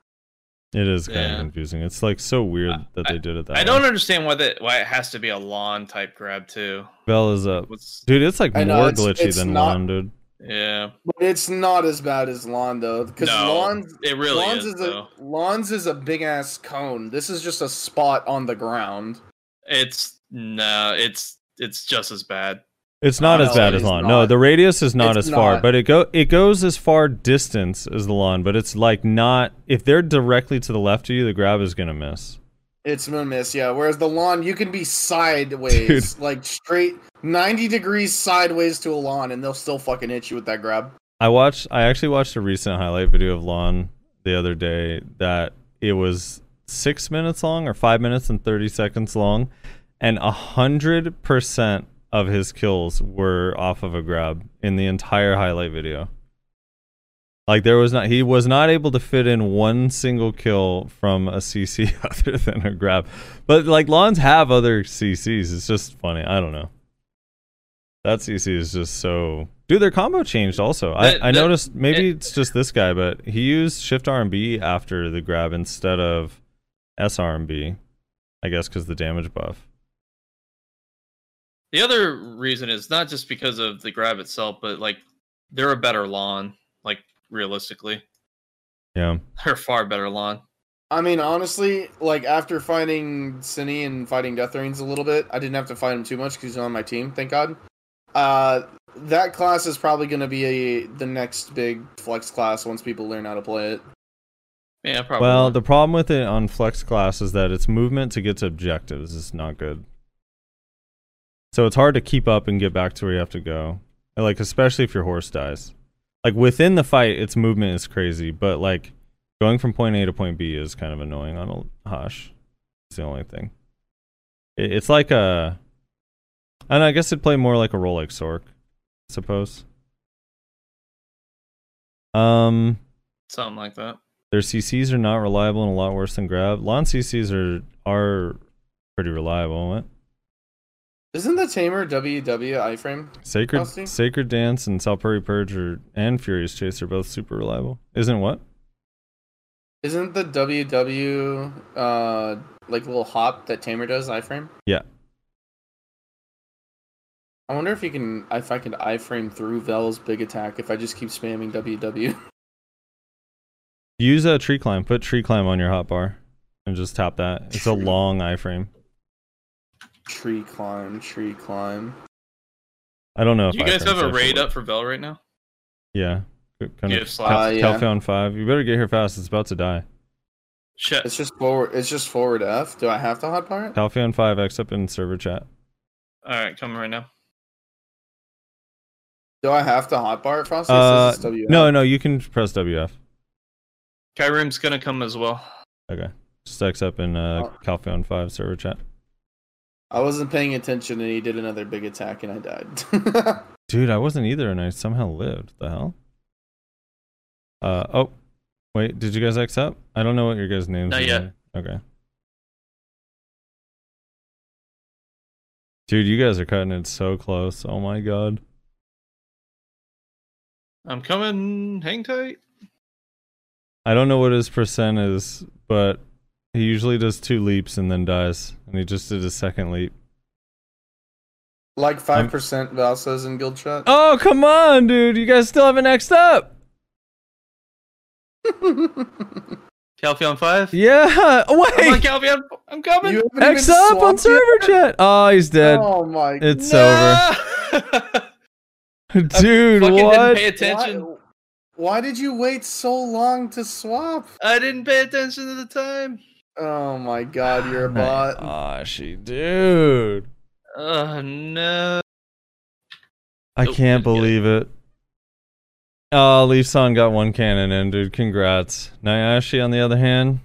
It is kind Yeah. of confusing. It's like so weird that they did it that I way. don't understand why that why it has to be a Lahn type grab too. Vell is up. What's Dude, it's like I know, more it's- glitchy it's than not- Lahn, dude. yeah, But it's not as bad as Lahn though, because No, Lahn's it really Lahn's is. is though. a Lahn's is a big ass cone. This is just a spot on the ground. It's no, it's it's just as bad. It's not as bad as Lahn. No, the radius is not It's as far, not. but it go it goes as far distance as the Lahn, but it's like not if they're directly to the left of you, the grab is gonna miss. It's moon miss, yeah. Whereas the Lahn, you can be sideways, like straight ninety degrees sideways to a Lahn, and they'll still fucking hit you with that grab. I watched I actually watched a recent highlight video of Lahn the other day that it was six minutes long or five minutes and thirty seconds long, and a hundred percent of his kills were off of a grab in the entire highlight video. Like there was not he was not able to fit in one single kill from a CC other than a grab. But like Lahns have other CCs. It's just funny. I don't know. That CC is just so dude. Their combo changed also. I, I noticed maybe it- it's just this guy, but he used Shift RMB after the grab instead of SRMB. I guess because the damage buff. The other reason is not just because of the grab itself, but like they're a better Lahn. Like realistically, Yeah. they're a far better Lahn. I mean, honestly, like after fighting Cine and fighting Death Reigns a little bit, I didn't have to fight him too much because he's on my team. Thank God. Uh, that class is probably going to be a, the next big flex class once people learn how to play it. Yeah, probably. Well, the problem with it on flex class is that its movement to get to objectives is not good. So it's hard to keep up and get back to where you have to go. And, Like especially if your horse dies. Like within the fight, its movement is crazy, but like going from point A to point B is kind of annoying on a Hash. It's the only thing. It, it's like a, and I guess it'd play more like a role like Sork, I suppose. Um, something like that. their CCs are not reliable and a lot worse than grab. Lahn CCs are are pretty reliable. What? Isn't the Tamer WW iframe? Sacred? Sacred Dance and Salpuri Purge are, and Furious Chase are both super reliable. Isn't what? Isn't the WW uh like little hop that Tamer does iframe? Yeah. I wonder if you can if I can iframe through Vell's big attack if I just keep spamming WW. Use a tree climb. Put tree climb on your hotbar, and just tap that. It's a long iframe. Tree climb, tree climb. I don't know if you guys have a raid up for Vell right now? Yeah. Kind Yeah, of slash. Cal, Uh, yeah. Cal five. You better get here fast. It's about to die. Shit. It's just forward. It's just forward F. Do I have to hotbar it? Cal found five. X up in server chat. All right, coming right now. Do I have to hotbar it, Frosty? It Uh, says it's WF. no, no. You can press WF. Kyrim's gonna come as well. Okay. Just X up in uh, Oh. Cal five server chat. I wasn't paying attention, and he did another big attack, and I died. Dude, I wasn't either, and I somehow lived. The hell? Uh oh. Wait, did you guys X up? I don't know what your guys' names Not are. yet. Okay. Dude, you guys are cutting it so close. Oh my god. I'm coming. Hang tight. I don't know what his percent is, but he usually does two leaps and then dies. And he just did his second leap. like five percent Val says in guild chat. Oh, come on, dude. You guys still haven't X'd up. Calpheon five. Yeah. wait. Come on, Calpheon. I'm coming. You X even up on server yet? chat. Oh, he's dead. Oh my! It's No! Dude, Fucking what? didn't pay attention. Why, why did you wait so long to swap? I didn't pay attention to the time. Oh my god, you're a Oh bot. Gosh, dude. Oh no. I Oh, can't didn't it. believe it. Oh, Leaf Son got one cannon in, dude. Congrats. Nyashi, on the other hand,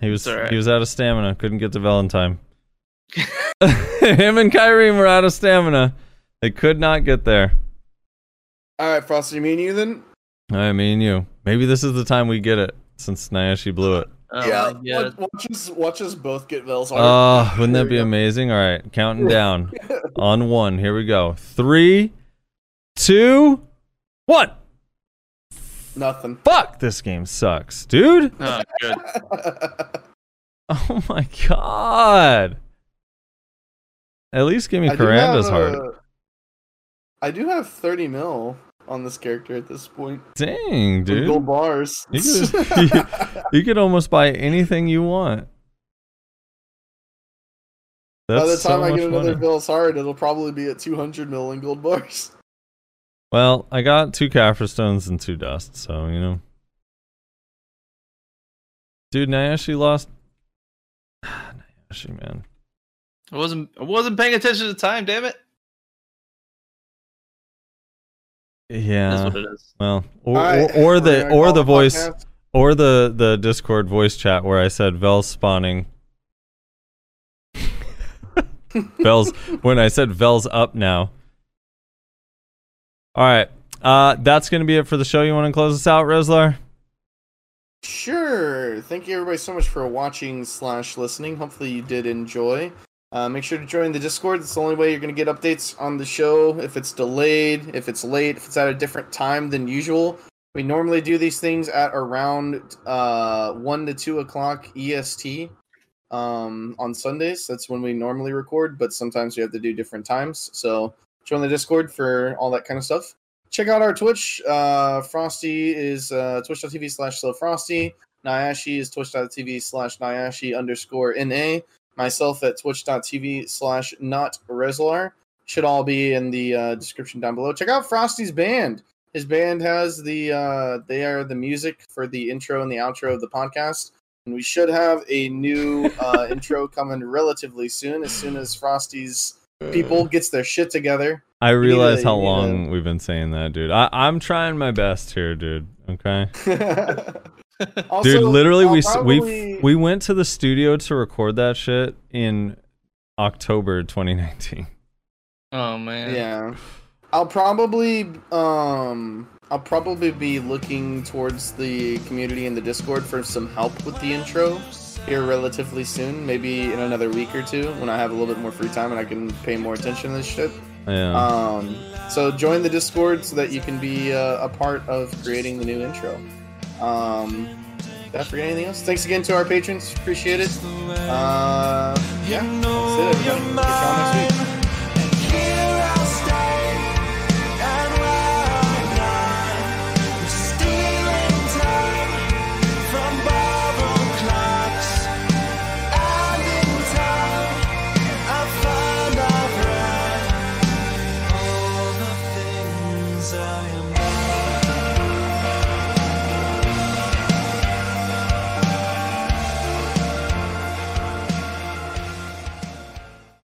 he was It's alright. he was out of stamina. Couldn't get to Valentine. Him and Kyrene were out of stamina. They could not get there. All right, Frosty, me and you then. I mean, you. Maybe this is the time we get it, since Nyashi blew it. Oh yeah, watch, watch us, watch us both get Vell's Oh, heart. wouldn't There that be go. amazing? All right, counting down on one. Here we go. Three, two, one. Nothing. Fuck, this game sucks, dude. Oh, good. Oh my god. At least give me I do Karanda's heart. uh, I do have 30 mil on this character at this point. Dang, With Gold bars. You could, you could almost buy anything you want. That's By the so time I get another money. Vell's heart, it'll probably be at 200 mil in gold bars. Well, I got two Caphras stones and two dust, so you know. Dude, Nyashi lost. Nyashi, man. I wasn't. I wasn't paying attention to time. Damn it. That's Yeah. what it is. Well, or, or, or we're the gonna or the voice podcast. or the the Discord voice chat where I said Vell's spawning. Vell's when I said Vell's up now. All right, uh, that's gonna be it for the show. You want to close us out, Rezlar? Sure. Thank you everybody so much for watching slash listening. Hopefully you did enjoy. Uh, make sure to join the Discord. It's the only way you're going to get updates on the show. If it's delayed, if it's late, if it's at a different time than usual. We normally do these things at around uh, 1 to 2 o'clock EST um, on Sundays. That's when we normally record, but sometimes we have to do different times. So join the Discord for all that kind of stuff check out our Twitch. Uh, Frosty is uh, twitch.tv slash slow frosty. Nyashi is twitch.tv slash Nyashi underscore NA. Myself at twitch.tv slash not Rezlar. Should all be in the uh, description down below. Check out Frosty's band. His band has the uh, they are the music for the intro and the outro of the podcast. And we should have a new uh, intro coming relatively soon, as soon as Frosty's people gets their shit together. I realize to- how you need long we've been saying that, dude. I, I'm trying my best here, dude. Okay, Also, dude. Literally, I'll we probably- we we went to the studio to record that shit in October 2019. Oh man. yeah. I'll probably um I'll probably be looking towards the community in the Discord for some help with the intro here relatively soon, maybe in another week or two when I have a little bit more free time and I can pay more attention to this shit. Yeah. Um, so join the Discord so that you can be uh, a part of creating the new intro. Um, did I forget anything else? Thanks again to our patrons. Appreciate it. Uh, yeah, that's it. Everybody.